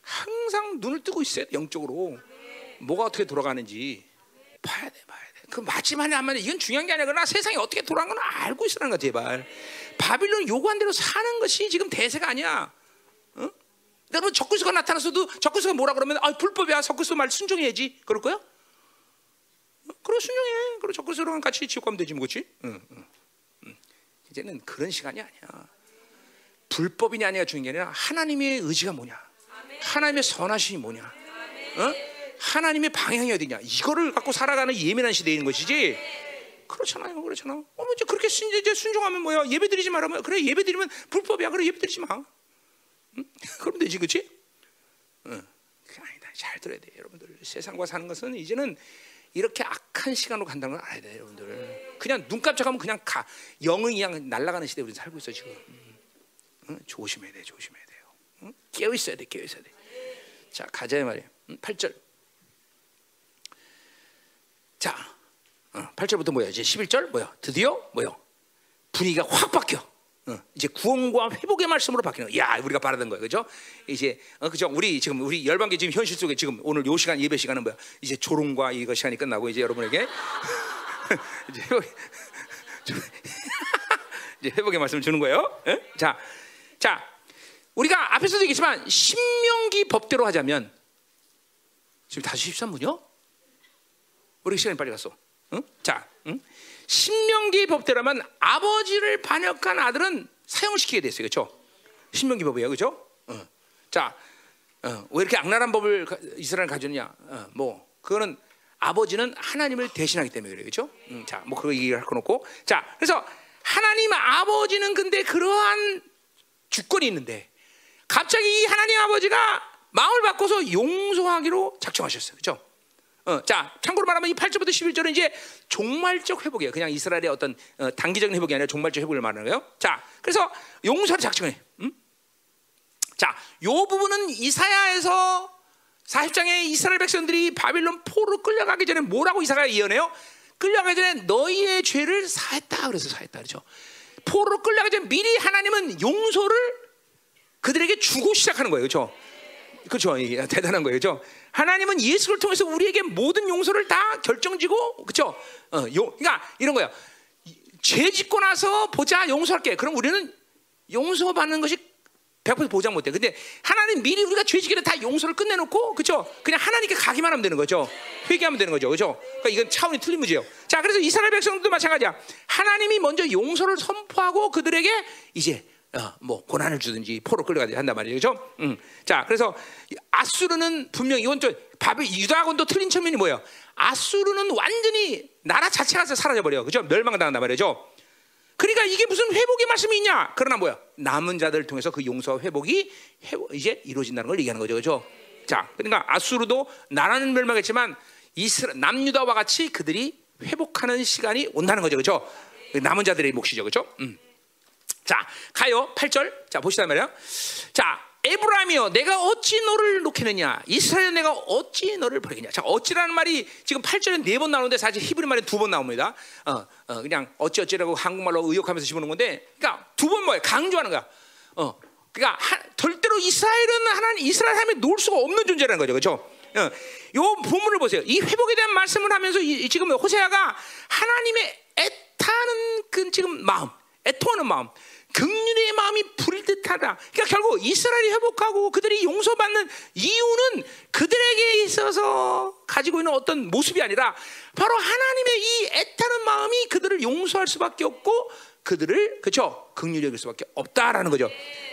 항상 눈을 뜨고 있어요 영적으로 뭐가 어떻게 돌아가는지 봐야 돼 봐야 돼. 그 맞지만 안 맞는 이건 중요한 게 아니라 그러나 세상이 어떻게 돌아가는 건 알고 있으라는 거야 제발. 바빌론 요구한 대로 사는 것이 지금 대세가 아니야. 어? 여러분 적그리스가 나타났어도 적그리스가 뭐라 그러면 아 불법이야 적그리스 말 순종해야지 그럴 거야? 그럼 순종해. 그럼 적그리스랑 같이 지옥 가면 되지 뭐지? 응, 응, 응. 이제는 그런 시간이 아니야. 불법이냐 아니냐 중요한 게 아니라 하나님의 의지가 뭐냐, 하나님의 선하심이 뭐냐, 어? 하나님의 방향이 어디냐 이거를 갖고 살아가는 예민한 있는 것이지. 그렇잖아요, 그렇잖아. 어, 이제 그렇게 이제 순종하면 뭐야? 예배 드리지 말라면 그래 예배 드리면 불법이야. 그래 예배 드리지 마. 응? 그럼 되지, 그렇지? 응. 그 아니다. 잘 들어야 돼, 여러분들. 세상과 사는 것은 이제는 이렇게 악한 시간으로 간다는 걸 알아야 돼요, 여러분들. 그냥 눈 깜짝하면 그냥 가 영은 그냥 날아가는 시대 우리 살고 있어 지금. 응? 조심해야 돼, 조심해야 돼요. 응? 깨어 있어야 돼, 깨어 있어야 돼. 자 가자 말이야. 응? 8절. 자, 어, 8절부터 뭐야? 이제 11절 뭐야? 드디어 뭐야? 분위기가 확 바뀌어. 어, 이제 구원과 회복의 말씀으로 바뀌는 거야. 야, 우리가 바라던 거예요. 그죠? 이제, 어, 그죠? 우리 지금, 우리 열방계 지금 현실 속에 지금 오늘 요 시간, 예배 시간은 뭐야? 이제 조롱과 이거 시간이 끝나고 이제 여러분에게 이제, 이제 회복의 말씀을 주는 거예요. 에? 자, 자, 우리가 앞에서도 얘기했지만, 신명기 법대로 하자면, 지금 다시 13분이요? 우리 시간이 빨리 갔어. 응? 자, 응? 신명기 법대로면 아버지를 반역한 아들은 사형시키게 됐어요. 그렇죠? 신명기 법이에요. 그렇죠? 어. 자, 어, 왜 이렇게 악랄한 법을 이스라엘 가졌냐? 어, 뭐 그거는 아버지는 하나님을 대신하기 때문에 그래요. 그렇죠? 음, 자, 뭐 그거 얘기를 할거 놓고 자, 그래서 하나님 아버지는 근데 그러한 주권이 있는데 갑자기 이 하나님 아버지가 마음을 바꿔서 용서하기로 작정하셨어요. 그렇죠? 어, 자, 참고로 말하면 이 8절부터 11절은 이제 종말적 회복이에요. 그냥 이스라엘의 어떤 어, 단기적인 회복이 아니라 종말적 회복을 말하는 거예요. 자, 그래서 용서를 작정해. 음? 자, 요 부분은 이사야에서 40장에 이스라엘 백성들이 바빌론 포로 끌려가기 전에 뭐라고 이사가 예언해요? 끌려가기 전에 너희의 죄를 사했다. 그래서 사했다. 그렇죠? 포로 끌려가기 전에 미리 하나님은 용서를 그들에게 주고 시작하는 거예요. 그렇죠? 그렇죠. 대단한 거예요. 그렇죠? 하나님은 예수를 통해서 우리에게 모든 용서를 다 결정지고 그렇죠? 어, 요, 그러니까 이런 거예요. 죄 짓고 나서 보자 용서할게. 그럼 우리는 용서받는 것이 100% 보장 못해. 근데 하나님 미리 우리가 죄 지기를 다 용서를 끝내놓고 그렇죠? 그냥 하나님께 가기만 하면 되는 거죠. 회개하면 되는 거죠. 그렇죠? 그러니까 이건 차원이 틀린 문제예요. 자, 그래서 이스라엘 백성들도 마찬가지야. 하나님이 먼저 용서를 선포하고 그들에게 이제 어, 뭐 고난을 주든지 포로 끌려가든지 한단 말이죠. 그렇죠? 음. 자, 그래서 아수르는 분명히 이건 좀 바벨 유다하고도 틀린 측면이 뭐예요? 아수르는 완전히 나라 자체가 사라져 버려. 그죠? 멸망당한단 말이죠. 그러니까 이게 무슨 회복의 말씀이 있냐? 그러나 뭐야? 남은 자들 통해서 그 용서와 회복이 회복, 이제 이루어진다는 걸 얘기하는 거죠. 그죠? 자, 그러니까 아수르도 나라는 멸망했지만 이스라 남유다와 같이 그들이 회복하는 시간이 온다는 거죠. 그죠? 남은 자들의 몫이죠. 그죠? 음. 자, 가요. 8절. 자, 보시다 말이야. 자, 에브라임이여 내가 어찌 너를 놓겠느냐? 이스라엘 내가 어찌 너를 버리겠냐? 자 어찌라는 말이 지금 8절에 네 번 나오는데 사실 히브리 말에 두 번 나옵니다. 어, 어, 그냥 어찌 어찌라고 한국말로 의역하면서 집어넣은 건데 그러니까 두 번 뭐예요? 강조하는 거야. 어, 그러니까 하, 절대로 이스라엘은 하나님 이스라엘 하나님 놓을 수가 없는 존재라는 거죠. 그렇죠? 어, 요 본문을 보세요. 이 회복에 대한 말씀을 하면서 이, 지금 호세아가 하나님의 애타는 그 지금 마음 애통하는 마음 극률의 마음이 부릴 듯하다. 그러니까 결국 이스라엘이 회복하고 그들이 용서받는 이유는 그들에게 있어서 가지고 있는 어떤 모습이 아니라 바로 하나님의 이 애타는 마음이 그들을 용서할 수밖에 없고 그들을 그렇죠 극률이 여길 수밖에 없다라는 거죠.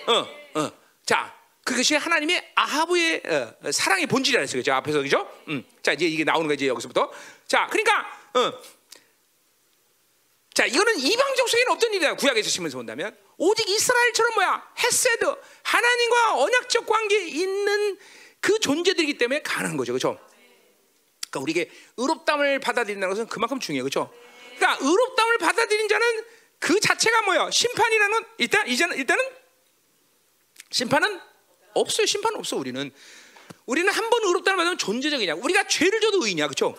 어, 어. 자, 그것이 하나님의 아하브의 어, 사랑의 본질이라 했어요. 그죠? 앞에서 그죠? 음. 자, 이제 이게 나오는 거지 여기서부터. 자, 그러니까 어. 자, 이거는 이방적 세계는 어떤 일이야? 구약에서 치면서 본다면 오직 이스라엘처럼 뭐야? 헤세드 하나님과 언약적 관계에 있는 그 존재들이기 때문에 가능한 거죠, 그렇죠? 그러니까 우리에게 의롭담을 받아들인다는 것은 그만큼 중요해요, 그렇죠? 그러니까 의롭담을 받아들인 자는 그 자체가 뭐야? 심판이라는 일단 이제는 일단은 심판은 없어요. 심판 없어 우리는. 우리는 한 번 의롭다는 말은 존재적이냐? 우리가 죄를 져도 의인이야, 그렇죠?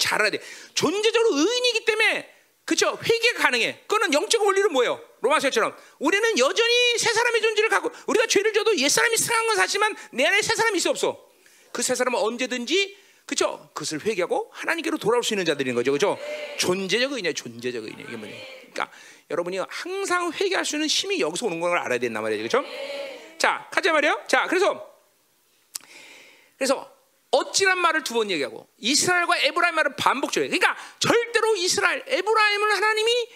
잘 알아야 돼. 존재적으로 의인이기 때문에 그렇죠? 회개가 가능해. 그거는 영적 원리는 뭐예요? 로마서처럼 우리는 여전히 새 사람의 존재를 갖고 우리가 죄를 져도 옛 사람이 상한 건 사실만 내 안에 새 사람이 있어 없어. 그 새 사람은 언제든지 그렇죠? 그것을 회개하고 하나님께로 돌아올 수 있는 자들인 거죠, 그렇죠? 존재적 의냐, 존재적 의냐 이게 뭐냐? 그러니까 여러분이 항상 회개할 수 있는 힘이 여기서 오는 걸 알아야 된단 말이죠, 그렇죠? 자, 가자 말이요. 자, 그래서 그래서 어찌란 말을 두 번 얘기하고 이스라엘과 에브라임 말을 반복적이에요. 그러니까 절대로 이스라엘, 에브라임을 하나님이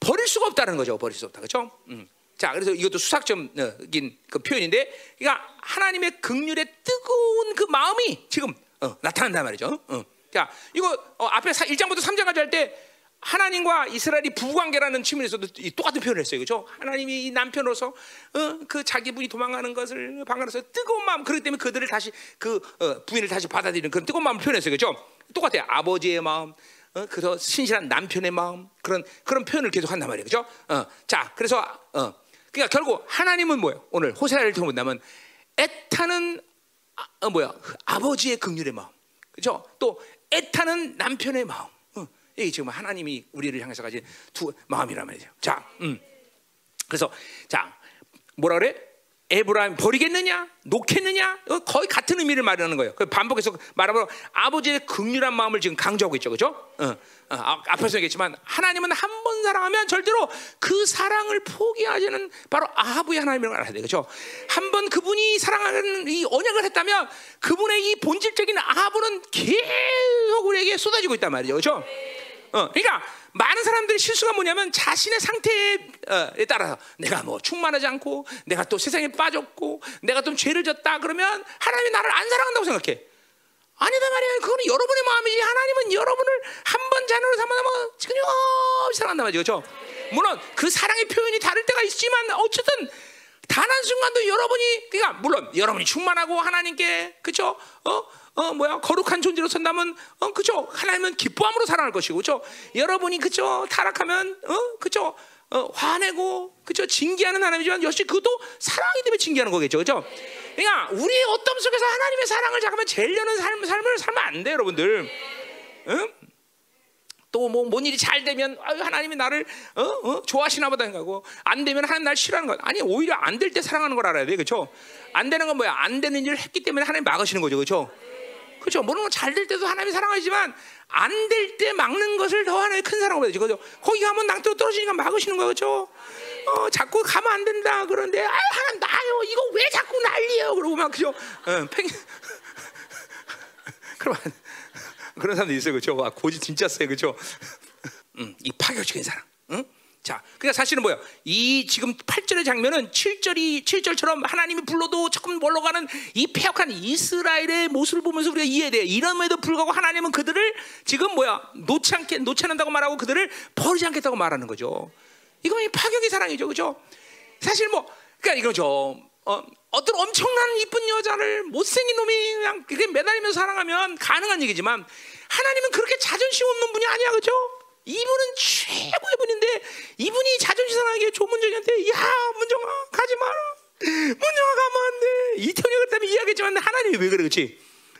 버릴 수가 없다는 거죠. 버릴 수 없다. 그렇죠? 음. 자, 그래서 이것도 수학적인 그 표현인데, 그러니까 하나님의 극률의 뜨거운 그 마음이 지금 어, 나타난단 말이죠. 어. 자, 이거 어, 앞에 1장부터 3장까지 할 때 하나님과 이스라엘이 부부관계라는 측면에서도 똑같은 표현을 했어요. 그렇죠? 하나님이 이 남편으로서 어, 그 자기 분이 도망가는 것을 방관해서 뜨거운 마음 그렇기 때문에 그들을 다시 그 어, 부인을 다시 받아들이는 그런 뜨거운 마음을 표현했어요. 그렇죠? 똑같아요. 아버지의 마음, 어, 그래서 신실한 남편의 마음 그런 그런 표현을 계속 한단 말이에요. 그렇죠? 어, 자, 그래서 어, 그러니까 결국 하나님은 뭐예요? 오늘 호세아를 통해 본다면 애타는 아, 어, 뭐야? 아버지의 긍휼의 마음. 그렇죠? 또 애타는 남편의 마음. 이게 지금 하나님이 우리를 향해서 가진 두 마음이란 말이죠. 자, 음. 그래서 자 뭐라 그래? 에브라임 버리겠느냐, 놓겠느냐, 어, 거의 같은 의미를 말하는 거예요. 반복해서 말하면 아버지의 극률한 마음을 지금 강조하고 있죠, 그렇죠? 어, 어, 아, 앞에서 얘기했지만 하나님은 한 번 사랑하면 절대로 그 사랑을 포기하지는 바로 아하부의 하나님을 알아야 돼, 그렇죠? 한 번 그분이 사랑하는 이 언약을 했다면 그분의 이 본질적인 아하부는 계속 우리에게 쏟아지고 있단 말이죠, 그렇죠? 어, 그러니까 많은 사람들의 실수가 뭐냐면 자신의 상태에 어, 따라서 내가 뭐 충만하지 않고 내가 또 세상에 빠졌고 내가 좀 죄를 졌다 그러면 하나님이 나를 안 사랑한다고 생각해. 아니다 말이야. 그거는 여러분의 마음이지. 하나님은 여러분을 한 번 자녀로 삼아면 끊임없이 사랑한단 말이죠. 그렇죠? 물론 그 사랑의 표현이 다를 때가 있지만 어쨌든 단 한 순간도 여러분이 그러니까 물론 여러분이 충만하고 하나님께 그렇죠? 어? 어 뭐야 거룩한 존재로 선다면 어 그죠? 하나님은 기뻐함으로 살아갈 것이고 그죠? 여러분이 그죠? 타락하면 어 그죠? 어, 화내고 그죠? 징계하는 하나님이지만 역시 그것도 사랑이 때문에 징계하는 거겠죠 그죠? 그러니까 우리의 어떤 속에서 하나님의 사랑을 잠깐만 재려는 삶, 삶을 살면 안 돼 여러분들. 응? 또뭐 뭔 일이 잘 되면 아유, 하나님이 나를 어? 어? 좋아하시나 보다 생각하고 안 되면 하나님 날 싫어하는 것. 아니 오히려 안 될 때 사랑하는 걸 알아야 돼 그렇죠? 안 되는 건 뭐야? 안 되는 일을 했기 때문에 하나님 막으시는 거죠 그렇죠 그렇죠. 물론 잘될 때도 하나님이 사랑하지만 안 될 때 막는 것을 더 하나의 큰 사랑으로 해야지. 그죠? 거기 가면 낭떠러 떨어지니까 막으시는 거죠. 그렇죠? 어, 자꾸 가면 안 된다. 그런데 아, 하나님 나요. 이거 왜 자꾸 난리예요? 그러고 막 그죠? 어, 팽 그럼 그런 사람도 있어요. 그렇죠? 와, 고지 진짜 세. 그렇죠? 음, 이 파격적인 사랑. 응? 자, 그러니까 사실은 뭐야? 이 지금 8절의 장면은 7절이 7절처럼 하나님이 불러도 조금 멀러 가는 이 폐역한 이스라엘의 모습을 보면서 우리가 이해해야 돼. 이런에도 불구하고 하나님은 그들을 지금 뭐야? 놓지 않게 놓지 않는다고 말하고 그들을 버리지 않겠다고 말하는 거죠. 이건 이 파격의 사랑이죠. 그죠? 사실 뭐 그러니까 이거죠. 어, 어떤 엄청난 이쁜 여자를 못생긴 놈이 그냥 그게 매달리면서 사랑하면 가능한 얘기지만 하나님은 그렇게 자존심 없는 분이 아니야. 그죠? 이분은 최고의 분인데 이분이 자존심 상하게 조문정이한테 야 문정아 가지 마라 문정아 가면 안돼 이태원이 그렇다면 이해하겠지만 하나님이 왜 그래, 그렇지?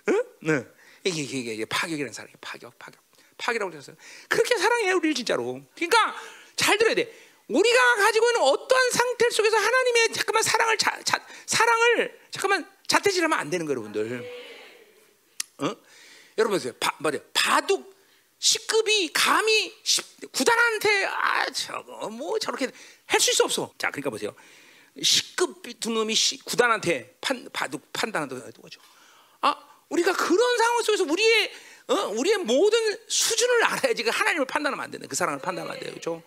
응? 네. 이게, 이게, 이게, 파격이라는 사랑이 파격, 파격, 파격이라고 그랬어요. 그렇게 사랑해요, 우리를 진짜로. 그러니까 잘 들어야 돼. 우리가 가지고 있는 어떠한 상태 속에서 하나님의 잠깐만 사랑을 자, 자, 사랑을 잠깐만 자태질하면 안 되는 거예요, 여러분들. 어? 여러분 보세요. 바, 맞아요. 바둑 시급이 감히 구단한테 아 저거 뭐 저렇게 할 수 있어 없어. 자, 그러니까 보세요. 시급 두 놈이 구단한테 판 바둑 판단한다고 거죠. 아, 우리가 그런 상황 속에서 우리의 어? 우리의 모든 수준을 알아야지 그 하나님을 판단하면 안 되는 그 사랑을 판단하면 안 돼요. 그렇죠?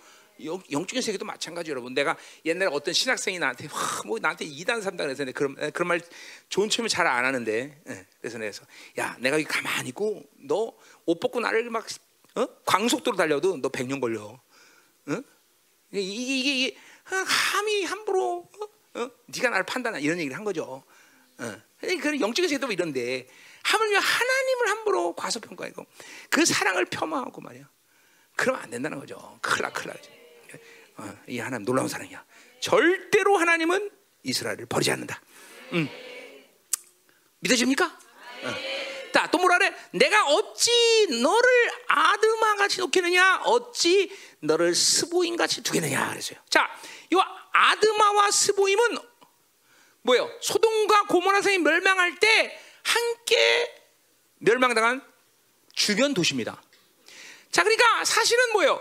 영적인 세계도 마찬가지 여러분. 내가 옛날에 어떤 신학생이 나한테 와, 뭐 나한테 2단 3단 그래서 그런 그런 말 좋은 춤을 잘안 하는데 예, 그래서 내가 야 내가 가만히 있고 너 옷 벗고 나를 막 어? 광속도로 달려도 너 100년 걸려. 어? 이게 이게, 이게 감히 함부로 어? 어? 네가 나를 판단하 이런 얘기를 한 거죠. 어. 그 영적인 세계도 이런데 하물며 하나님을 함부로 과소평가하고 그 사랑을 폄하하고 말이야. 그러면 안 된다는 거죠. 큰일 나, 큰일. 어, 이 하나님 놀라운 사랑이야. 절대로 하나님은 이스라엘을 버리지 않는다. 음. 믿어집니까? 어. 자, 또 뭐라 그래? 내가 어찌 너를 아드마 같이 놓겠느냐? 어찌 너를 스보임 같이 두겠느냐? 그랬어요. 자, 이 아드마와 스보임은 뭐예요? 소돔과 고모라 성이 멸망할 때 함께 멸망당한 주변 도시입니다. 자, 그러니까 사실은 뭐예요?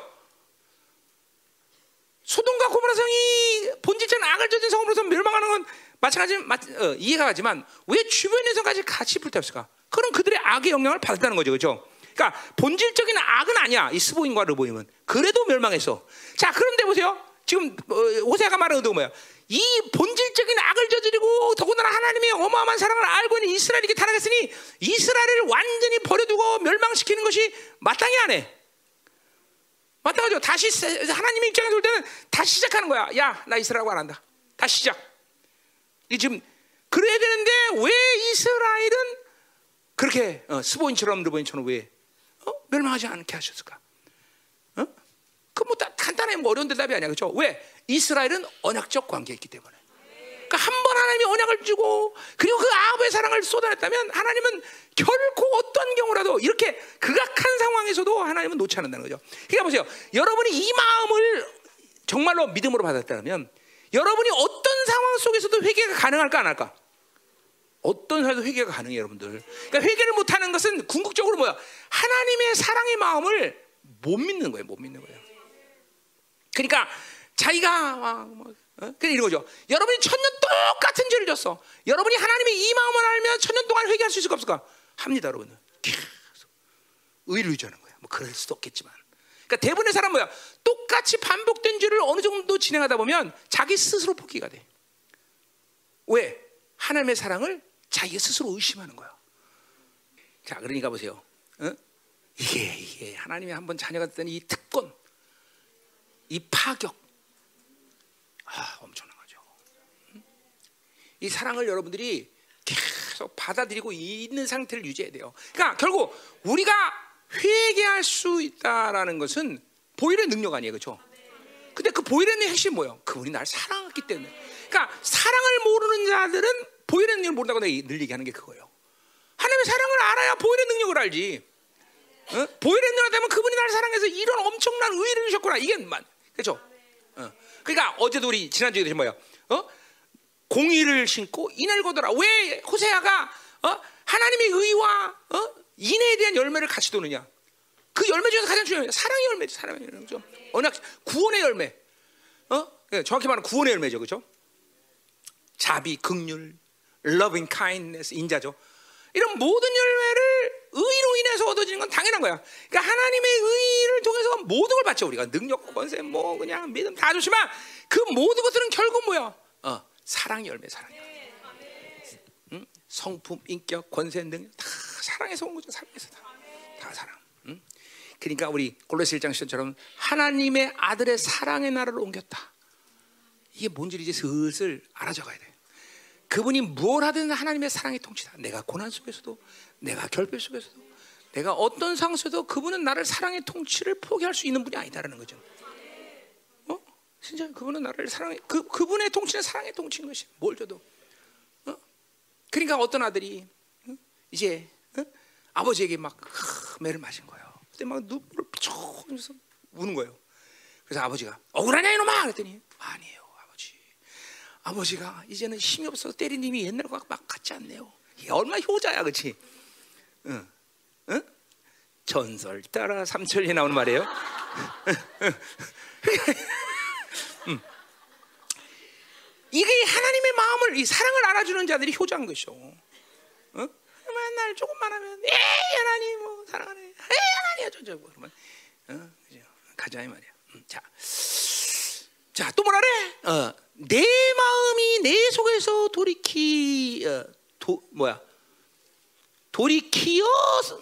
소돔과 고모라 성이 본질적인 악을 저진 성으로서 멸망하는 건 마찬가지 어, 이해가 가지만 왜 주변에서까지 같이 불탔을까? 그럼 그들의 악의 영향을 받았다는 거죠, 그렇죠? 그러니까 본질적인 악은 아니야. 이 스보임과 르보임은 그래도 멸망했어. 자, 그런데 보세요. 지금 어, 호세아가 말하는 의도가 뭐야? 이 본질적인 악을 저지르고 더군다나 하나님의 어마어마한 사랑을 알고 있는 이스라엘에게 타락했으니 이스라엘을 완전히 버려두고 멸망시키는 것이 마땅히 안 해. 마땅하죠. 다시 하나님의 입장에서 볼 때는 다시 시작하는 거야. 야, 나 이스라엘하고 안 한다. 다시 시작. 이 지금 그래야 되는데 왜 이스라엘은 그렇게 어, 스보인처럼 르보인처럼 왜 어? 멸망하지 않게 하셨을까? 어? 그뭐 간단해 뭐 어려운 대답이 아니야, 그렇죠? 왜 이스라엘은 언약적 관계였기 때문에. 그러니까 한 번 하나님이 언약을 주고 그리고 그 아합의 사랑을 쏟아냈다면 하나님은 결코 어떤 경우라도 이렇게 극악한 상황에서도 하나님은 놓지 않는다는 거죠. 그러니까 보세요. 여러분이 이 마음을 정말로 믿음으로 받았다면 여러분이 어떤 상황 속에서도 회개가 가능할까 안 할까? 어떤 사회도 회개가 가능해요, 여러분들. 그러니까 회개를 못하는 것은 궁극적으로 뭐야? 하나님의 사랑의 마음을 못 믿는 거예요, 못 믿는 거예요. 그러니까 자기가 뭐, 어? 그래 이런 거죠. 여러분이 천년 똑같은 죄를 졌어. 여러분이 하나님의 이 마음을 알면 천년 동안 회개할 수 있을까 없을까? 합니다, 여러분. 의를 유지하는 거야. 뭐 그럴 수도 없겠지만. 그러니까 대부분의 사람 뭐야? 똑같이 반복된 죄를 어느 정도 진행하다 보면 자기 스스로 포기가 돼. 왜? 하나님의 사랑을 자기 스스로 의심하는 거야. 자, 그러니까 보세요. 어? 이게 이게 하나님의 한번 자녀가 됐던 이 특권, 이 파격, 아 엄청난 거죠. 이 사랑을 여러분들이 계속 받아들이고 있는 상태를 유지해야 돼요. 그러니까 결국 우리가 회개할 수 있다라는 것은 보일의 능력 아니에요, 그렇죠? 근데 그 보일의 핵심 뭐예요? 그분이 날 사랑했기 때문에. 그러니까 사랑을 모르는 자들은 보일의 능력을 모른다고 내가 늘 얘기하는 게 그거예요. 하나님의 사랑을 알아야 보일의 능력을 알지. 어? 보일의 능력 때문에 그분이 나를 사랑해서 이런 엄청난 의를 주셨구나. 이게 만 그렇죠? 어. 그러니까 어제도 우리 지난주에 뭐야? 어? 공의를 신고 인을 거더라. 왜 호세아가 어? 하나님의 의와 어? 인에 대한 열매를 같이 도느냐? 그 열매 중에서 가장 중요한 사랑의 열매죠. 사랑의 열매죠. 언약 구원의 열매. 어? 네, 정확히 말하면 구원의 열매죠. 그렇죠? 자비, 긍휼, loving kindness, 인자죠. 이런 모든 열매를 의로 인해서 얻어지는 건 당연한 거야. 그러니까 하나님의 의를 통해서 모든 걸 받죠. 우리가 능력, 권세, 뭐 그냥 믿음 다 좋지만 그 모든 것들은 결국 뭐야? 어, 사랑의 열매, 사랑의 열매. 응? 성품, 인격, 권세, 능력 다 사랑에서 온 거죠. 사랑에서 다, 다 사랑. 응? 그러니까 우리 골로새 1장 시처럼 하나님의 아들의 사랑의 나라로 옮겼다. 이게 뭔지 이제 슬슬 알아져가야 돼. 그분이 뭘 하든 하나님의 사랑의 통치다. 내가 고난 속에서도, 내가 결핍 속에서도, 내가 어떤 상황 속에도 그분은 나를 사랑의 통치를 포기할 수 있는 분이 아니다라는 거죠. 어? 진짜 그분은 나를 사랑해. 그 그분의 통치는 사랑의 통치인 것이 뭘 줘도. 어? 그러니까 어떤 아들이 응? 이제 응? 아버지에게 막 하, 매를 맞은 거예요. 그때 막 눈물을 쭉 흘려서 우는 거예요. 그래서 아버지가 억울하냐 이놈아 그랬더니 아니에요 아버지. 아버지가 이제는 힘이 없어서 때린 님이 옛날과 막 같지 않네요. 얼마나 효자야 그렇지? 응. 응? 전설 따라 삼천리 나오는 말이에요. 음. 이게 하나님의 마음을 이 사랑을 알아주는 자들이 효자인 것이죠. 어? 맨날 조금만 하면 에 하나님 뭐 사랑하네, 에 하나님 어쩌고 그러면 어? 가자 이 말이야. 음, 자, 자 또 뭐라 그래? 어, 내 마음이 내 속에서 돌이키 어, 도, 뭐야? 돌이키어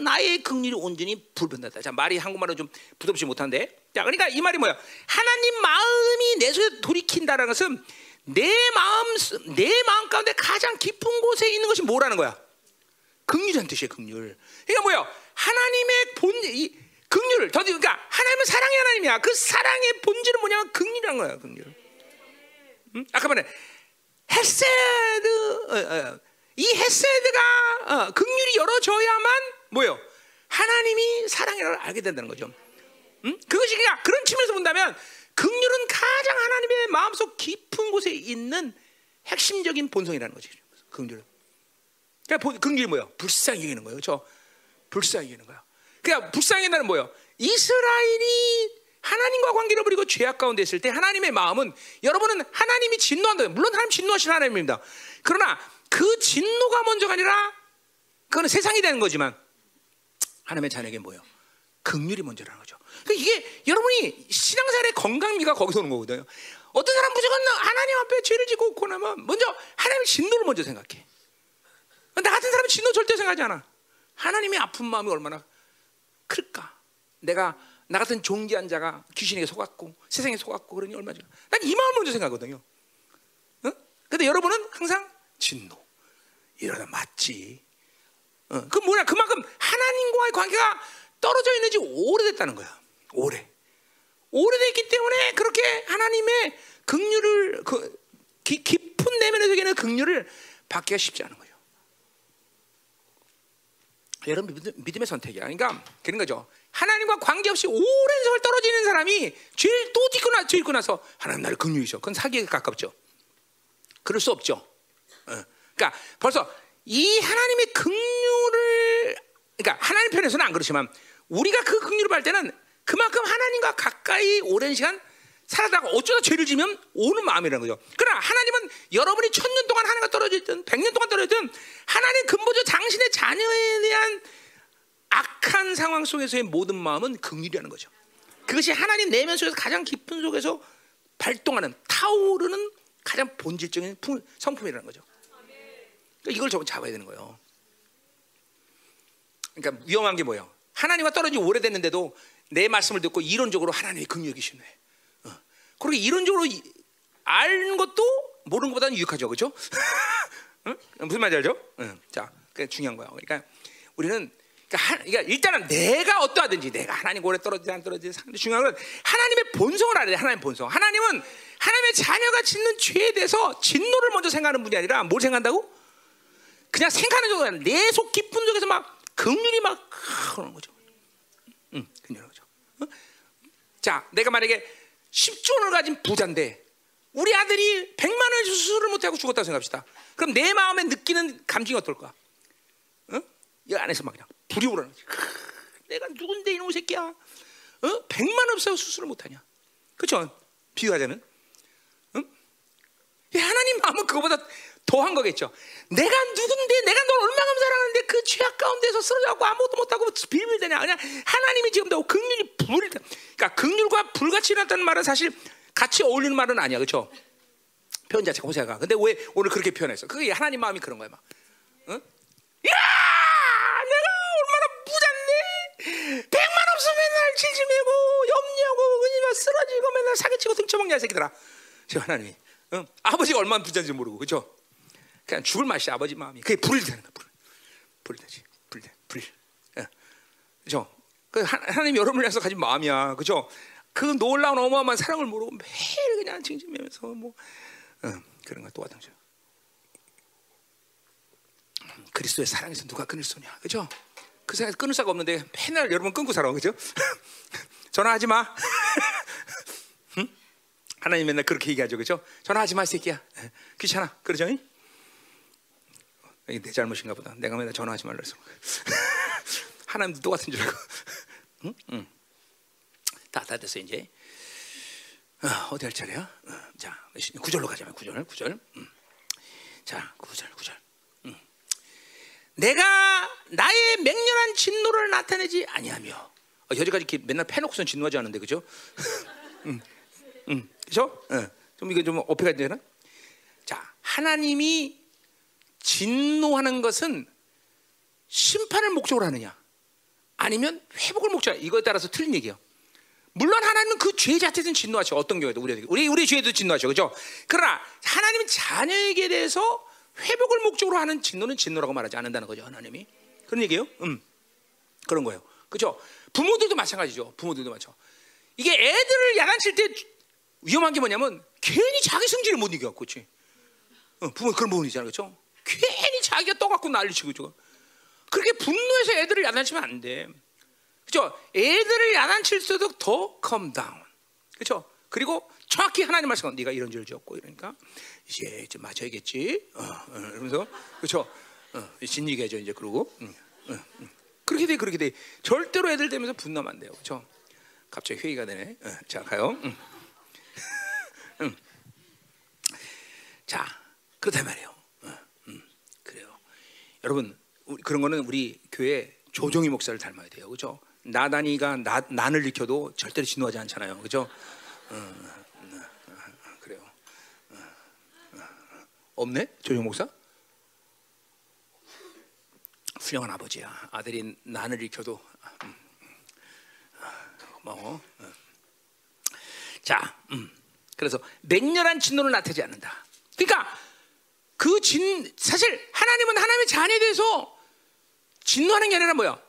나의 긍휼이 온전히 불변하다. 자 말이 한국말로 좀 부드럽지 못한데. 자 그러니까 이 말이 뭐야? 하나님 마음이 내 속에 돌이킨다라는 것은 내 마음 내 마음 가운데 가장 깊은 곳에 있는 것이 뭐라는 거야? 긍휼이라는 뜻이에요. 긍휼. 그러니까 뭐야? 하나님의 본 이 긍휼을 더 그러니까 하나님은 사랑의 하나님이야. 그 사랑의 본질은 뭐냐면 긍휼이란 거야. 긍휼. 응? 아까 말해 헤세드 어, 어, 이 헤세드가 어, 긍휼이 열어져야만 뭐요? 하나님이 사랑이라고 알게 된다는 거죠. 응? 그것이 그냥 그런 측면에서 본다면 긍휼은 가장 하나님의 마음속 깊은 곳에 있는 핵심적인 본성이라는 거죠. 긍휼은. 그러니까 긍휼이 뭐예요? 불쌍히 여기는 거예요. 그렇죠? 불쌍히 여기는 거예요. 그러니까 불쌍히 여기는 뭐예요? 이스라엘이 하나님과 관계를 버리고 죄악 가운데 있을 때 하나님의 마음은 여러분은 하나님이 진노한다. 물론 하나님 진노하신 하나님입니다. 그러나 그 진노가 먼저가 아니라 그거는 세상이 되는 거지만 하나님의 자녀에게 뭐예요? 극률이 먼저라는 거죠. 그러니까 이게 여러분이 신앙생활의 건강미가 거기서 오는 거거든요. 어떤 사람 무조건 하나님 앞에 죄를 짓고 오고 나면 먼저 하나님의 진노를 먼저 생각해. 나 같은 사람은 진노 절대 생각하지 않아. 하나님의 아픈 마음이 얼마나 클까? 내가 나 같은 종기한 자가 귀신에게 속았고 세상에 속았고 그러니 얼마나 난이 마음을 먼저 생각하거든요. 어? 근데 여러분은 항상 진노. 이러다 맞지. 어, 그 뭐냐? 그만큼 하나님과의 관계가 떨어져 있는지 오래됐다는 거야. 오래. 오래됐기 때문에 그렇게 하나님의 긍휼을 그 기, 깊은 내면의 세계는 긍휼을 받기가 쉽지 않은 거예요. 여러분 믿음의 선택이야. 그러니까 그런 거죠. 하나님과 관계없이 오랜 세월 떨어지는 사람이 죄를 또 짓고 나, 짓고 나서 하나님 나를 긍휼이셔. 그건 사기에 가깝죠. 그럴 수 없죠. 어. 그러니까 벌써 이 하나님의 긍휼을 그러니까 하나님 편에서는 안 그렇지만 우리가 그 긍휼을 받을 때는 그만큼 하나님과 가까이 오랜 시간 살아다가 어쩌다 죄를 지면 오는 마음이라는 거죠. 그러나 하나님은 여러분이 천년 동안 하나님과 떨어져 있든 백년 동안 떨어져 있든 하나님 근본적 당신의 자녀에 대한 악한 상황 속에서의 모든 마음은 긍휼이라는 거죠. 그것이 하나님 내면 속에서 가장 깊은 속에서 발동하는 타오르는 가장 본질적인 성품이라는 거죠. 그러니까 이걸 좀 잡아야 되는 거예요. 그러니까 위험한 게 뭐예요? 하나님과 떨어지 오래됐는데도 내 말씀을 듣고 이론적으로 하나님의 긍휼이 시네. 어. 그리고 이론적으로 아는 것도 모르는 것보다는 유익하죠, 그렇죠? 응? 무슨 말인지 알죠? 응. 자, 그 중요한 거야. 그러니까 우리는 그러니까, 그러니까, 일단은 내가 어떠하든지 내가 하나님 오래 떨어지지 안 떨어지지 중요한 건 하나님의 본성을 알아야 돼. 하나님의 본성. 하나님은 하나님의 자녀가 짓는 죄에 대해서 진노를 먼저 생각하는 분이 아니라 뭘 생각한다고? 그냥 생각하는 정도가 아니라 내속 깊은 속에서 막 긍휼이 막 그러는 거죠. 응, 긍휼한 거죠. 어? 자, 내가 만약에 10조 원을 가진 부자인데 우리 아들이 100만 원 수술을 못하고 죽었다고 생각합시다. 그럼 내 마음에 느끼는 감정이 어떨까? 어? 이 안에서 막 그냥 불이 오르는 거지. 내가 누군데 이놈 새끼야? 어? 100만 원 없어서 수술을 못하냐? 그렇죠? 비유하자면. 응? 하나님 마음은 그거보다 더한 거겠죠. 내가 누군데, 내가 널 얼마나 사랑하는데 그 죄악 가운데서 쓰러져갖고 아무것도 못하고 비밀되냐? 그냥 하나님이 지금 너 극률이 불, 그러니까 극률과 불같이 일어났다는 말은 사실 같이 어울리는 말은 아니야, 그렇죠? 표현 자체가 호세가. 근데 왜 오늘 그렇게 표현했어? 그게 하나님 마음이 그런 거야, 막. 응? 야, 내가 얼마나 부잔데, 백만 없으면 맨날 질질매고 염려고 그냥 쓰러지고 맨날 사기치고 등쳐먹냐, 새끼들아. 저 하나님이. 응? 아버지가 얼마나 부잔지 모르고, 그렇죠? 그냥 죽을 맛이 아버지 마음이. 그게 불이 되는 거야. 불. 불이 되지. 불 돼. 불. 예. 그죠? 그 하나님 여러분을 위해서 가진 마음이야. 그죠? 그 놀라운 어마어마한 사랑을 모르고 매일 그냥 징징매면서 뭐 어, 그런 거또 마찬가지야. 그리스도의 사랑에서 누가 끊을 소냐, 그죠? 그 생각에서 끊을 수가 없는데 맨날 여러분 끊고 살아, 그죠? 전화하지 마. 응? 하나님 맨날 그렇게 얘기하죠, 그죠? 전화하지 마, 이 새끼야. 귀찮아, 그러죠? 이 게 내 잘못인가 보다. 내가 맨날 전화하지 말라 그래서. 하나님도 똑같은 줄 알고. 응? 응. 다, 다 됐어, 이제. 어, 디할 차례야? 어, 자, 구절로 가자면 구절, 구절. 음. 자, 구절, 구절. 음. 내가 나의 맹렬한 진노를 나타내지 아니하며 어, 여기까지 이렇게 맨날 패놓고선 진노하지 않는데 그죠? 음, 음, 그죠? 어, 좀 이거 좀 어폐가 되나? 자, 하나님이 진노하는 것은 심판을 목적으로 하느냐, 아니면 회복을 목적으로 이거에 따라서 틀린 얘기예요. 물론 하나님은 그 죄 자체는 진노하죠. 어떤 경우에도 우리 우리 우리 죄도 진노하죠. 그죠? 그러나 하나님은 자녀에게 대해서 회복을 목적으로 하는 진노는 진노라고 말하지 않는다는 거죠. 하나님이 그런 얘기예요. 음 그런 거예요. 그죠? 부모들도 마찬가지죠. 부모들도 마찬 이게 애들을 야단칠 때 위험한 게 뭐냐면 괜히 자기 성질을 못 이겨 갖고, 그렇지? 어, 부모 그런 부분이잖아요, 그렇죠? 괜히 자기가 떠갖고 난리치고, 그죠? 그렇게 분노해서 애들을 야단치면 안 돼. 그죠? 애들을 야단칠 때도 더 calm down. 그죠? 그리고 정확히 하나님 말씀, 네가 이런 죄를 지었고 이러니까 이제 좀 맞아야겠지. 어, 어, 그러면서 그죠? 어, 진리게죠 이제 그러고 음, 음, 음. 그렇게 돼 그렇게 돼. 절대로 애들 되면서 분노하면 안 돼요. 그죠? 갑자기 회의가 되네. 어, 자 가요. 자 그렇다 말이에요. 어, 음, 그래요. 여러분 그런 거는 우리 교회 조종희 목사를 닮아야 돼요. 그죠? 나단이가 나, 난을 일으켜도 절대로 진노하지 않잖아요. 그죠? 어, 어, 어, 그래요. 없네? 조용 목사? 훌륭한 아버지야. 아들이 난을 일으켜도 음, 고마워. 자, 음. 그래서 맹렬한 진노를 나타내지 않는다. 그러니까 그 진 사실 하나님은 하나님의 자녀에 대해서 진노하는 게 아니라 뭐야?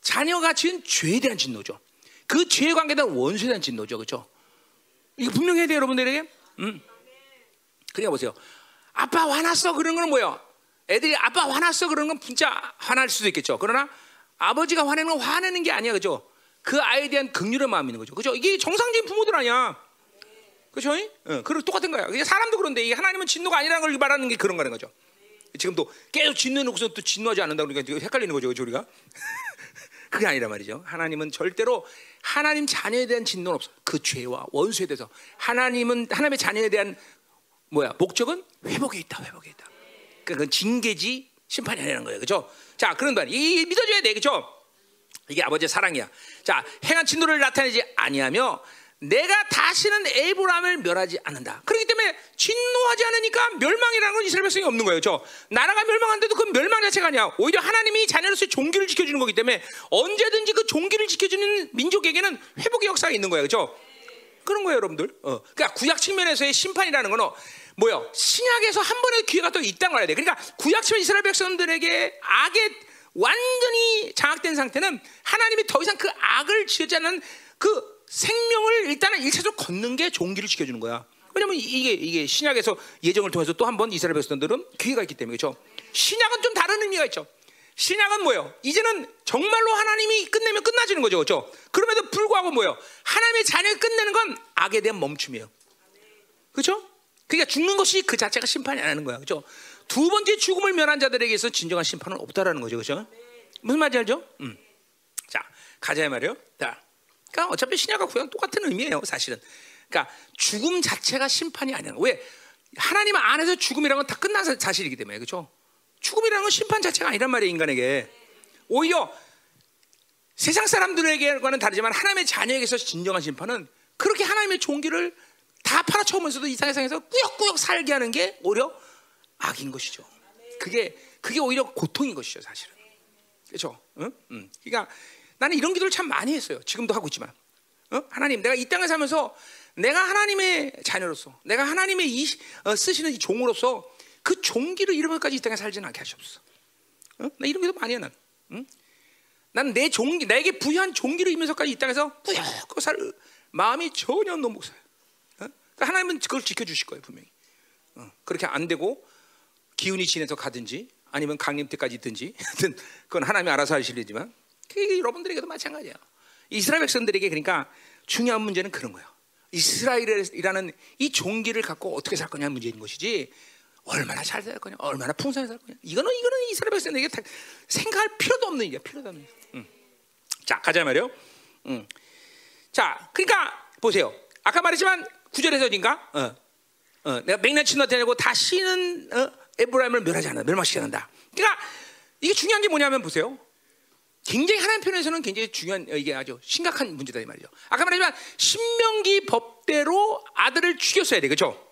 자녀가 지은 죄에 대한 진노죠. 그 죄에 관계된 원수에 대한 진노죠. 그렇죠? 이거 분명히 해야 돼요, 여러분들에게. 음. 그러니까 보세요. 아빠 화났어. 그런 건 뭐예요? 애들이 아빠 화났어. 그런 건 진짜 화날 수도 있겠죠. 그러나 아버지가 화내는 건 화내는 게 아니야. 그죠? 그 아이에 대한 긍휼의 마음이 있는 거죠. 그죠? 이게 정상적인 부모들 아니야. 그죠? 어, 그리고 똑같은 거야. 이게 사람도 그런데 이게 하나님은 진노가 아니라는 걸 말하는 게 그런 거라는 거죠. 지금도 계속 진노해놓고서 또 진노하지 않는다 그러니까 헷갈리는 거죠. 그죠? 우리가? 그게 아니라 말이죠. 하나님은 절대로 하나님 자녀에 대한 진노는 없어. 그 죄와 원수에 대해서 하나님은 하나님의 자녀에 대한 뭐야 목적은 회복에 있다. 회복에 있다. 그건 징계지 심판이 아니라는 거예요. 그죠? 자, 그런 반. 이 믿어줘야 돼. 그죠? 이게 아버지의 사랑이야. 자, 행한 진노를 나타내지 아니하며 내가 다시는 에브람을 멸하지 않는다. 그렇기 때문에 진노하지 않으니까 멸망이라는 건 이스라엘 백성이 없는 거예요. 저 나라가 멸망한데도 그 멸망 자체가 아니야. 오히려 하나님이 자녀로서의 종기를 지켜주는 거기 때문에 언제든지 그 종기를 지켜주는 민족에게는 회복의 역사가 있는 거예요. 그렇죠? 그런 거예요, 여러분들. 어. 그러니까 구약 측면에서의 심판이라는 거는 뭐요? 신약에서 한 번의 기회가 또 있다는 거야 돼. 그러니까 구약 측면 이스라엘 백성들에게 악에 완전히 장악된 상태는 하나님이 더 이상 그 악을 지지 않는 그 생명을 일단은 일차적으로 걷는 게 종기를 지켜주는 거야. 왜냐면 이게 이게 신약에서 예정을 통해서 또 한 번 이스라엘 백성들은 기회가 있기 때문에 그렇죠. 신약은 좀 다른 의미가 있죠. 신약은 뭐예요? 이제는 정말로 하나님이 끝내면 끝나지는 거죠, 그렇죠? 그럼에도 불구하고 뭐예요? 하나님의 자녀를 끝내는 건 악에 대한 멈춤이에요, 그렇죠? 그러니까 죽는 것이 그 자체가 심판이 아니는 거야, 그렇죠? 두 번째 죽음을 면한 자들에게서 진정한 심판은 없다라는 거죠, 그렇죠? 무슨 말인지 알죠? 음. 자, 가자 말이요. 자, 그러니까 어차피 신약과 구약 똑같은 의미예요, 사실은. 그러니까 죽음 자체가 심판이 아니야. 왜? 하나님 안에서 죽음이라는 건 다 끝난 사실이기 때문에 그렇죠? 죽음이라는 건 심판 자체가 아니란 말이에요, 인간에게. 오히려 세상 사람들에게와는 다르지만 하나님의 자녀에게서 진정한 심판은 그렇게 하나님의 종기를 다 팔아쳐오면서도 이 세상에서 꾸역꾸역 살게 하는 게 오히려 악인 것이죠. 그게 그게 오히려 고통인 것이죠, 사실은. 그렇죠? 응? 응. 그러니까 나는 이런 기도를 참 많이 했어요. 지금도 하고 있지만. 어? 하나님, 내가 이 땅에 살면서 내가 하나님의 자녀로서, 내가 하나님의 이, 어, 쓰시는 이 종으로서 그 종기를 잃으면까지 이 땅에 살지는 않게 하시옵소서. 어? 나 이런 기도 많이 해, 난. 응? 난내 종기, 내게 부여한 종기를 입면서까지 이 땅에서 뿌옇고 살 마음이 전혀 너무 없어요. 어? 그러니까 하나님은 그걸 지켜주실 거예요, 분명히. 어, 그렇게 안 되고 기운이 지내서 가든지 아니면 강림 때까지 있든지 하여튼 그건 하나님이 알아서 하실 일이지만 그게 여러분들에게도 마찬가지야. 이스라엘 백성들에게 그러니까 중요한 문제는 그런 거예요. 이스라엘이라는 이 종기를 갖고 어떻게 살 거냐는 문제인 것이지 얼마나 잘 살 거냐, 얼마나 풍성히 살 거냐. 이거는 이거는 이스라엘 백성에게 다 생각할 필요도 없는 일이야, 필요도 없는. 음. 자 가자 말이요. 음. 자, 그러니까 보세요. 아까 말했지만 구절에서인가? 어, 어, 내가 맹렬치 너되고 다시는 어, 에브라임을 멸하지 않는다, 멸망시키 않는다. 그러니까 이게 중요한 게 뭐냐면 보세요. 굉장히 하나님 편에서는 굉장히 중요한 어, 이게 아주 심각한 문제다 이 말이죠. 아까 말했지만 신명기 법대로 아들을 죽였어야 돼, 그렇죠?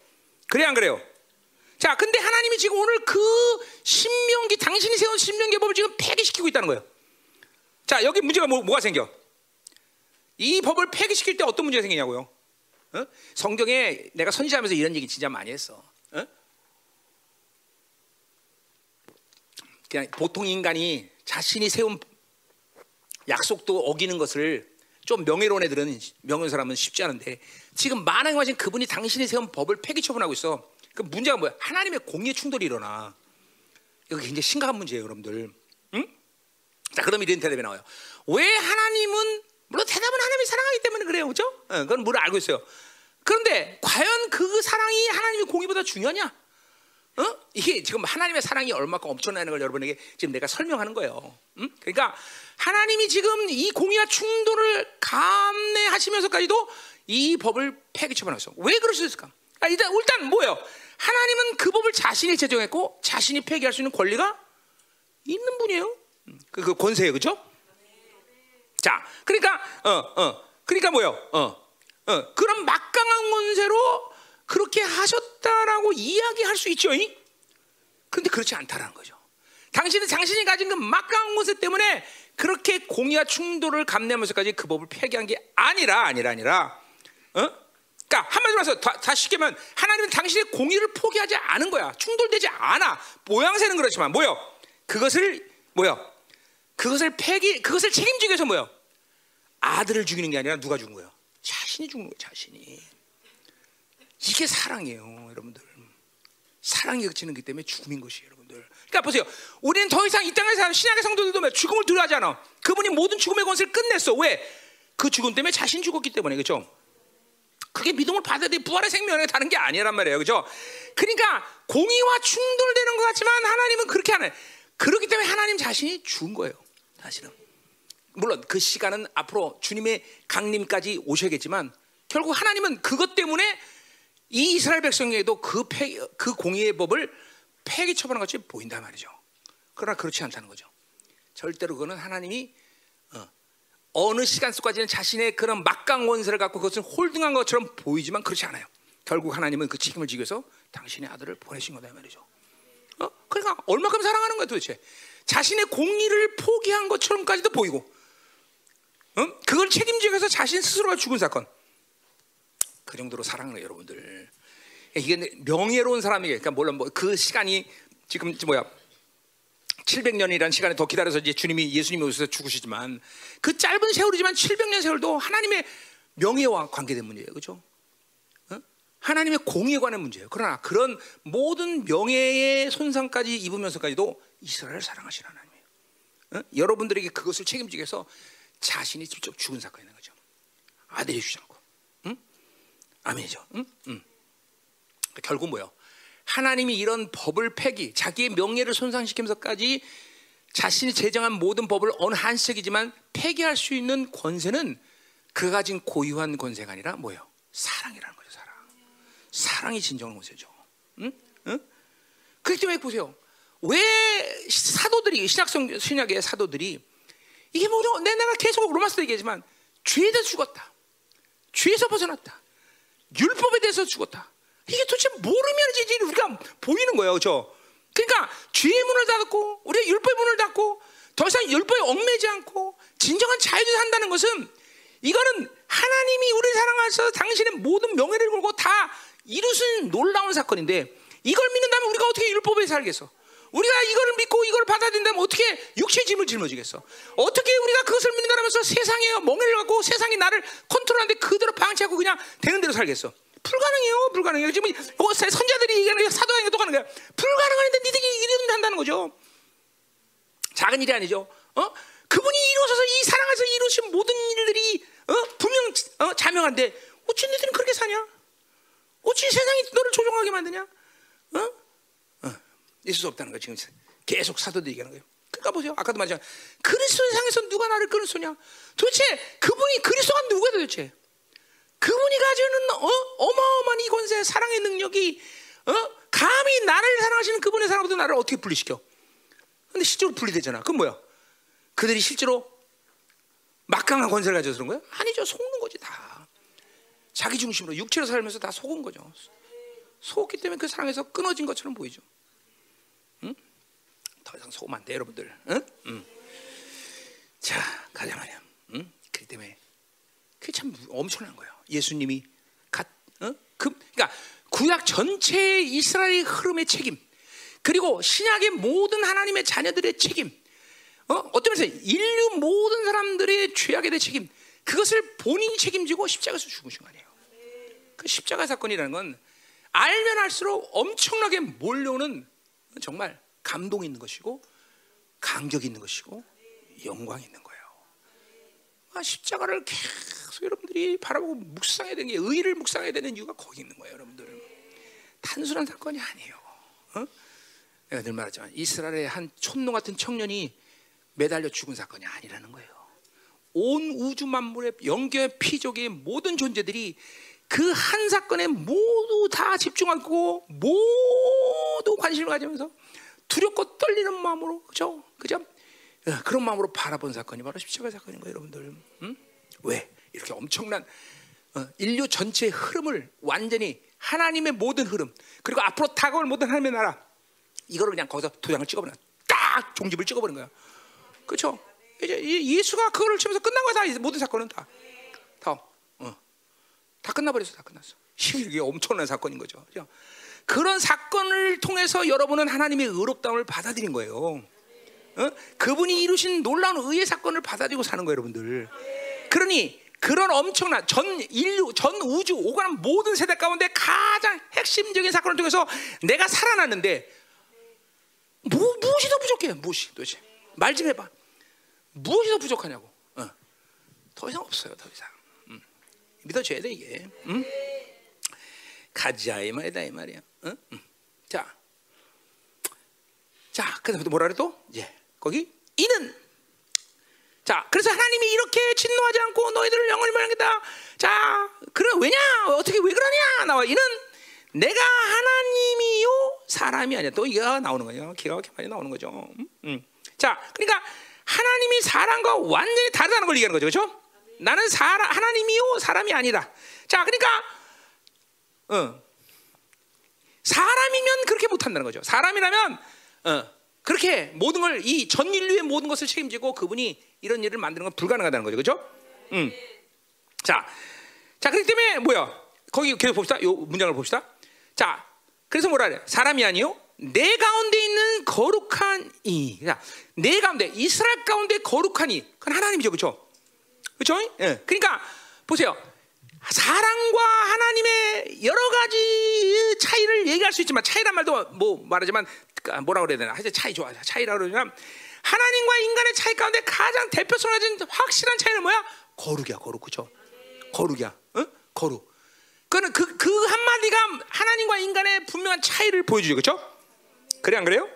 그래 안 그래요? 자, 근데 하나님이 지금 오늘 그 신명기 당신이 세운 신명기 법을 지금 폐기시키고 있다는 거예요. 자, 여기 문제가 뭐, 뭐가 생겨? 이 법을 폐기시킬 때 어떤 문제가 생기냐고요? 어? 성경에 내가 선지하면서 이런 얘기 진짜 많이 했어. 어? 그냥 보통 인간이 자신이 세운 약속도 어기는 것을 좀 명예로운 애들은 명예로운 사람은 쉽지 않은데 지금 만왕에 와신 그분이 당신이 세운 법을 폐기 처분하고 있어. 그 문제가 뭐야? 하나님의 공의 충돌이 일어나. 이거 굉장히 심각한 문제예요, 여러분들. 응? 자, 그럼 이런 대답이 나와요. 왜 하나님은 물론 대답은 하나님이 사랑하기 때문에 그래요, 그렇죠? 어, 그건 뭘 알고 있어요. 그런데 과연 그 사랑이 하나님의 공의보다 중요하냐? 어? 이게 지금 하나님의 사랑이 얼마큼 엄청나는 걸 여러분에게 지금 내가 설명하는 거예요. 응? 그러니까 하나님이 지금 이 공의와 충돌을 감내하시면서까지도 이 법을 폐기 처분하셨어. 왜 그러셨을까? 아, 일단 일단 뭐예요? 하나님은 그 법을 자신이 제정했고 자신이 폐기할 수 있는 권리가 있는 분이에요. 그, 그 권세예요, 그렇죠? 자, 그러니까 어, 어, 그러니까 뭐요? 어, 어, 그런 막강한 권세로 그렇게 하셨다라고 이야기할 수 있죠. 이? 근데 그렇지 않다라는 거죠. 당신은 당신이 가진 그 막강한 권세 때문에 그렇게 공의와 충돌을 감내하면서까지 그 법을 폐기한 게 아니라 아니라 아니라 어? 그러니까 한마디로 해서 다, 다시 쉽게 면 하나님은 당신의 공의를 포기하지 않은 거야. 충돌되지 않아. 모양새는 그렇지만 뭐요? 그것을 뭐요? 그것을 폐기, 그것을 책임지기 위해서 뭐요? 아들을 죽이는 게 아니라 누가 죽은 거예요? 자신이 죽는 거예요. 자신이. 이게 사랑이에요, 여러분들. 사랑이 그치는 기 때문에 죽음인 것이에요, 여러분들. 그러니까 보세요. 우리는 더 이상 이 땅에서 신약의 성도들도 죽음을 두려워하지 않아. 그분이 모든 죽음의 권세를 끝냈어. 왜? 그 죽음 때문에 자신 죽었기 때문에 그렇죠? 그게 믿음을 받아야 돼. 부활의 생명에 다른 게 아니란 말이에요. 그죠? 그러니까 공의와 충돌되는 것 같지만 하나님은 그렇게 안 해. 그렇기 때문에 하나님 자신이 죽은 거예요. 사실은. 물론 그 시간은 앞으로 주님의 강림까지 오셔야겠지만 결국 하나님은 그것 때문에 이 이스라엘 백성에게도 그, 폐, 그 공의의 법을 폐기 처분한 것이 보인단 말이죠. 그러나 그렇지 않다는 거죠. 절대로 그거는 하나님이 어 느 시간 속까지는 자신의 그런 막강 원세를 갖고 그것을 홀딩한 것처럼 보이지만 그렇지 않아요. 결국 하나님은 그 책임을 위해서 당신의 아들을 보내신 거다 말이죠. 어? 그러니까 얼마큼 사랑하는 거야 도대체. 자신의 공의를 포기한 것처럼까지도 보이고, 어? 그걸 책임지기 위해서 자신 스스로가 죽은 사건. 그 정도로 사랑하는 여러분들. 이게 명예로운 사람이에요. 그러니까 물론 뭐 그 시간이 지금 뭐야 700년이라는 시간에 더 기다려서 이제 주님이 예수님이 오셔서 죽으시지만 그 짧은 세월이지만 700년 세월도 하나님의 명예와 관계된 문제예요. 그렇죠? 어? 하나님의 공의에 관한 문제예요. 그러나 그런 모든 명예의 손상까지 입으면서까지도 이스라엘을 사랑하시는 하나님이에요. 어? 여러분들에게 그것을 책임지기 위해서 자신이 직접 죽은 사건이 있는 거죠. 아들이 주지. 응? 아멘이죠. 응? 응. 결국 뭐요? 하나님이 이런 법을 폐기, 자기의 명예를 손상시키면서까지 자신이 제정한 모든 법을 어느 한식이지만 폐기할 수 있는 권세는 그가 가진 고유한 권세가 아니라 뭐예요? 사랑이라는 거죠, 사랑. 사랑이 진정한 권세죠. 응? 응? 그렇기 때문에 보세요. 왜 사도들이 신약성 신약의 사도들이 이게 뭐죠? 내가 계속 로마서도 얘기하지만 죄에 대해서 죽었다. 죄에서 벗어났다. 율법에 대해서 죽었다. 이게 도대체 모르면이지 우리가 보이는 거예요, 그렇죠? 그러니까 죄의 문을 닫고 우리가 율법의 문을 닫고 더 이상 율법에 얽매지 않고 진정한 자유를 한다는 것은 이거는 하나님이 우리를 사랑하셔서 당신의 모든 명예를 걸고 다 이루신 놀라운 사건인데 이걸 믿는다면 우리가 어떻게 율법에 살겠어? 우리가 이거를 믿고 이걸 받아들인다면 어떻게 육체의 짐을 짊어지겠어? 어떻게 우리가 그것을 믿는다면서 세상에 멍해를 갖고 세상이 나를 컨트롤하는데 그대로 방치하고 그냥 되는 대로 살겠어? 불가능해요, 불가능해요. 지금 선자들이 얘기하는 사도행에 똑같은 거야. 불가능한데 니들이 이런 한다는 거죠. 작은 일이 아니죠. 어? 그분이 이루어져서 이 사랑에서 이루신 모든 일들이 어? 분명 어? 자명한데 어찌 너희들은 그렇게 사냐? 어찌 세상이 너를 조종하게 만드냐? 어? 어. 있을 수 없다는 거 지금 계속 사도들이 얘기하는 거예요. 그러니까 보세요. 아까도 말했잖아. 그리스도 세상에서 누가 나를 끊을 소냐? 도대체 그분이 그리스도가 누구야 도대체? 그분이 가지는 어? 어마어마한 이 권세, 사랑의 능력이 어? 감히 나를 사랑하시는 그분의 사랑보다 나를 어떻게 분리시켜? 근데 실제로 분리되잖아. 그건 뭐야? 그들이 실제로 막강한 권세를 가져서 그런 거야? 아니죠. 속는 거지 다. 자기 중심으로 육체로 살면서 다 속은 거죠. 속기 때문에 그 사랑에서 끊어진 것처럼 보이죠. 응? 더 이상 속으면 안 돼, 여러분들. 응? 응. 자, 가자 말이야. 응? 그렇기 때문에 그게 참 엄청난 거예요. 예수님이 갓, 어? 그, 그러니까 구약 전체 이스라엘 흐름의 책임, 그리고 신약의 모든 하나님의 자녀들의 책임, 어? 어떤 면에서 인류 모든 사람들의 죄악에 대한 책임, 그것을 본인이 책임지고 십자가에서 죽으신 거 아니에요. 그 십자가 사건이라는 건 알면 알수록 엄청나게 몰려오는 정말 감동 있는 것이고 감격 있는 것이고 영광 있는 거예요. 아, 십자가를 계속 여러분들이 바라보고 묵상해야 되는 게 의를 묵상해야 되는 이유가 거기 있는 거예요, 여러분들. 단순한 사건이 아니에요. 어? 내가 늘 말하지만 이스라엘의 한 촌농 같은 청년이 매달려 죽은 사건이 아니라는 거예요. 온 우주 만물의 영계의 피족의 모든 존재들이 그 한 사건에 모두 다 집중하고 모두 관심을 가지면서 두렵고 떨리는 마음으로 그죠? 그죠? 어, 그런 마음으로 바라본 사건이 바로 십자가 사건인 거예요, 여러분들. 응? 왜 이렇게 엄청난 어, 인류 전체의 흐름을 완전히 하나님의 모든 흐름 그리고 앞으로 다가올 모든 하나님의 나라 이거를 그냥 거기서 도장을 찍어버려 딱 종집을 찍어버린 거야. 그렇죠? 이제 예수가 그거를 치면서 끝난 거야 다 모든 사건은 다. 다, 어. 다 끝나버렸어, 다 끝났어. 이게 엄청난 사건인 거죠. 그렇죠? 그런 사건을 통해서 여러분은 하나님의 의롭다움을 받아들인 거예요. 어? 그분이 이루신 놀라운 의의 사건을 받아들이고 사는 거예요, 여러분들. 그러니 그런 엄청난 전 인류, 전 우주 오가는 모든 세대 가운데 가장 핵심적인 사건을 통해서 내가 살아났는데 뭐, 무엇이 더 부족해? 무엇이 도대체? 말 좀 해봐. 무엇이 더 부족하냐고. 어. 더 이상 없어요, 더 이상. 음. 믿어줘야 돼 이게. 음? 가자 이 말이다 이 말이야. 어? 음. 자, 자, 그다음에 뭐라 그래도 예, 거기 이는 자, 그래서 하나님이 이렇게 진노하지 않고 너희들을 영원히 말하겠다. 자, 그래 왜냐? 어떻게 왜 그러냐? 나와 이는 내가 하나님이요 사람이 아니야. 또 이가 나오는 거예요. 기가 막히게 많이 나오는 거죠. 음? 음. 자, 그러니까 하나님이 사람과 완전히 다르다는 걸 얘기하는 거죠, 그렇죠? 나는 사람 하나님이요 사람이 아니다. 자, 그러니까 어, 사람이면 그렇게 못한다는 거죠. 사람이라면 어, 그렇게 모든 걸 이 전 인류의 모든 것을 책임지고 그분이 이런 일을 만드는 건 불가능하다는 거죠, 그렇죠? 음. 자, 자 그렇기 때문에 뭐야? 거기 계속 봅시다. 요 문장을 봅시다. 자, 그래서 뭐라 그래? 사람이 아니요. 내 가운데 있는 거룩한 이, 내 가운데 이스라엘 가운데 거룩한 이, 그건 하나님이죠, 그렇죠? 그렇죠? 예. 그러니까 보세요. 사랑과 하나님의 여러 가지 차이를 얘기할 수 있지만 차이란 말도 뭐 말하지만 뭐라 그래야 되나? 하여튼 차이 좋아. 차이라 그러면 하나님과 인간의 차이 가운데 가장 대표성을 가진 확실한 차이는 뭐야? 거룩이야, 거룩, 그렇죠? 거룩이야, 응? 거룩. 그는 그, 그 한마디가 하나님과 인간의 분명한 차이를 보여주죠, 그렇죠? 그래 안 그래요?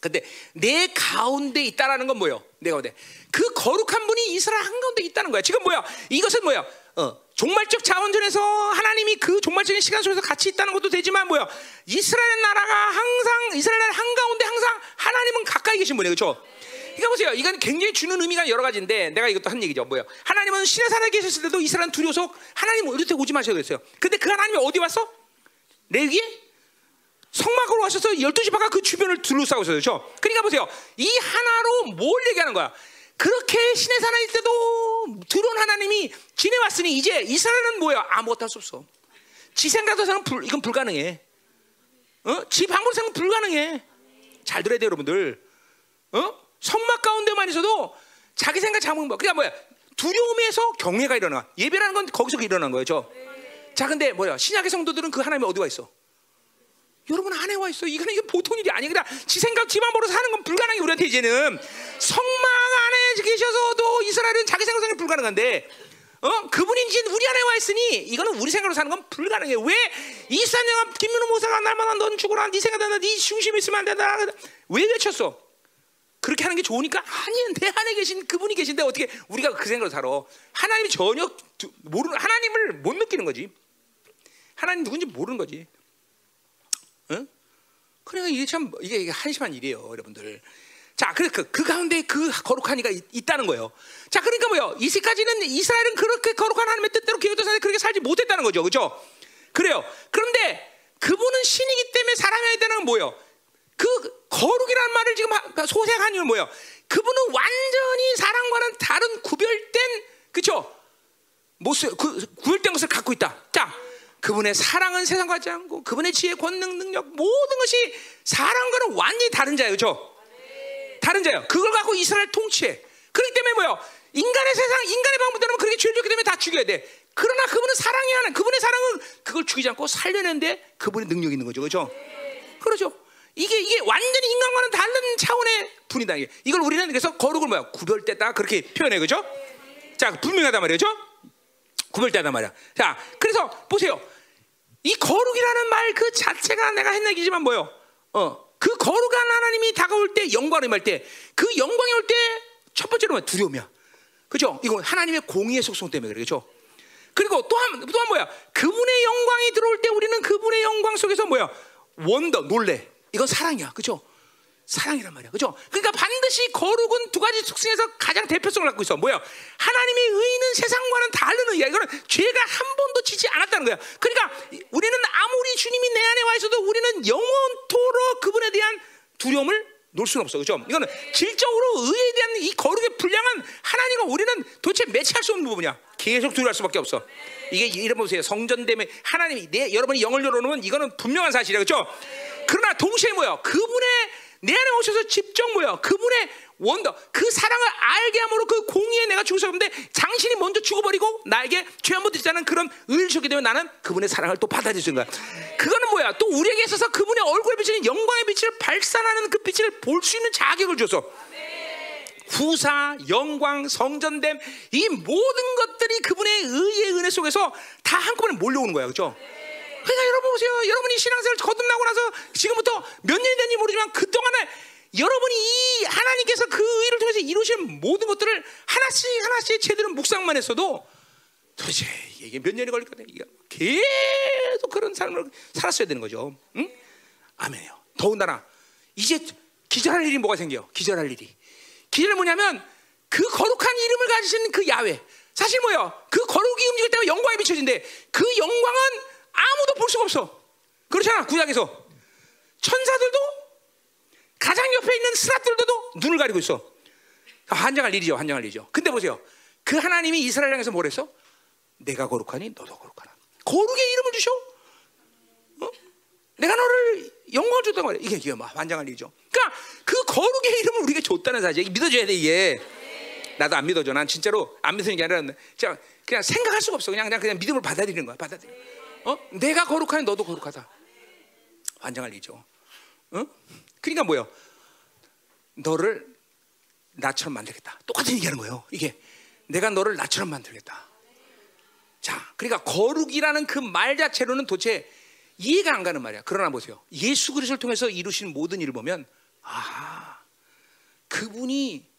근데 내 가운데 있다라는 건 뭐예요? 내 가운데 그 거룩한 분이 이스라엘 한 가운데 있다는 거야. 지금 뭐야? 이것은 뭐야? 어, 종말적 자원전에서 하나님이 그 종말적인 시간 속에서 같이 있다는 것도 되지만 뭐야? 이스라엘 나라가 항상 이스라엘 한 가운데 항상 하나님은 가까이 계신 분이에요, 그렇죠? 그러니까 보세요. 이건 굉장히 주는 의미가 여러 가지인데 내가 이것도 한 얘기죠. 뭐예요? 하나님은 신의 산에 계셨을 때도 이스라엘 두려워서 하나님 어디 오지 마셔야 됐어요. 근데 그 하나님이 어디 왔어? 레위에 성막으로 와셔서 12지파가 그 주변을 둘러싸고 있어요. 그렇죠? 그러니까 보세요. 이 하나로 뭘 얘기하는 거야? 그렇게 신의 있을 때도 들어온 하나님이 지내왔으니 이제 이스라엘은 뭐야? 아무것도 할 수 없어. 지 생각도 불, 이건 불가능해. 어? 지 방법으로 불가능해. 잘 들어야 돼요, 여러분들. 어? 성막 가운데만 있어도 자기 생각 잡은 거. 그러니까 뭐야? 두려움에서 경외가 일어나. 예배라는 건 거기서 일어난 거예요. 자, 근데 뭐야? 신약의 성도들은 그 하나님이 어디 와 있어? 여러분 안에 와 있어. 이거는 이게 보통 일이 아니야. 그냥 지 생각, 지만 벌어 사는 건 불가능해 우리한테 이제는 성막 안에 계셔서도 이스라엘은 자기 생각상에 불가능한데, 어 그분이 이제 우리 안에 와 있으니 이거는 우리 생각으로 사는 건 불가능해. 왜 이사녀가 김민호 모사가 날마다 넌 죽어라, 네 생각한다, 네 중심 있으면 안 된다. 왜 외쳤어? 그렇게 하는 게 좋으니까 아니 내 안에 계신 그분이 계신데 어떻게 우리가 그 생각으로 살아? 하나님이 전혀 모르는 하나님을 못 느끼는 거지. 하나님 누군지 모르는 거지. 응? 그러니까 이게 참 이게 한심한 일이에요, 여러분들. 자, 그래 그, 그 가운데 그 거룩한 이가 있, 다는 거예요. 자, 그러니까 뭐요? 이제까지는 이스라엘은 그렇게 거룩한 하나님의 뜻대로 계획된 사람이 그렇게 살지 못했다는 거죠, 그렇죠? 그래요. 그런데 그분은 신이기 때문에 사람이 되는 건 뭐예요? 그 거룩이라는 말을 지금 소생한 이유는 뭐예요? 그분은 완전히 사람과는 다른 구별된 그쵸? 모습 그, 구별된 것을 갖고 있다. 자, 그분의 사랑은 세상 같지 않고 그분의 지혜, 권능, 능력 모든 것이 사람과는 완전히 다른 자예요, 그렇죠? 다른 자예요. 그걸 갖고 이스라엘 통치해. 그렇기 때문에 뭐요? 인간의 세상, 인간의 방법대로 그렇게 죄를 졌기 때문에 다 죽여야 돼. 그러나 그분은 사랑이 하는 그분의 사랑은 그걸 죽이지 않고 살려내는데 그분의 능력이 있는 거죠, 그렇죠? 그렇죠. 이게 이게 완전히 인간과는 다른 차원의 분이다. 이게. 이걸 우리는 그래서 거룩을 뭐야 구별됐다 그렇게 표현해 그죠? 자 분명하단 말이죠. 구별되단 말이야. 자 그래서 보세요. 이 거룩이라는 말 그 자체가 내가 했는 얘기지만 뭐요? 어 그 거룩한 하나님이 다가올 때 영광을 임할 때그 영광이 올 때 첫 번째로 뭐 두려움이야. 그죠? 이건 하나님의 공의의 속성 때문에 그래, 그죠? 그리고 또한 또한 뭐야? 그분의 영광이 들어올 때 우리는 그분의 영광 속에서 뭐야? 원더 놀래. 이건 사랑이야. 그죠? 사랑이란 말이야. 그죠? 그러니까 반드시 거룩은 두 가지 특성에서 가장 대표성을 갖고 있어. 뭐야? 하나님의 의는 세상과는 다른 의야. 이거는 죄가 한 번도 지지 않았다는 거야. 그러니까 우리는 아무리 주님이 내 안에 와 있어도 우리는 영원토록 그분에 대한 두려움을 놓을 수는 없어. 그죠? 이거는 질적으로 의에 대한 이 거룩의 분량은 하나님과 우리는 도대체 매치할 수 없는 부분이야. 계속 두려워할 수밖에 없어. 이게 이래 보세요. 성전됨에 하나님이 내 여러분이 영을 열어놓으면 이거는 분명한 사실이야. 그죠? 그러나 동시에 뭐야? 그분의 내 안에 오셔서 직접 뭐야? 그분의 원더, 그 사랑을 알게 함으로 그 공의에 내가 죽어서는데 당신이 먼저 죽어버리고 나에게 죄 한번 듣자는 그런 의를 주게 되면 나는 그분의 사랑을 또 있는 거야. 그거는 뭐야? 또 우리에게 있어서 그분의 얼굴에 비치는 영광의 빛을 발산하는 그 빛을 볼 수 있는 자격을 줘서 후사, 영광, 성전됨 이 모든 것들이 그분의 의의 은혜 속에서 다 한꺼번에 몰려오는 거야, 그렇죠? 그러니까 여러분 보세요. 여러분이 신앙생활 거듭나고 나서 지금부터 몇 년이 됐는지 모르지만 그 동안에 여러분이 이 하나님께서 그 의를 통해서 이루신 모든 것들을 하나씩 하나씩 제대로 묵상만 했어도 도대체 이게 몇 년이 걸릴 거냐? 계속 그런 삶을 살았어야 되는 거죠. 응? 아멘요. 더군다나 이제 기절할 일이 뭐가 생겨? 기절할 일이. 기절은 뭐냐면 그 거룩한 이름을 가지신 그 야훼. 사실 뭐예요? 그 거룩이 움직일 때가 영광이 비춰진데 그 영광은 아무도 볼 수가 없어. 그렇잖아. 구약에서 천사들도 가장 옆에 있는 스라들도 눈을 가리고 있어. 환장할 일이죠. 환장할 일이죠. 근데 보세요. 그 하나님이 이스라엘 향해서 뭐랬어? 내가 거룩하니 너도 거룩하라. 거룩의 이름을 주셔. 어? 내가 너를 영광을 줬단 말이야. 이게 이게 막 환장할 일이죠. 그러니까 그 거룩의 이름을 우리에게 줬다는 사실. 믿어줘야 돼 이게. 나도 안 믿어줘. 난 진짜로 안 믿는 게 아니라 그냥 그냥 생각할 수가 없어. 그냥 그냥 그냥 믿음을 받아들이는 거야. 받아들여. 어? 내가 거룩하니 너도 거룩하다. 환장할 일이죠. 어? 그러니까 뭐요? 너를 나처럼 만들겠다. 똑같은 얘기하는 거예요. 이게 내가 너를 나처럼 만들겠다. 자, 그러니까 거룩이라는 그 말 자체로는 도대체 이해가 안 가는 말이야. 그러나 보세요. 예수 그리스도를 통해서 이루신 모든 일을 보면 아, 그분이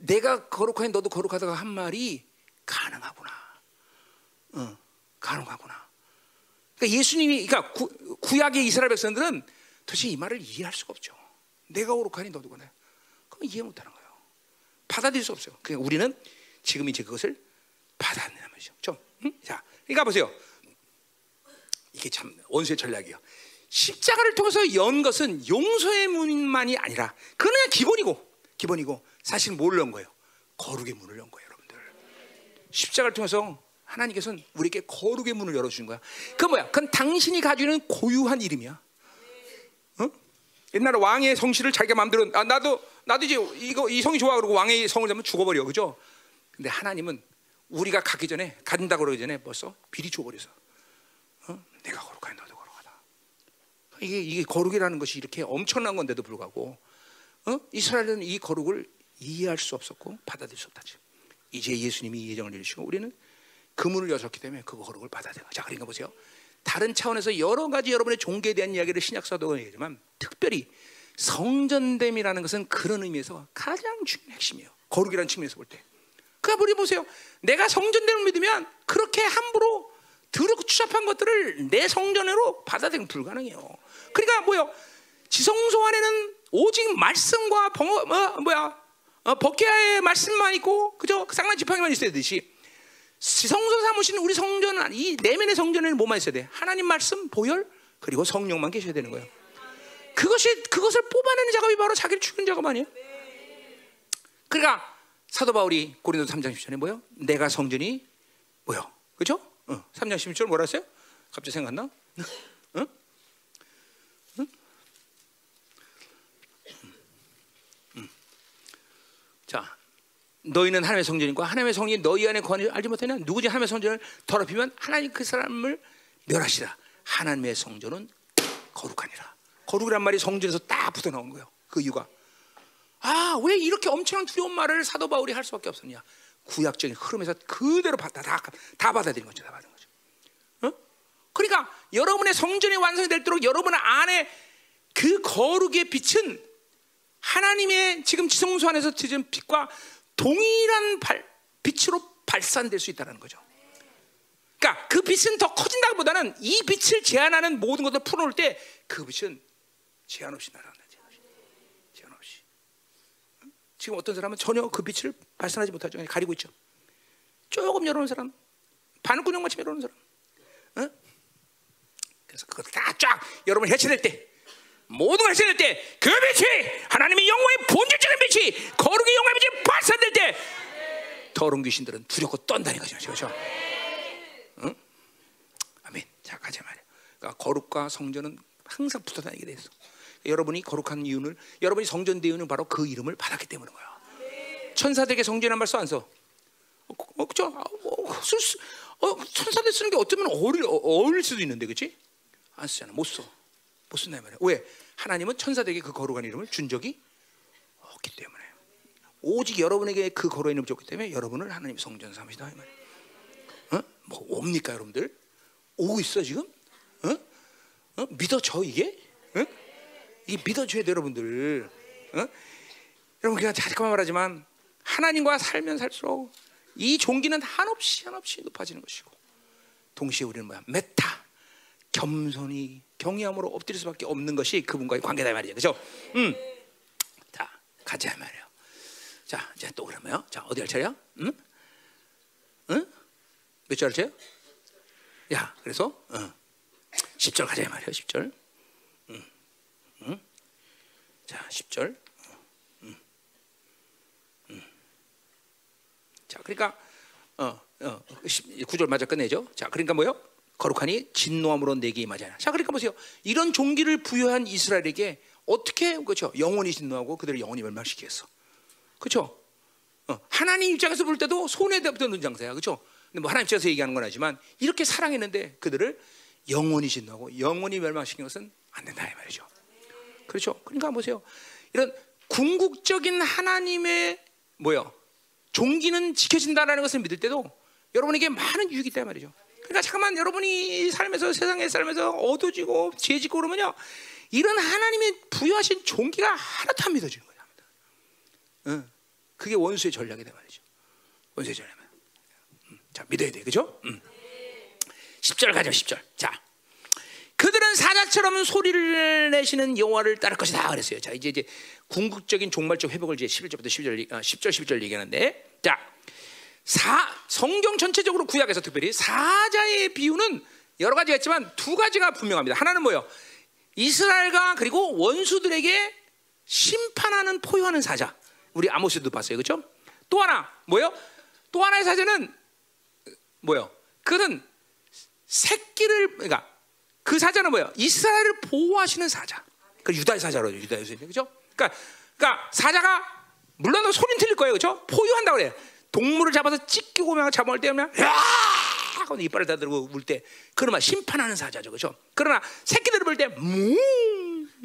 내가 거룩하니 너도 거룩하다가 한 말이 가능하구나. 어, 가능하구나. 그러니까 예수님이 그러니까 구, 약의 이스라엘 백성들은 도대체 이 말을 이해할 수가 없죠. 내가 오룩하니 너도 그래. 그럼 이해 못하는 거예요. 받아들일 수 없어요. 그러니까 우리는 지금 이제 그것을 받아내는 말이죠. 좀, 응? 자, 그러니까 보세요. 이게 참 원수의 전략이에요. 십자가를 통해서 연 것은 용서의 문만이 아니라 그건 그냥 기본이고 기본이고 사실 뭘연 거예요? 거룩의 문을 연 거예요, 여러분들. 십자가를 통해서 하나님께서는 우리에게 거룩의 문을 열어주신 거야. 그 뭐야? 그건 당신이 가지고 있는 고유한 이름이야. 어? 옛날에 왕의 성씨를 자기가 마음대로 아 나도 나도 이제 이거 이 성이 좋아 그러고 왕의 성을 잡으면 죽어버려 그죠? 근데 하나님은 우리가 가기 전에 간다 그러기 전에 벌써 미리 줘버려서 어? 내가 거룩하니 너도 거룩하다. 이게 이게 거룩이라는 것이 이렇게 엄청난 건데도 불구하고 어? 이스라엘은 이 거룩을 이해할 수 없었고 받아들일 수 없다지. 이제 예수님이 예정을 이루시고 우리는 그 문을 여셨기 때문에 그 거룩을 받아들여. 자, 그러니까 보세요. 다른 차원에서 여러 가지 여러분의 종교에 대한 이야기를 신약 사도가 얘기하지만 특별히 성전됨이라는 것은 그런 의미에서 가장 중요한 핵심이에요. 거룩이라는 측면에서 볼 때. 그러니까 우리 보세요. 내가 성전됨을 믿으면 그렇게 함부로 더럽고 추잡한 것들을 내 성전으로 받아들이는 불가능해요. 그러니까 뭐요? 지성소 안에는 오직 말씀과 벙어, 뭐, 뭐야 어, 버케아의 말씀만 있고 그죠? 쌍난 지팡이만 있어야 되듯이 지 성소 삼으시는 우리 성전은 이 내면의 성전에는 뭐만 있어야 돼? 하나님 말씀, 보혈 그리고 성령만 계셔야 되는 거예요. 그것이 그것을 뽑아내는 작업이 바로 자기를 죽이는 작업 아니에요? 그러니까 사도 바울이 고린도 3장 10절에 뭐요? 내가 성전이 뭐요? 그죠? 어, 3장 16절 뭐라 했어요? 갑자기 생각나? 응? 응? 자, 너희는 하나님의 성전이고 하나님의 성전이 너희 안에 줄 알지 못하냐? 누구지 하나님의 성전을 더럽히면 하나님 그 사람을 멸하시라. 하나님의 성전은 거룩하니라. 거룩이란 말이 성전에서 딱 붙어 나온 거예요. 그 이유가 아, 왜 이렇게 엄청난 두려운 말을 사도 바울이 할 수밖에 없었냐? 구약적인 흐름에서 그대로 받다 다, 다 받아들인 거죠. 다 받은 거죠. 어? 그러니까 여러분의 성전이 완성이 될도록 여러분 안에 그 거룩의 빛은 하나님의 지금 지성소 안에서 지은 빛과 동일한 발, 빛으로 발산될 수 있다는 거죠. 그러니까 그 빛은 더 커진다기보다는 이 빛을 제한하는 모든 것을 풀어놓을 때 그 빛은 제한 없이 날아간다. 제한 없이. 지금 어떤 사람은 전혀 그 빛을 발산하지 못하죠. 가리고 있죠. 조금 열어놓은 사람, 바늘구멍만치 열어놓은 사람. 어? 그래서 그걸 다쫙 여러분 해체될 때, 모든 걸 해체될 때, 그 빛이 하나님의 영광의 본질적인 빛이 거룩의 영광의 빛이 발산될 때, 더러운 귀신들은 두렵고 떤다는 거죠. 그렇죠? 응? 아멘. 자, 가자 말이야. 그러니까 거룩과 성전은 항상 붙어 다니게 돼 있어. 여러분이 거룩한 이유는 여러분이 성전 대유는 바로 그 이름을 받았기 때문인 거야. 천사들에게 성전이란 말써 안 써? 어, 어, 그죠? 아, 어, 쓸 수, 어, 천사들 쓰는 게 어쩌면 어울릴, 어, 어울릴 수도 있는데, 그렇지? 안 쓰잖아. 못 써. 못 쓴다 말이야. 왜? 하나님은 천사들에게 그 거룩한 이름을 준 적이 없기 때문에. 오직 여러분에게 그 거룩한 이름을 줬기 때문에 여러분을 하나님 성전 삼으시다 이 말이야. 어? 뭐 옵니까 여러분들? 오고 있어 지금? 어? 어? 믿어져 이게? 어? 이 믿어줘야 돼 여러분들. 어? 여러분 그냥 잠깐만 말하지만 하나님과 살면 살수록 이 종기는 한없이 한없이 높아지는 것이고 동시에 우리는 뭐야? 메타 겸손히 경외함으로 엎드릴 수밖에 없는 것이 그분과의 관계다 말이죠. 그렇죠? 음. 자, 가자 말이에요. 자, 이제 또 그러면요. 자, 어디 할 차례야? 응? 응? 몇 절 할 차례야? 야, 그래서 어. 10절 가자 말이에요. 10절. 응. 응? 자, 10절. 응. 응. 자, 그러니까 어, 어, 9절 맞아 끝내죠. 자, 그러니까 뭐요? 거룩하니 진노함으로 내게 임하잖아. 자, 그러니까 보세요. 이런 종기를 부여한 이스라엘에게 어떻게 그렇죠? 영원히 진노하고 그들을 영원히 멸망시키겠어. 그렇죠? 어, 하나님 입장에서 볼 때도 손에 없던 장사야. 그렇죠? 근데 뭐 하나님 입장에서 얘기하는 건 아니지만 이렇게 사랑했는데 그들을 영원히 진노하고 영원히 멸망시키는 것은 안 된다 이 말이죠. 그렇죠? 그러니까 보세요. 이런 궁극적인 하나님의 뭐요? 종기는 지켜진다라는 것을 믿을 때도 여러분에게 많은 유익이 있다 말이죠. 그러니까 잠깐만 여러분이 삶에서 세상에 살면서 어두지고 죄짓고 그러면요. 이런 하나님의 부여하신 종기가 하나도 안 믿어지는 거야. 응. 그게 원수의 전략이다 말이죠. 원수의 전략. 음. 자, 믿어야 돼. 그죠? 음. 10절 가죠. 10절. 자. 그들은 사자처럼 소리를 내시는 여호와를 따를 것이다 그랬어요. 자, 이제 이제 궁극적인 종말적 회복을 이제 11절부터 12절 10절 11절 얘기하는데 자. 사 성경 전체적으로 구약에서 특별히 사자의 비유는 여러 가지가 있지만 두 가지가 분명합니다. 하나는 뭐요? 이스라엘과 그리고 원수들에게 심판하는 포효하는 사자. 우리 아모스도 봤어요. 그렇죠? 또 하나 뭐요? 또 하나의 사자는 뭐요? 그는 새끼를 그러니까 그 사자는 뭐예요? 이스라엘을 보호하시는 사자. 그 유다의 사자로 유다의 사자. 그죠? 그러니까 그러니까 사자가 물론 소리는 틀릴 거예요. 그죠? 포효한다고 그래요. 동물을 잡아서 찢기고 면 잡아올 때 그냥 야 하고 이빨을 다 들고 울 때 그러면 심판하는 사자죠, 그렇죠? 그러나 새끼들을 볼 때 뭉,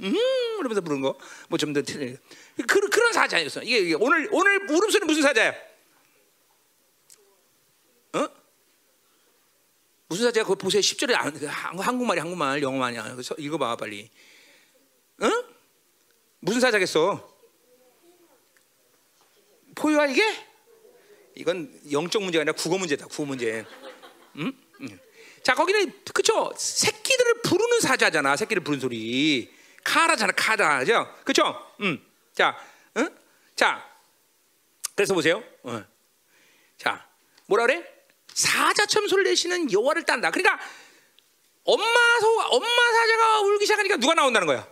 음, 이러면서 부르는 거, 뭐 좀 더. 그, 그런 사자였어. 이게, 이게 오늘 오늘 울음소리 무슨 사자야? 어? 무슨 사자야? 그거 보세요. 10절에 안, 그 한- 한국말이 한국말, 영어만이야. 그래서 읽어 봐 빨리. 어? 무슨 사자겠어? 포유야 이게? 이건 영적 문제가 아니라 국어 문제다. 국어 문제. 음? 음. 자 거기는 그쵸? 새끼들을 부르는 사자잖아. 새끼를 부르는 소리. 카라잖아. 카다. 그죠? 그쵸? 음. 자, 응? 자. 그래서 보세요. 어. 자, 뭐라 그래? 사자처럼 소리 내시는 여호와를 딴다. 그러니까 엄마 소 엄마 사자가 울기 시작하니까 누가 나온다는 거야?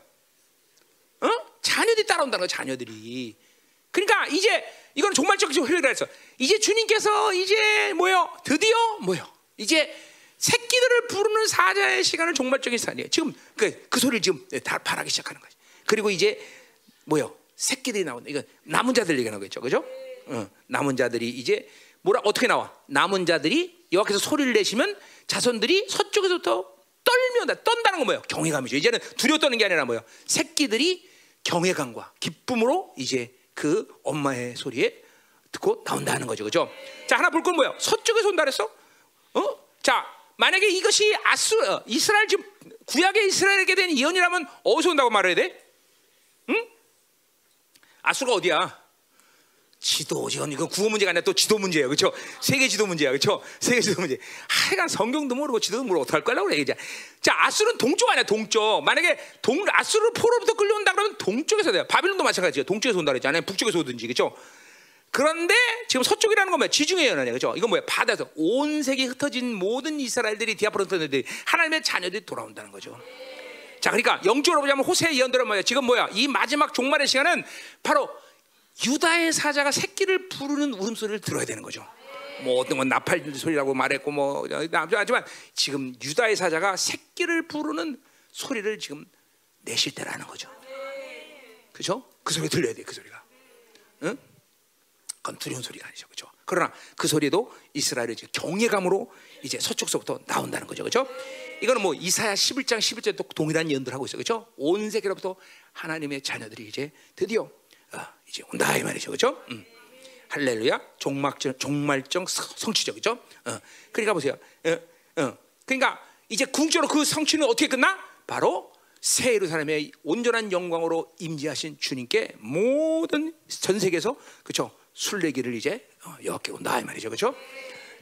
어? 자녀들이 따라온다는 거야. 자녀들이. 그러니까 이제 이건 종말적 회의가 했어. 이제 주님께서 이제 뭐요? 드디어 뭐요? 이제 새끼들을 부르는 사자의 시간은 종말적인 시간이에요. 지금 그, 그 소리를 지금 다 바라기 시작하는 거지. 그리고 이제 뭐요? 새끼들이 나온다. 이건 남은 자들 얘기하는 거겠죠, 그죠? 어, 남은 자들이 이제 뭐라 어떻게 나와? 남은 자들이 여호와께서 소리를 내시면 자손들이 서쪽에서부터 떨면 떤다는 건 뭐예요? 경외감이죠. 이제는 두려워 떠는 게 아니라 뭐예요? 새끼들이 경외감과 기쁨으로 이제 그 엄마의 소리에 듣고 나온다는 거죠, 그죠? 자 하나 볼 건 뭐예요? 서쪽에서 온다 그랬어? 어? 자 만약에 이것이 아스 어, 이스라엘 지금 구약의 이스라엘에게 된 예언이라면 어디서 온다고 말해야 돼? 응? 아수가 어디야? 지도 지금 이건 구호 문제가 아니라 또 지도 문제예요, 그렇죠? 세계 지도 문제야, 그렇죠? 세계 지도 문제. 하여간 성경도 모르고 지도도 모르고 어떡할 거라고 그래. 자, 아수는 동쪽 아니야, 동쪽. 만약에 동 아수를 포로부터 끌려온다 그러면 동쪽에서 돼요. 바빌론도 마찬가지예요. 동쪽에서 온다 그랬잖아요. 북쪽에서 오든지, 그렇죠? 그런데 지금 서쪽이라는 건 뭐야? 지중해 연안이야, 그렇죠? 이건 뭐야? 바다에서 온 세계 흩어진 모든 이스라엘들이 디아프론트들이 하나님의 자녀들이 돌아온다는 거죠. 자, 그러니까 영적으로 보자면 호세의 예언들은 뭐야? 지금 뭐야? 이 마지막 종말의 시간은 바로 유다의 사자가 새끼를 부르는 울음소리를 들어야 되는 거죠. 뭐 어떤 건 나팔 소리라고 말했고 뭐 하지만 지금 유다의 사자가 새끼를 부르는 소리를 지금 내실 때라는 거죠. 그죠? 그 소리 들려야 돼, 그 소리가. 응? 그건 두려운 소리가 아니죠, 그죠? 그러나 그 소리도 이스라엘의 경외감으로 이제 서쪽서부터 나온다는 거죠, 그죠? 이거는 뭐 이사야 11장 11절도 동일한 예언들 하고 있어요, 그죠? 온 세계로부터 하나님의 자녀들이 이제 드디어 어, 이제 온다 이 말이죠, 그죠? 음. 할렐루야, 종말적 성취죠, 그죠? 어. 그러니까 보세요, 어, 어. 그러니까 이제 궁적으로 그 성취는 어떻게 끝나? 바로 새 예루살렘의 온전한 영광으로 임재하신 주님께 모든 전 세계에서 그죠? 순례기를 이제 여호와께 온다 이 말이죠, 그죠?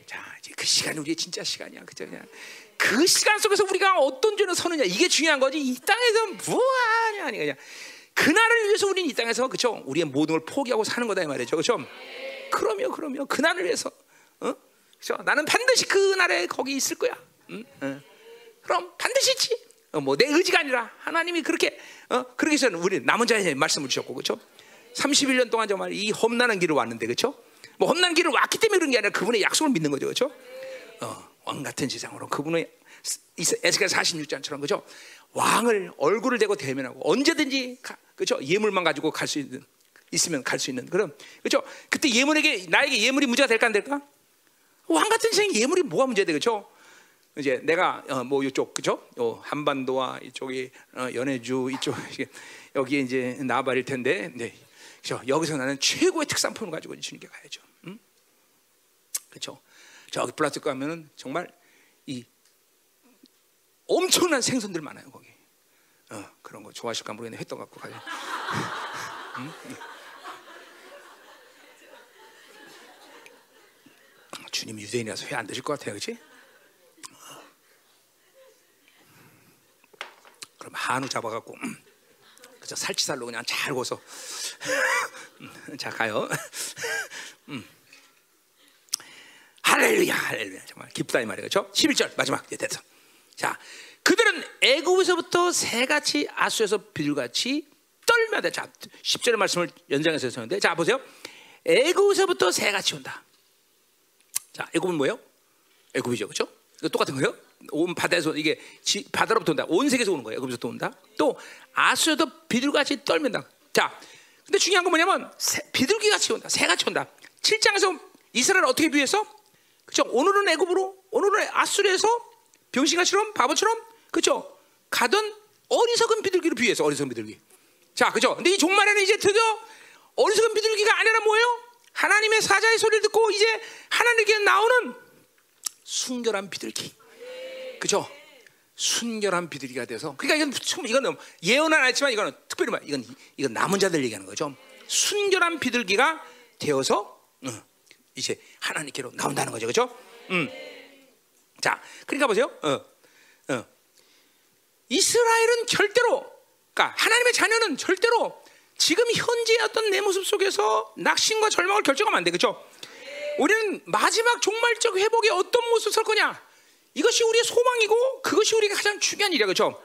자, 이제 그 시간이 우리의 진짜 시간이야, 그죠? 그 시간 속에서 우리가 어떤 죄를 서느냐 이게 중요한 거지. 이 땅에서 뭐하냐 아니 그냥 그날을 위해서 우리는 이 땅에서 그죠? 우리의 모든 걸 포기하고 사는 거다 이 말이죠, 그죠? 그럼요, 그럼요. 그날을 위해서, 어? 그죠? 나는 반드시 그날에 거기 있을 거야. 응? 응. 그럼 반드시 있지. 어, 뭐내 의지가 아니라 하나님이 그렇게 어? 그렇게 해서 우리 남은 자에 말씀을 주셨고 그렇죠? 31년 동안 정말 이 험난한 길을 왔는데 그렇죠? 뭐 험난 길을 왔기 때문에 그런 게 아니라 그분의 약속을 믿는 거죠, 그렇죠? 어, 왕 같은 세상으로 그분의 에스겔 46장처럼 그죠? 왕을 얼굴을 대고 대면하고 언제든지 가, 그죠? 예물만 가지고 갈 수 있는 있으면 갈 수 있는 그럼 그죠? 그때 예물에게 나에게 예물이 문제가 될까 안 될까? 왕 같은 세상 예물이 뭐가 문제돼 그죠? 이제 내가 어, 뭐 이쪽 그죠? 요 한반도와 이쪽이 어, 연해주 이쪽 여기 이제 나발일 텐데, 네, 그죠? 여기서 나는 최고의 특산품을 가지고 주님께 가야죠. 음? 그렇죠? 저기 플라스 가면은 정말 이 엄청난 생선들 많아요 거기. 어, 그런 거 좋아하실까 모르겠네. 했던 갖고 가요. 음? 주님 유대인이라서 회 안 드실 것 같아요, 그렇지? 그럼 한우 잡아갖고 음, 그저 살치살로 그냥 잘 구워서 음, 자 가요. 음. 할렐루야, 할렐루야 정말 기쁘다 이 말이에요, 그렇죠? 11절 마지막 이제 됐어. 자, 그들은 애굽에서부터 새같이 아수에서 비둘같이 떨며다. 자, 10절의 말씀을 연장해서 했는데, 자 보세요. 애굽에서부터 새같이 온다. 자, 애굽은 뭐예요? 애굽이죠, 그렇죠? 똑같은 거예요. 온 바다에서 이게 지, 바다로부터 온다. 온 세계에서 오는 거예요. 애굽에서 온다. 또 아수에도 비둘같이 떨면다. 자, 근데 중요한 건 뭐냐면 새, 비둘기 같이 온다. 새같이 온다. 7장에서 이스라엘 어떻게 비유해서? 그렇죠? 오늘은 애굽으로 오늘은 아수르에서 병신같이럼 바보처럼 그죠? 가던 어리석은 비둘기를 비유해서 어리석은 비둘기. 자, 그죠? 근데 이 종말에는 이제 드디어 어리석은 비둘기가 아니라 뭐예요? 하나님의 사자의 소리를 듣고 이제 하나님께 나오는 순결한 비둘기. 그죠? 순결한 비둘기가 돼서 그러니까 이건 참 이거는 예언은 안 했지만 이거는 특별히 말 이건 이건 남은 자들 얘기하는 거죠. 순결한 비둘기가 되어서 응, 이제 하나님께로 나온다는 거죠, 그죠? 음. 자, 그러니까 보세요. 어, 어. 이스라엘은 절대로, 그러니까 하나님의 자녀는 절대로 지금 현재의 어떤 내 모습 속에서 낙심과 절망을 결정하면 안 돼, 그죠? 우리는 마지막 종말적 회복의 어떤 모습을 설 거냐? 이것이 우리의 소망이고 그것이 우리가 가장 중요한 일이야, 그죠?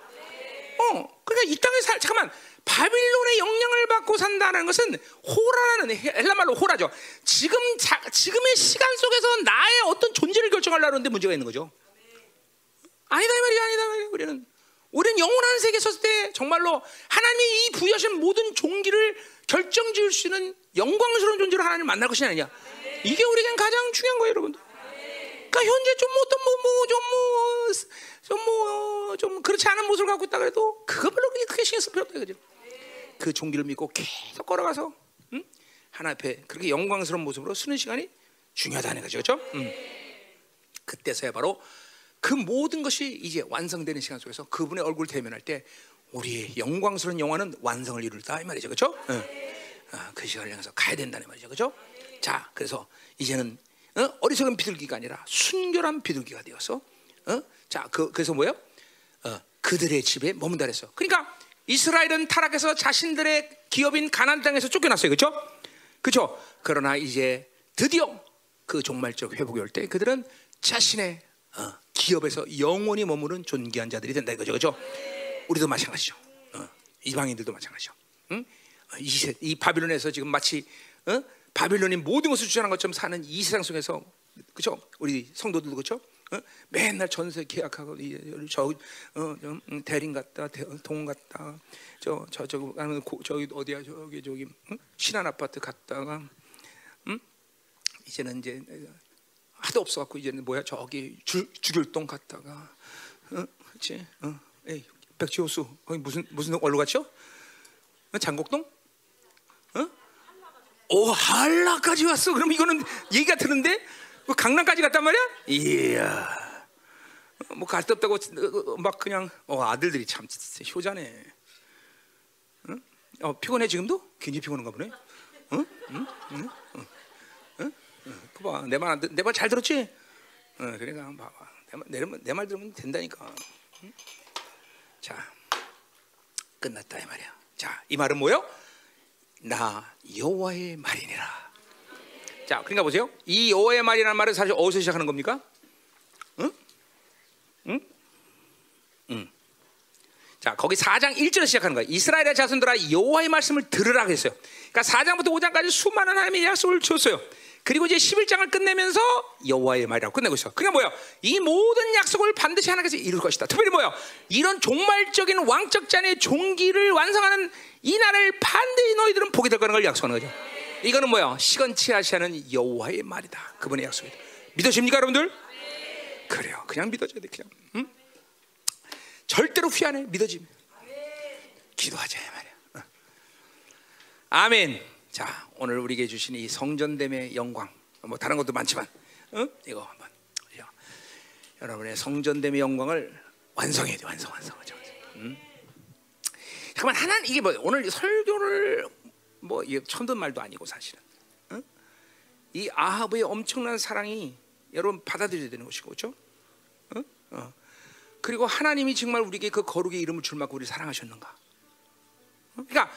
어, 그러니까 이 땅에 살 잠깐만 바빌론의 영향을 받고 산다는 것은 호라라는 헬라 말로 호라죠. 지금 자, 지금의 시간 속에서 나의 어떤 존재를 결정하려는데 문제가 있는 거죠. 아니다 이 말이야, 아니다 이 말이야. 우리는 우리는 영원한 세계에 섰을 때 정말로 하나님이 이 부여하신 모든 종기를 결정 지을 수 있는 영광스러운 존재로 하나님을 만날 것이 아니냐. 이게 우리에겐 가장 중요한 거예요, 여러분들. 그러니까 현재 좀 어떤 뭐뭐좀뭐좀 뭐 좀 뭐, 좀 그렇지 않은 모습을 갖고 있다 그래도 그거 별로 그렇게 크게 신경 쓸 필요 없다 그죠? 그 종기를 믿고 계속 걸어가서 응? 하나 앞에 그렇게 영광스러운 모습으로 쓰는 시간이 중요하다는 거죠, 그렇죠? 응. 그때서야 바로 그 모든 것이 이제 완성되는 시간 속에서 그분의 얼굴 대면할 때 우리의 영광스러운 영화는 완성을 이룰다 이 말이죠, 그렇죠? 응. 아, 그 시간을 향해서 가야 된다는 말이죠, 그렇죠? 자, 그래서 이제는 어? 어리석은 비둘기가 아니라 순결한 비둘기가 되어서 어? 자, 그, 그래서 뭐요? 어, 그들의 집에 머문다 그랬어. 그러니까 이스라엘은 타락해서 자신들의 기업인 가나안 땅에서 쫓겨났어요. 그렇죠? 그렇죠? 그러나 이제 드디어 그 종말적 회복이 올 때 그들은 자신의 어, 기업에서 영원히 머무는 존귀한 자들이 된다 이거죠. 그렇죠? 우리도 마찬가지죠. 어, 이방인들도 마찬가지죠. 응? 어, 이, 이 바빌론에서 지금 마치 어? 바빌론이 모든 것을 주장한 것처럼 사는 이 세상 속에서 그죠? 우리 성도들도 그죠? 어? 맨날 전세 계약하고 저 어, 음, 대림 갔다 동 갔다 저 저저 가는 저기 어디야 저기 저기 응? 신한 아파트 갔다가 응? 이제는 이제 하도 없어 갖고 이제는 뭐야 저기 주, 주길동 갔다가 어? 그렇지? 어? 에이 백지호수 거기 무슨 무슨 얼로 갔죠? 어? 장곡동? 어? 오 한라까지 왔어. 그럼 이거는 얘기가 드는데 뭐 강남까지 갔단 말이야? 이야. 뭐갈 데 없다고 막 그냥 어, 아들들이 참 효자네. 응? 어, 피곤해 지금도? 굉장히 피곤한가 보네. 응? 응? 응? 응? 응? 응? 봐봐 내 말 내 말 잘 들었지? 어, 그러니까 봐봐 내말 내 말 들으면 된다니까. 응? 자 끝났다 이 말이야. 자이 말은 뭐요? 나 여호와의 말이니라. 자, 그러니까 보세요. 이 여호와의 말이라는 말은 사실 어디서 시작하는 겁니까? 자, 거기 4장 1절에 시작하는 거야. 이스라엘의 자손들아 여호와의 말씀을 들으라 그랬어요. 그러니까 4장부터 5장까지 수많은 하나님의 약속을 줬어요. 그리고 이제 11장을 끝내면서 여호와의 말이라고 끝내고 있어. 그게 뭐야? 이 모든 약속을 반드시 하나님께서 이룰 것이다. 특별히 뭐야? 이런 종말적인 왕적 잔의 종기를 완성하는 이 날을 반드시 너희들은 보게 될 거라는 걸 약속하는 거죠. 이거는 뭐야? 시건치 하시는 여호와의 말이다. 그분의 약속이다. 믿으십니까, 여러분들? 그래요. 그냥 믿어줘야 돼. 그냥. 응? 절대로 후회 안 해. 믿어짐. 기도하자 말이야. 어. 아멘. 자, 오늘 우리에게 주신 이 성전됨의 영광, 뭐 다른 것도 많지만, 어? 이거 한번 여러분의 성전됨의 영광을 완성해야 돼, 완성, 완성, 완성. 음? 잠깐만 하나 이게 뭐 오늘 설교를 뭐 듣는 말도 아니고 사실은 어? 이 아하브의 엄청난 사랑이 여러분 받아들여야 되는 것이고 그렇죠? 어? 어. 그리고 하나님이 정말 우리에게 그 거룩의 이름을 줄 만큼 우리 사랑하셨는가? 어? 그러니까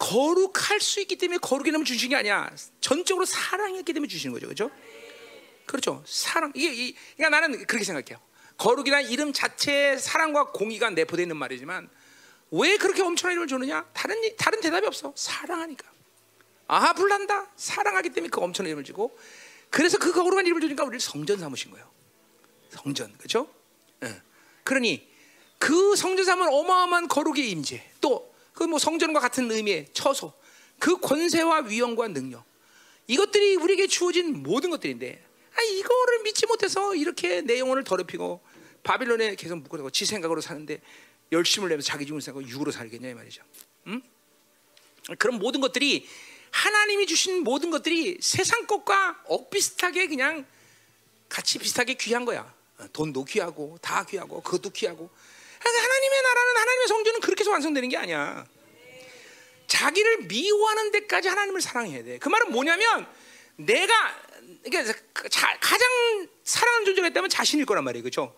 거룩할 수 있기 때문에 거룩의 이름을 주신 게 아니야. 전적으로 사랑했기 때문에 주시는 거죠, 그렇죠? 그렇죠. 사랑 이게 이, 그러니까 나는 그렇게 생각해요. 거룩이란 이름 자체에 사랑과 공의가 내포되어 있는 말이지만 왜 그렇게 엄청난 이름을 주느냐? 다른 다른 대답이 없어. 사랑하니까. 아하 불난다. 사랑하기 때문에 그 엄청난 이름을 주고 그래서 그 거룩한 이름을 주니까 우리를 성전 삼으신 거예요. 성전, 그렇죠? 응. 그러니 그 성전 삼은 어마어마한 거룩의 임재 또 그 뭐 성전과 같은 의미의 처소, 그 권세와 위엄과 능력 이것들이 우리에게 주어진 모든 것들인데 아 이거를 믿지 못해서 이렇게 내 영혼을 더럽히고 바빌론에 계속 묶어두고 지 생각으로 사는데 열심을 내면서 자기 죽을 생각하고 육으로 살겠냐 이 말이죠. 응? 그런 모든 것들이 하나님이 주신 모든 것들이 세상 것과 엇비슷하게 그냥 같이 비슷하게 귀한 거야. 어, 돈도 귀하고 다 귀하고 그것도 귀하고. 그러니까 하나님의 나라는 하나님의 성전은 그렇게 해서 완성되는 게 아니야. 자기를 미워하는 데까지 하나님을 사랑해야 돼. 그 말은 뭐냐면 내가 그러니까 가장 사랑하는 존재가 있다면 자신일 거란 말이에요. 그렇죠?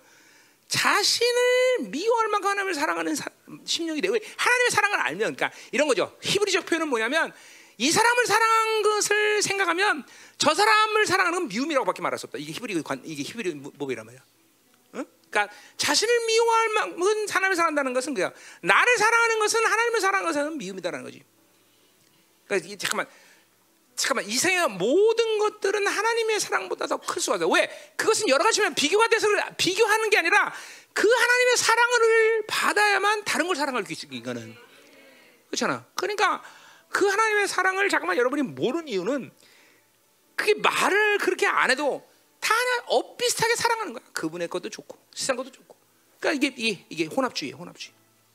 자신을 미워할 만큼 하나님을 사랑하는 사, 심령이 돼. 하나님의 사랑을 알면 그러니까 이런 거죠. 히브리적 표현은 뭐냐면 이 사람을 사랑한 것을 생각하면 저 사람을 사랑하는 건 미움이라고밖에 말할 수 없다. 이게 히브리 관 이게 히브리 법이란 말이야. 응? 그러니까 자신을 미워할 만큼 하나님을 사랑한다는 것은 그야 나를 사랑하는 것은 하나님을 사랑하는 것은 미움이다라는 거지. 그러니까 잠깐만 잠깐만 이 세상의 모든 것들은 하나님의 사랑보다 더 클 수가 없어. 왜? 그것은 여러 가지면 비교가 돼서 비교하는 게 아니라 그 하나님의 사랑을 받아야만 다른 걸 사랑할 수 있어. 이거는 그렇잖아. 그러니까 그 하나님의 사랑을 잠깐만 여러분이 모르는 이유는 그게 말을 그렇게 안 해도 다 하나 엇비슷하게 사랑하는 거야. 그분의 것도 좋고 세상 것도 좋고. 그러니까 이게 이게, 이게 혼합주의예요. 혼합주의.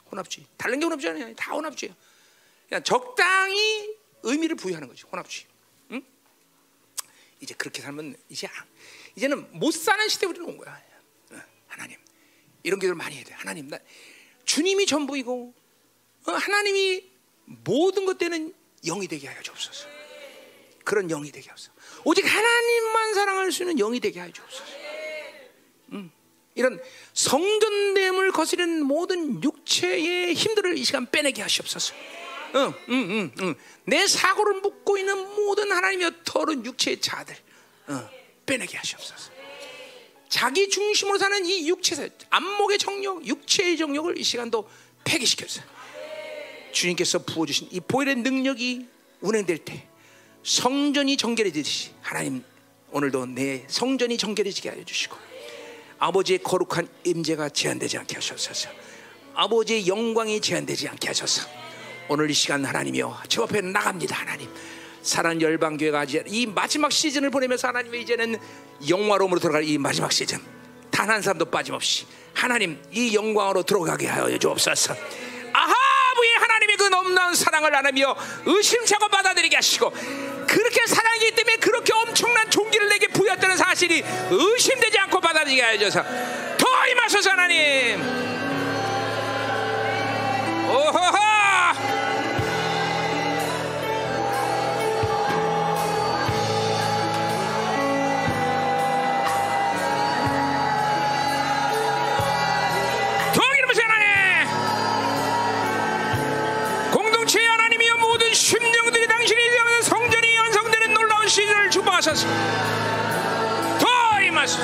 혼합주의. 다른 게 혼합주의 아니야. 다 혼합주의야. 그냥 적당히 의미를 부여하는 거지. 혼합주의. 응? 이제 그렇게 살면 이제 이제는 못 사는 시대 우리는 온 거야. 하나님 이런 기도를 많이 해야 돼. 하나님 나 주님이 전부이고 어, 하나님이 모든 것 때는 영이 되게 하여 주옵소서. 그런 영이 되게 하옵소서. 오직 하나님만 사랑할 수 있는 영이 되게 하여 주옵소서. 음, 이런 성전됨을 거스르는 모든 육체의 힘들을 이 시간 빼내게 하시옵소서. 응, 응, 응, 응. 내 사고를 묻고 있는 모든 하나님의 더러운 육체의 자들 어, 빼내게 하시옵소서. 자기 중심으로 사는 이 육체에서 안목의 정욕, 육체의 정욕을 이 시간도 폐기시켰어요. 주님께서 부어주신 이 보혈의 능력이 운행될 때 성전이 정결해지듯이 하나님 오늘도 내 성전이 정결해지게 하여 주시고 아버지의 거룩한 임재가 제한되지 않게 하소서. 아버지의 영광이 제한되지 않게 하소서. 오늘 이 시간 하나님이여 저 앞에 나갑니다 하나님. 사랑 열방교회가 이 마지막 시즌을 보내면서 하나님의 이제는 영화로움으로 들어갈 이 마지막 시즌. 단 한 사람도 빠짐없이 하나님 이 영광으로 들어가게 하여 주옵소서. 아하 아부의 하나님의 그 넘나은 사랑을 나누며 의심차고 받아들이게 하시고 그렇게 사랑이기 때문에 그렇게 엄청난 종기를 내게 부였다는 사실이 의심되지 않고 받아들이게 하여줘서 더 임하소서 하나님. 오호호 nossas coimas.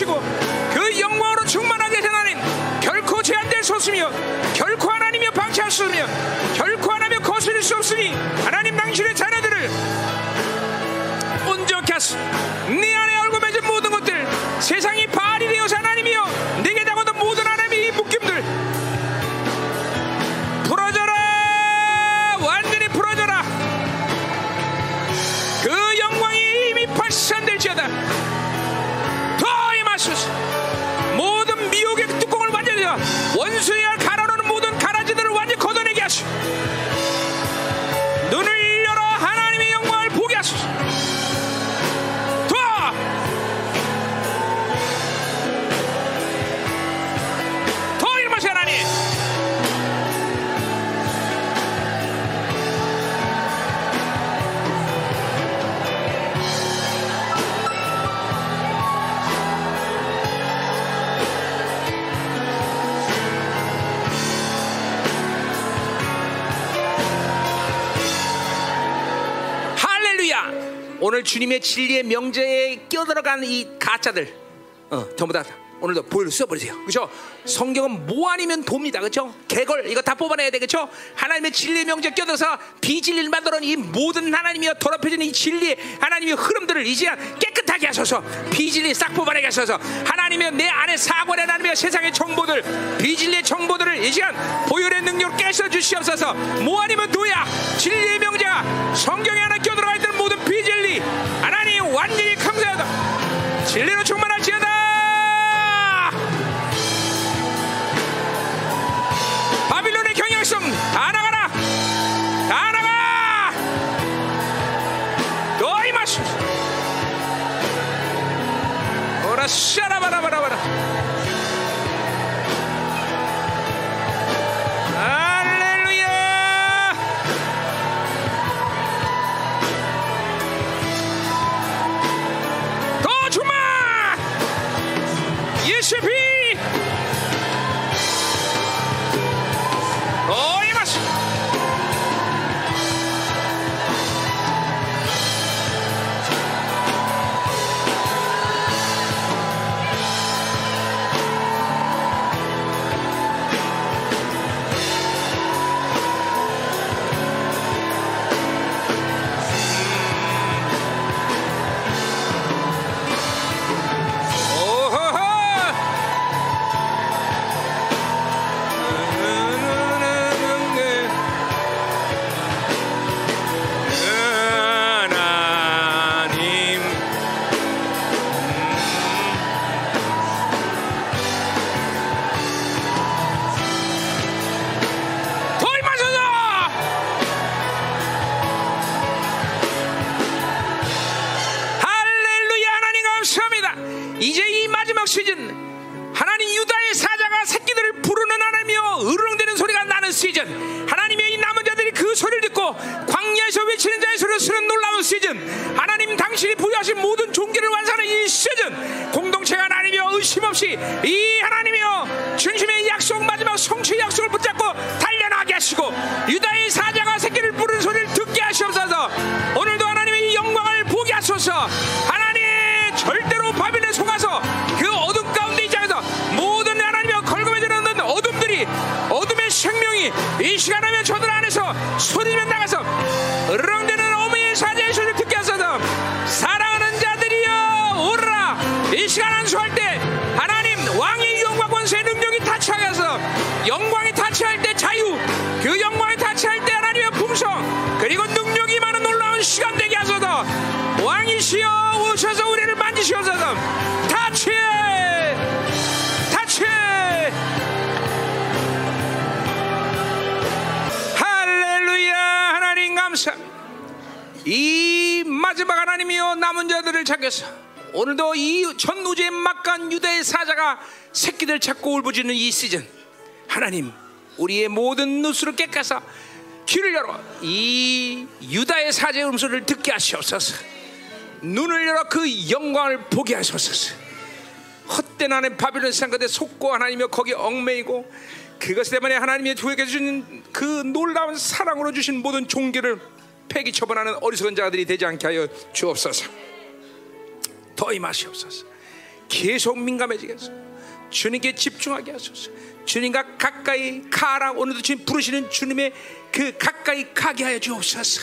삼으시고 오늘 주님의 진리의 명제에 끼어들어간 이 가짜들. 어, 전부 다 오늘도 보일러 써버리세요. 그렇죠? 성경은 뭐 아니면 돕니다. 그렇죠? 개걸 이거 다 뽑아내야 돼. 그렇죠? 하나님의 진리의 명제 껴들어서 비진리를 만들어 이 모든 하나님이 더럽혀진 이 진리 하나님의 흐름들을 이제 깨끗하게 하소서 비진리 싹 뽑아내게 하소서 하나님의 내 안에 사고의 하나님의 세상의 정보들 비진리의 정보들을 이 시간 보혈의 능력으로 깨서 주시옵소서 뭐 아니면 도야 진리의 명제가 성경에 하나 껴들어가 있던 모든 비진리 하나님 완전히 강사하다 진리로 충만할지어다 오라 샤라 우리의 모든 누수를 깨끗서 귀를 열어 이 유다의 사자의 음소리를 듣게 하시옵소서. 눈을 열어 그 영광을 보게 하소서. 헛된 안에 바빌론 산 끝에 속고 하나님이여 거기에 얽매이고 그것 때문에 하나님이 주에게 주신 그 놀라운 사랑으로 주신 모든 종기를 폐기 처분하는 어리석은 자들이 되지 않게 하여 주옵소서. 더 임하시옵소서. 계속 민감해지게 하소서. 주님께 집중하게 하소서. 주님과 가까이 가라 오늘도 주님 부르시는 주님의 그 가까이 가게 하여 주옵소서.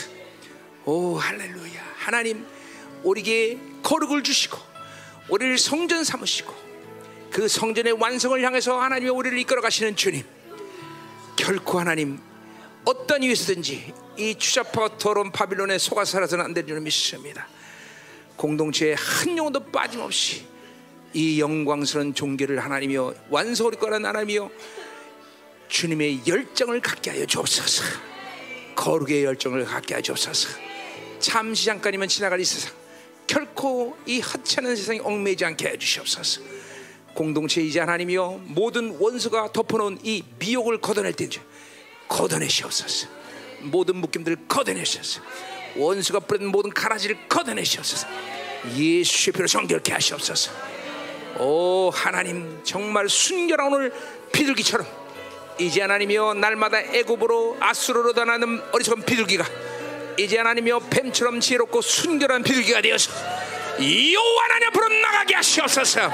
오 할렐루야. 하나님 우리에게 거룩을 주시고 우리를 성전 삼으시고 그 성전의 완성을 향해서 하나님의 우리를 이끌어 가시는 주님 결코 하나님 어떤 이유에서든지 이 추잡하고 더러운 바빌론에 속아 살아서는 안 되는 줄 믿습니다. 공동체에 한 영혼도 빠짐없이 이 영광스러운 종교를 하나님이여 완성을 거는 하나님이여 주님의 열정을 갖게 하여 주옵소서. 거룩의 열정을 갖게 하여 주옵소서. 잠시 잠깐이면 지나갈 이 세상 결코 이 하찮은 세상에 얽매이지 않게 해 주시옵소서. 공동체이자 하나님이여 모든 원수가 덮어놓은 이 미혹을 걷어낼 때인지 걷어내시옵소서. 모든 묶임들을 걷어내시옵소서. 원수가 뿌린 모든 가라지를 걷어내시옵소서. 예수의 피로 정결케 하시옵소서. 오 하나님 정말 순결한 오늘 비둘기처럼 이제 하나님이여 날마다 애굽으로 아수르로 다나는 어리석은 비둘기가 이제 하나님이여 뱀처럼 지혜롭고 순결한 비둘기가 되어서 여호와 하나님 앞으로 나가게 하시옵소서.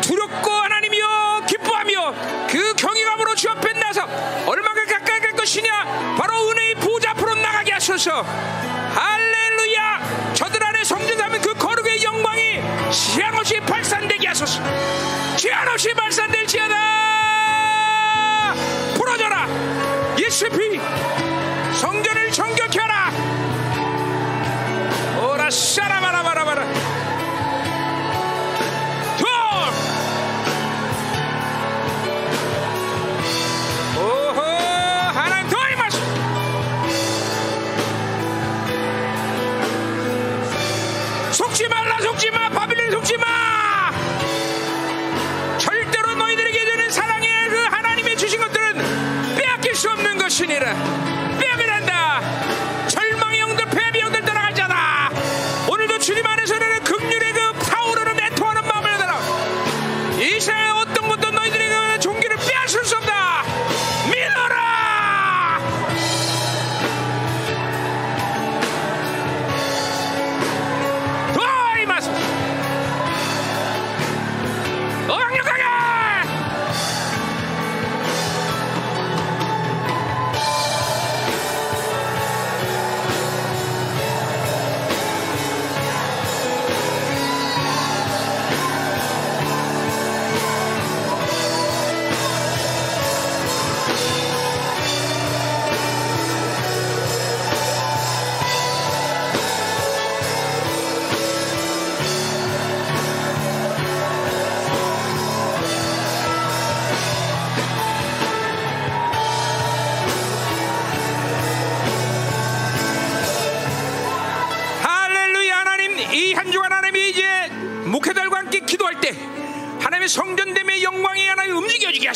두렵고 하나님이여 기뻐하며 그 경외감으로 주 앞에 나서 얼마나 가까이 갈 것이냐? 바로 은혜의 보좌 앞으로 나가게 하소서. 할렐루야! 저들 안에 성전하면 그 거룩의 영광이 시한 없이 발산되게 하소서. 시한 없이 발산될지어다 피 성전을 정결케 하라. 오라 샤라바라바라바라 주시니라.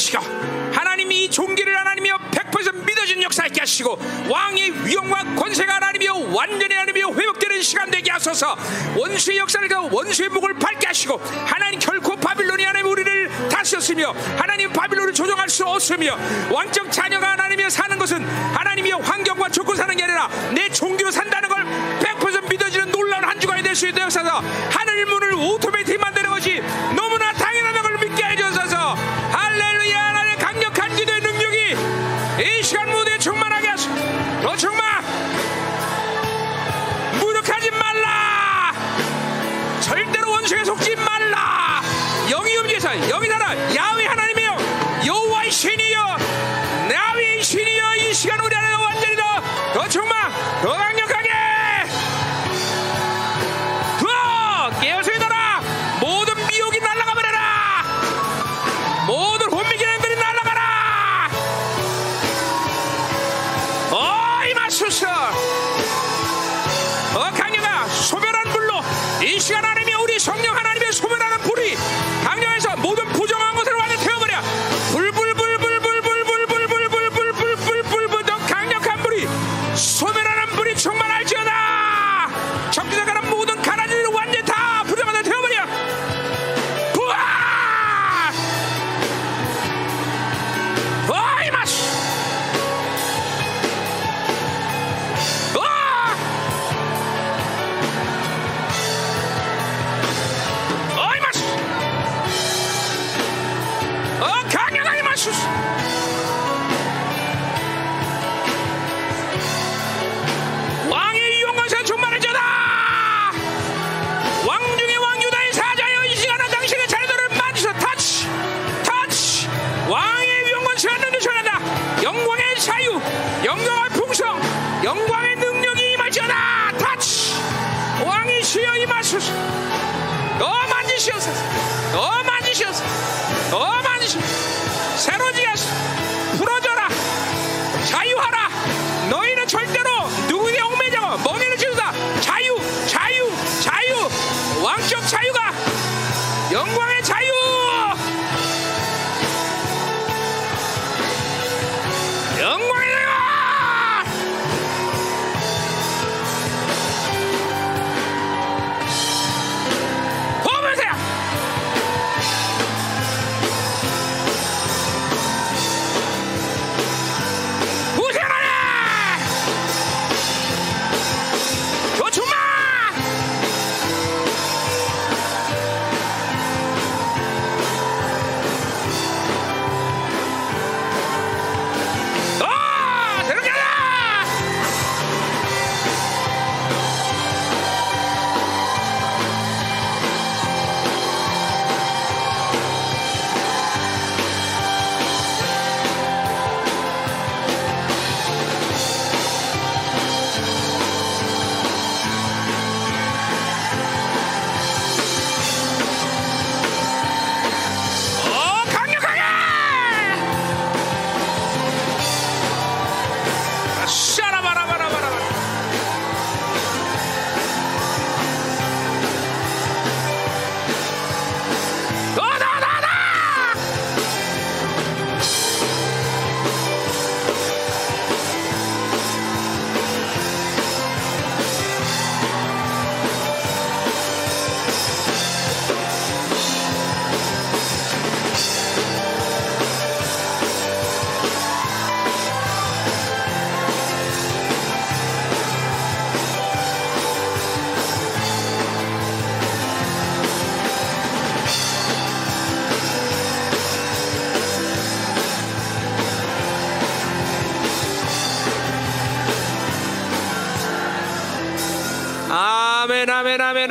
하시고 하나님이 이 종기를 하나님이여 100% 믿어진 역사 있게 하시고 왕의 위엄과 권세가 하나님이여 완전히 하나님이여 회복되는 시간 되게 하소서. 원수의 역사를 가 원수의 목을 밟게 하시고 하나님 결코 바빌론이 하나님 우리를 다스렸으며 하나님 바빌론을 조종할 수 없으며 왕적 자녀가 하나님이여 사는 것은 하나님이여 환경과 조건 사는 게 아니라 내 종기로 산다는 걸 100% 믿어지는 놀라운 한 주간이 될 수 있도록 하소서. 하늘 문을 오토매틱 만드는 것이 너무나 당연하다는 걸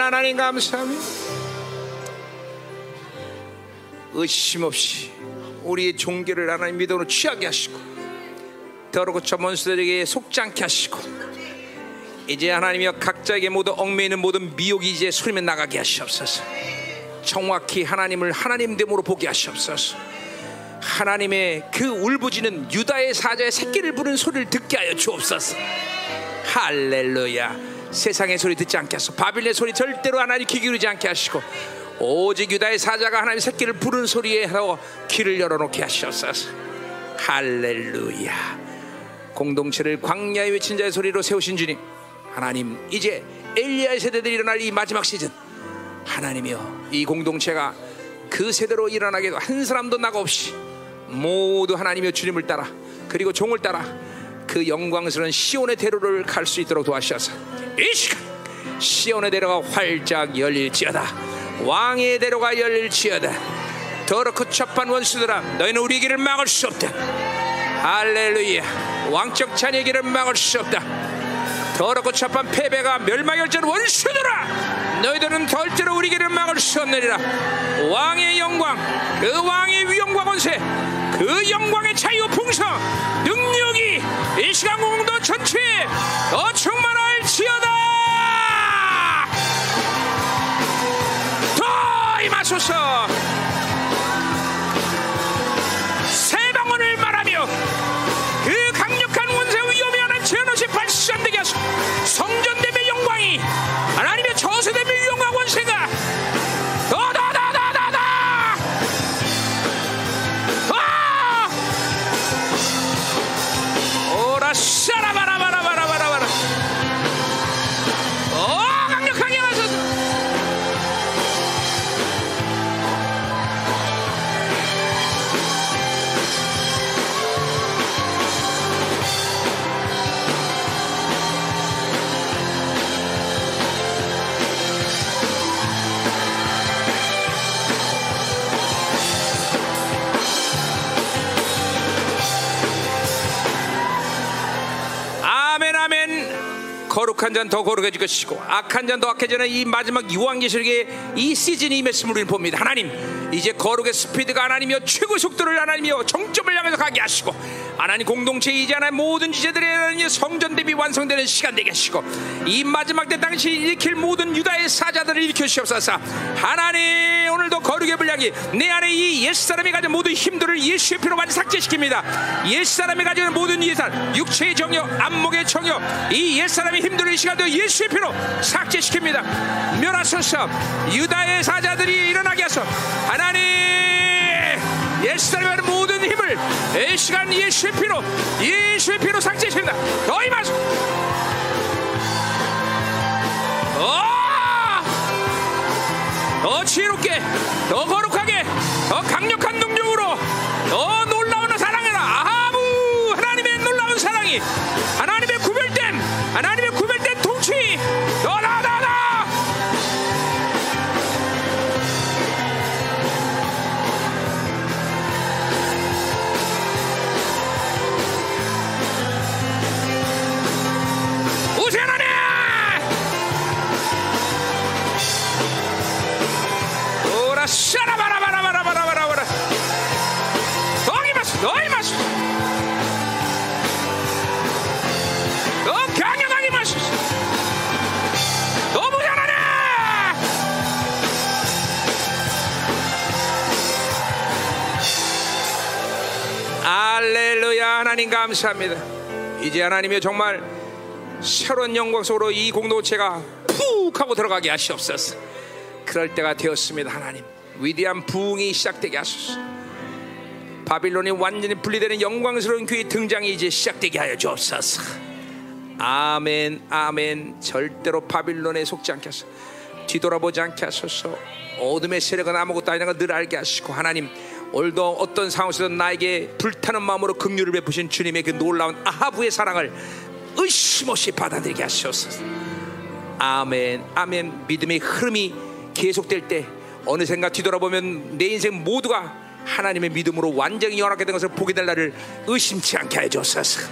하나님 감사합니다. 의심 없이 우리의 종교를 하나님 믿음으로 취하게 하시고 더럽고 저먼 수들에게 속지 않게 하시고 이제 하나님이여 각자에게 모두 얽매이는 모든 미혹이 이제 소리면 나가게 하시옵소서. 정확히 하나님을 하나님 됨으로 보게 하시옵소서. 하나님의 그 울부짖는 유다의 사자의 새끼를 부르는 소리를 듣게 하여 주옵소서. 할렐루야. 세상의 소리 듣지 않게 하소서. 바빌의 소리 절대로 하나님 귀 기울이지 않게 하시고 오직 유다의 사자가 하나님의 새끼를 부르는 소리에 하여 귀를 열어놓게 하시옵소서. 할렐루야. 공동체를 광야에 외친 자의 소리로 세우신 주님 하나님 이제 엘리야의 세대들이 일어날 이 마지막 시즌 하나님이여 이 공동체가 그 세대로 일어나게도 한 사람도 나가 없이 모두 하나님의 주님을 따라 그리고 종을 따라 그 영광스러운 시온의 대로를 갈 수 있도록 도와주셔서 이 시간 시온의 대로가 활짝 열릴지어다. 왕의 대로가 열릴지어다. 더럽고 첩한 원수들아 너희는 우리 길을 막을 수 없다. 할렐루야. 왕적 자녀의 길을 막을 수 없다. 더럽고 첩한 패배가 멸망열전 원수들아 너희들은 절대로 우리 길을 막을 수 없느니라. 왕의 영광 그 왕의 위엄과 권세 그 영광의 자유 풍성 능력이 이 시간 공도 전체에 더 충만할 지어다! 더 임하소서 거룩한 잔더 거룩해질 것이고 악한 잔더 악해지는 이 마지막 요한계시록의 이 시즌이 임했음을 우리는 봅니다. 하나님 이제 거룩의 스피드가 하나님이여 최고의 속도를 하나님이여 정점을 향해서 가게 하시고 하나님 공동체 이제 하나님 모든 지체들의 하나님 성전 대비 완성되는 시간 되게 하시고 이 마지막 때 당시 일으킬 모든 유다의 사자들을 일으켜 주시옵소서. 하나님 오늘도 거룩의 분량이 내 안에 이 옛사람이 가진 모든 힘들을 예수의 피로 완전 삭제시킵니다. 옛사람이 가지는 모든 예산 육체의 정욕 안목의 정욕 이 옛사람의 힘들을 이 시간도 예수의 피로 삭제시킵니다. 멸하소서. 유다의 사자들이 일어나게 하소 하나님 옛사람의 모든 힘을 이 시간 예수의 피로 예수의 피로 삭제시킵니다 더 임하소 어! 더 지혜롭게 더 거룩하게 더 강력한 능력으로 더 놀라운 사랑이라. 아하부 하나님의 놀라운 사랑이 하나님 감사합니다. 이제 하나님의 정말 새로운 영광 속으로 이 공동체가 푹 하고 들어가게 하시옵소서. 그럴 때가 되었습니다 하나님. 위대한 부흥이 시작되게 하소서. 바빌론이 완전히 분리되는 영광스러운 교회 등장이 이제 시작되게 하여 주옵소서. 아멘 아멘. 절대로 바빌론에 속지 않게 하소서. 뒤돌아보지 않게 하소서. 어둠의 세력은 아무것도 아니라는 걸 늘 알게 하시고 하나님 오늘도 어떤 상황에서든 나에게 불타는 마음으로 긍휼을 베푸신 주님의 그 놀라운 아하부의 사랑을 의심 없이 받아들이게 하시옵소서. 아멘 아멘. 믿음의 흐름이 계속될 때 어느샌가 뒤돌아보면 내 인생 모두가 하나님의 믿음으로 완전히 연합된 것을 보게 될 날을 의심치 않게 해 주옵소서.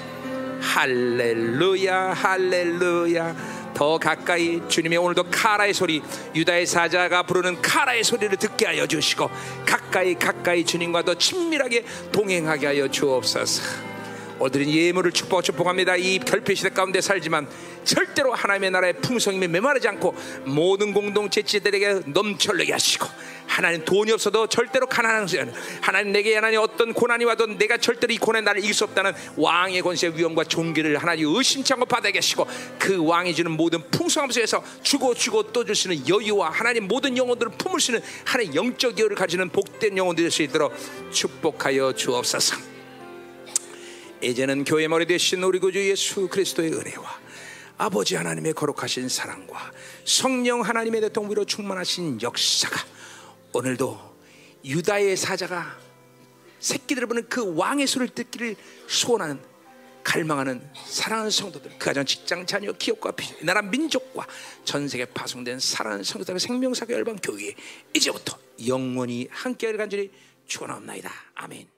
할렐루야 할렐루야 더 가까이 주님의 오늘도 카라의 소리 유다의 사자가 부르는 카라의 소리를 듣게 하여 주시고 가까이 가까이 주님과 더 친밀하게 동행하게 하여 주옵소서. 오늘은 예물을 축복 축복합니다. 이 결핍 시대 가운데 살지만 절대로 하나님의 나라의 풍성임에 메마르지 않고 모든 공동체 지들에게 넘쳐나게 하시고 하나님 돈이 없어도 절대로 것이 아니라 하나님 내게 하나님 어떤 고난이 와도 내가 절대로 이 고난에 나를 이길 수 없다는 왕의 권세 위엄과 존귀를 하나님 의심치 않고 받아 계시고 그 왕이 주는 모든 풍성함 속에서 주고 주고 또 있는 여유와 하나님 모든 영혼들을 품을 수 있는 하나님 영적 여유를 가지는 복된 영혼들이 될수 있도록 축복하여 주옵소서. 이제는 교회 머리 되신 우리 구주 예수 그리스도의 은혜와 아버지 하나님의 거룩하신 사랑과 성령 하나님의 대통위로 충만하신 역사가 오늘도 유다의 사자가 새끼들을 보는 그 왕의 소리를 듣기를 소원하는 갈망하는 사랑하는 성도들 그 가정 직장 자녀 기업과 나라 민족과 전 세계 파송된 사랑하는 성도들의 생명사교 열방 교회 이제부터 영원히 함께 할 간절히 축원합니다 아멘.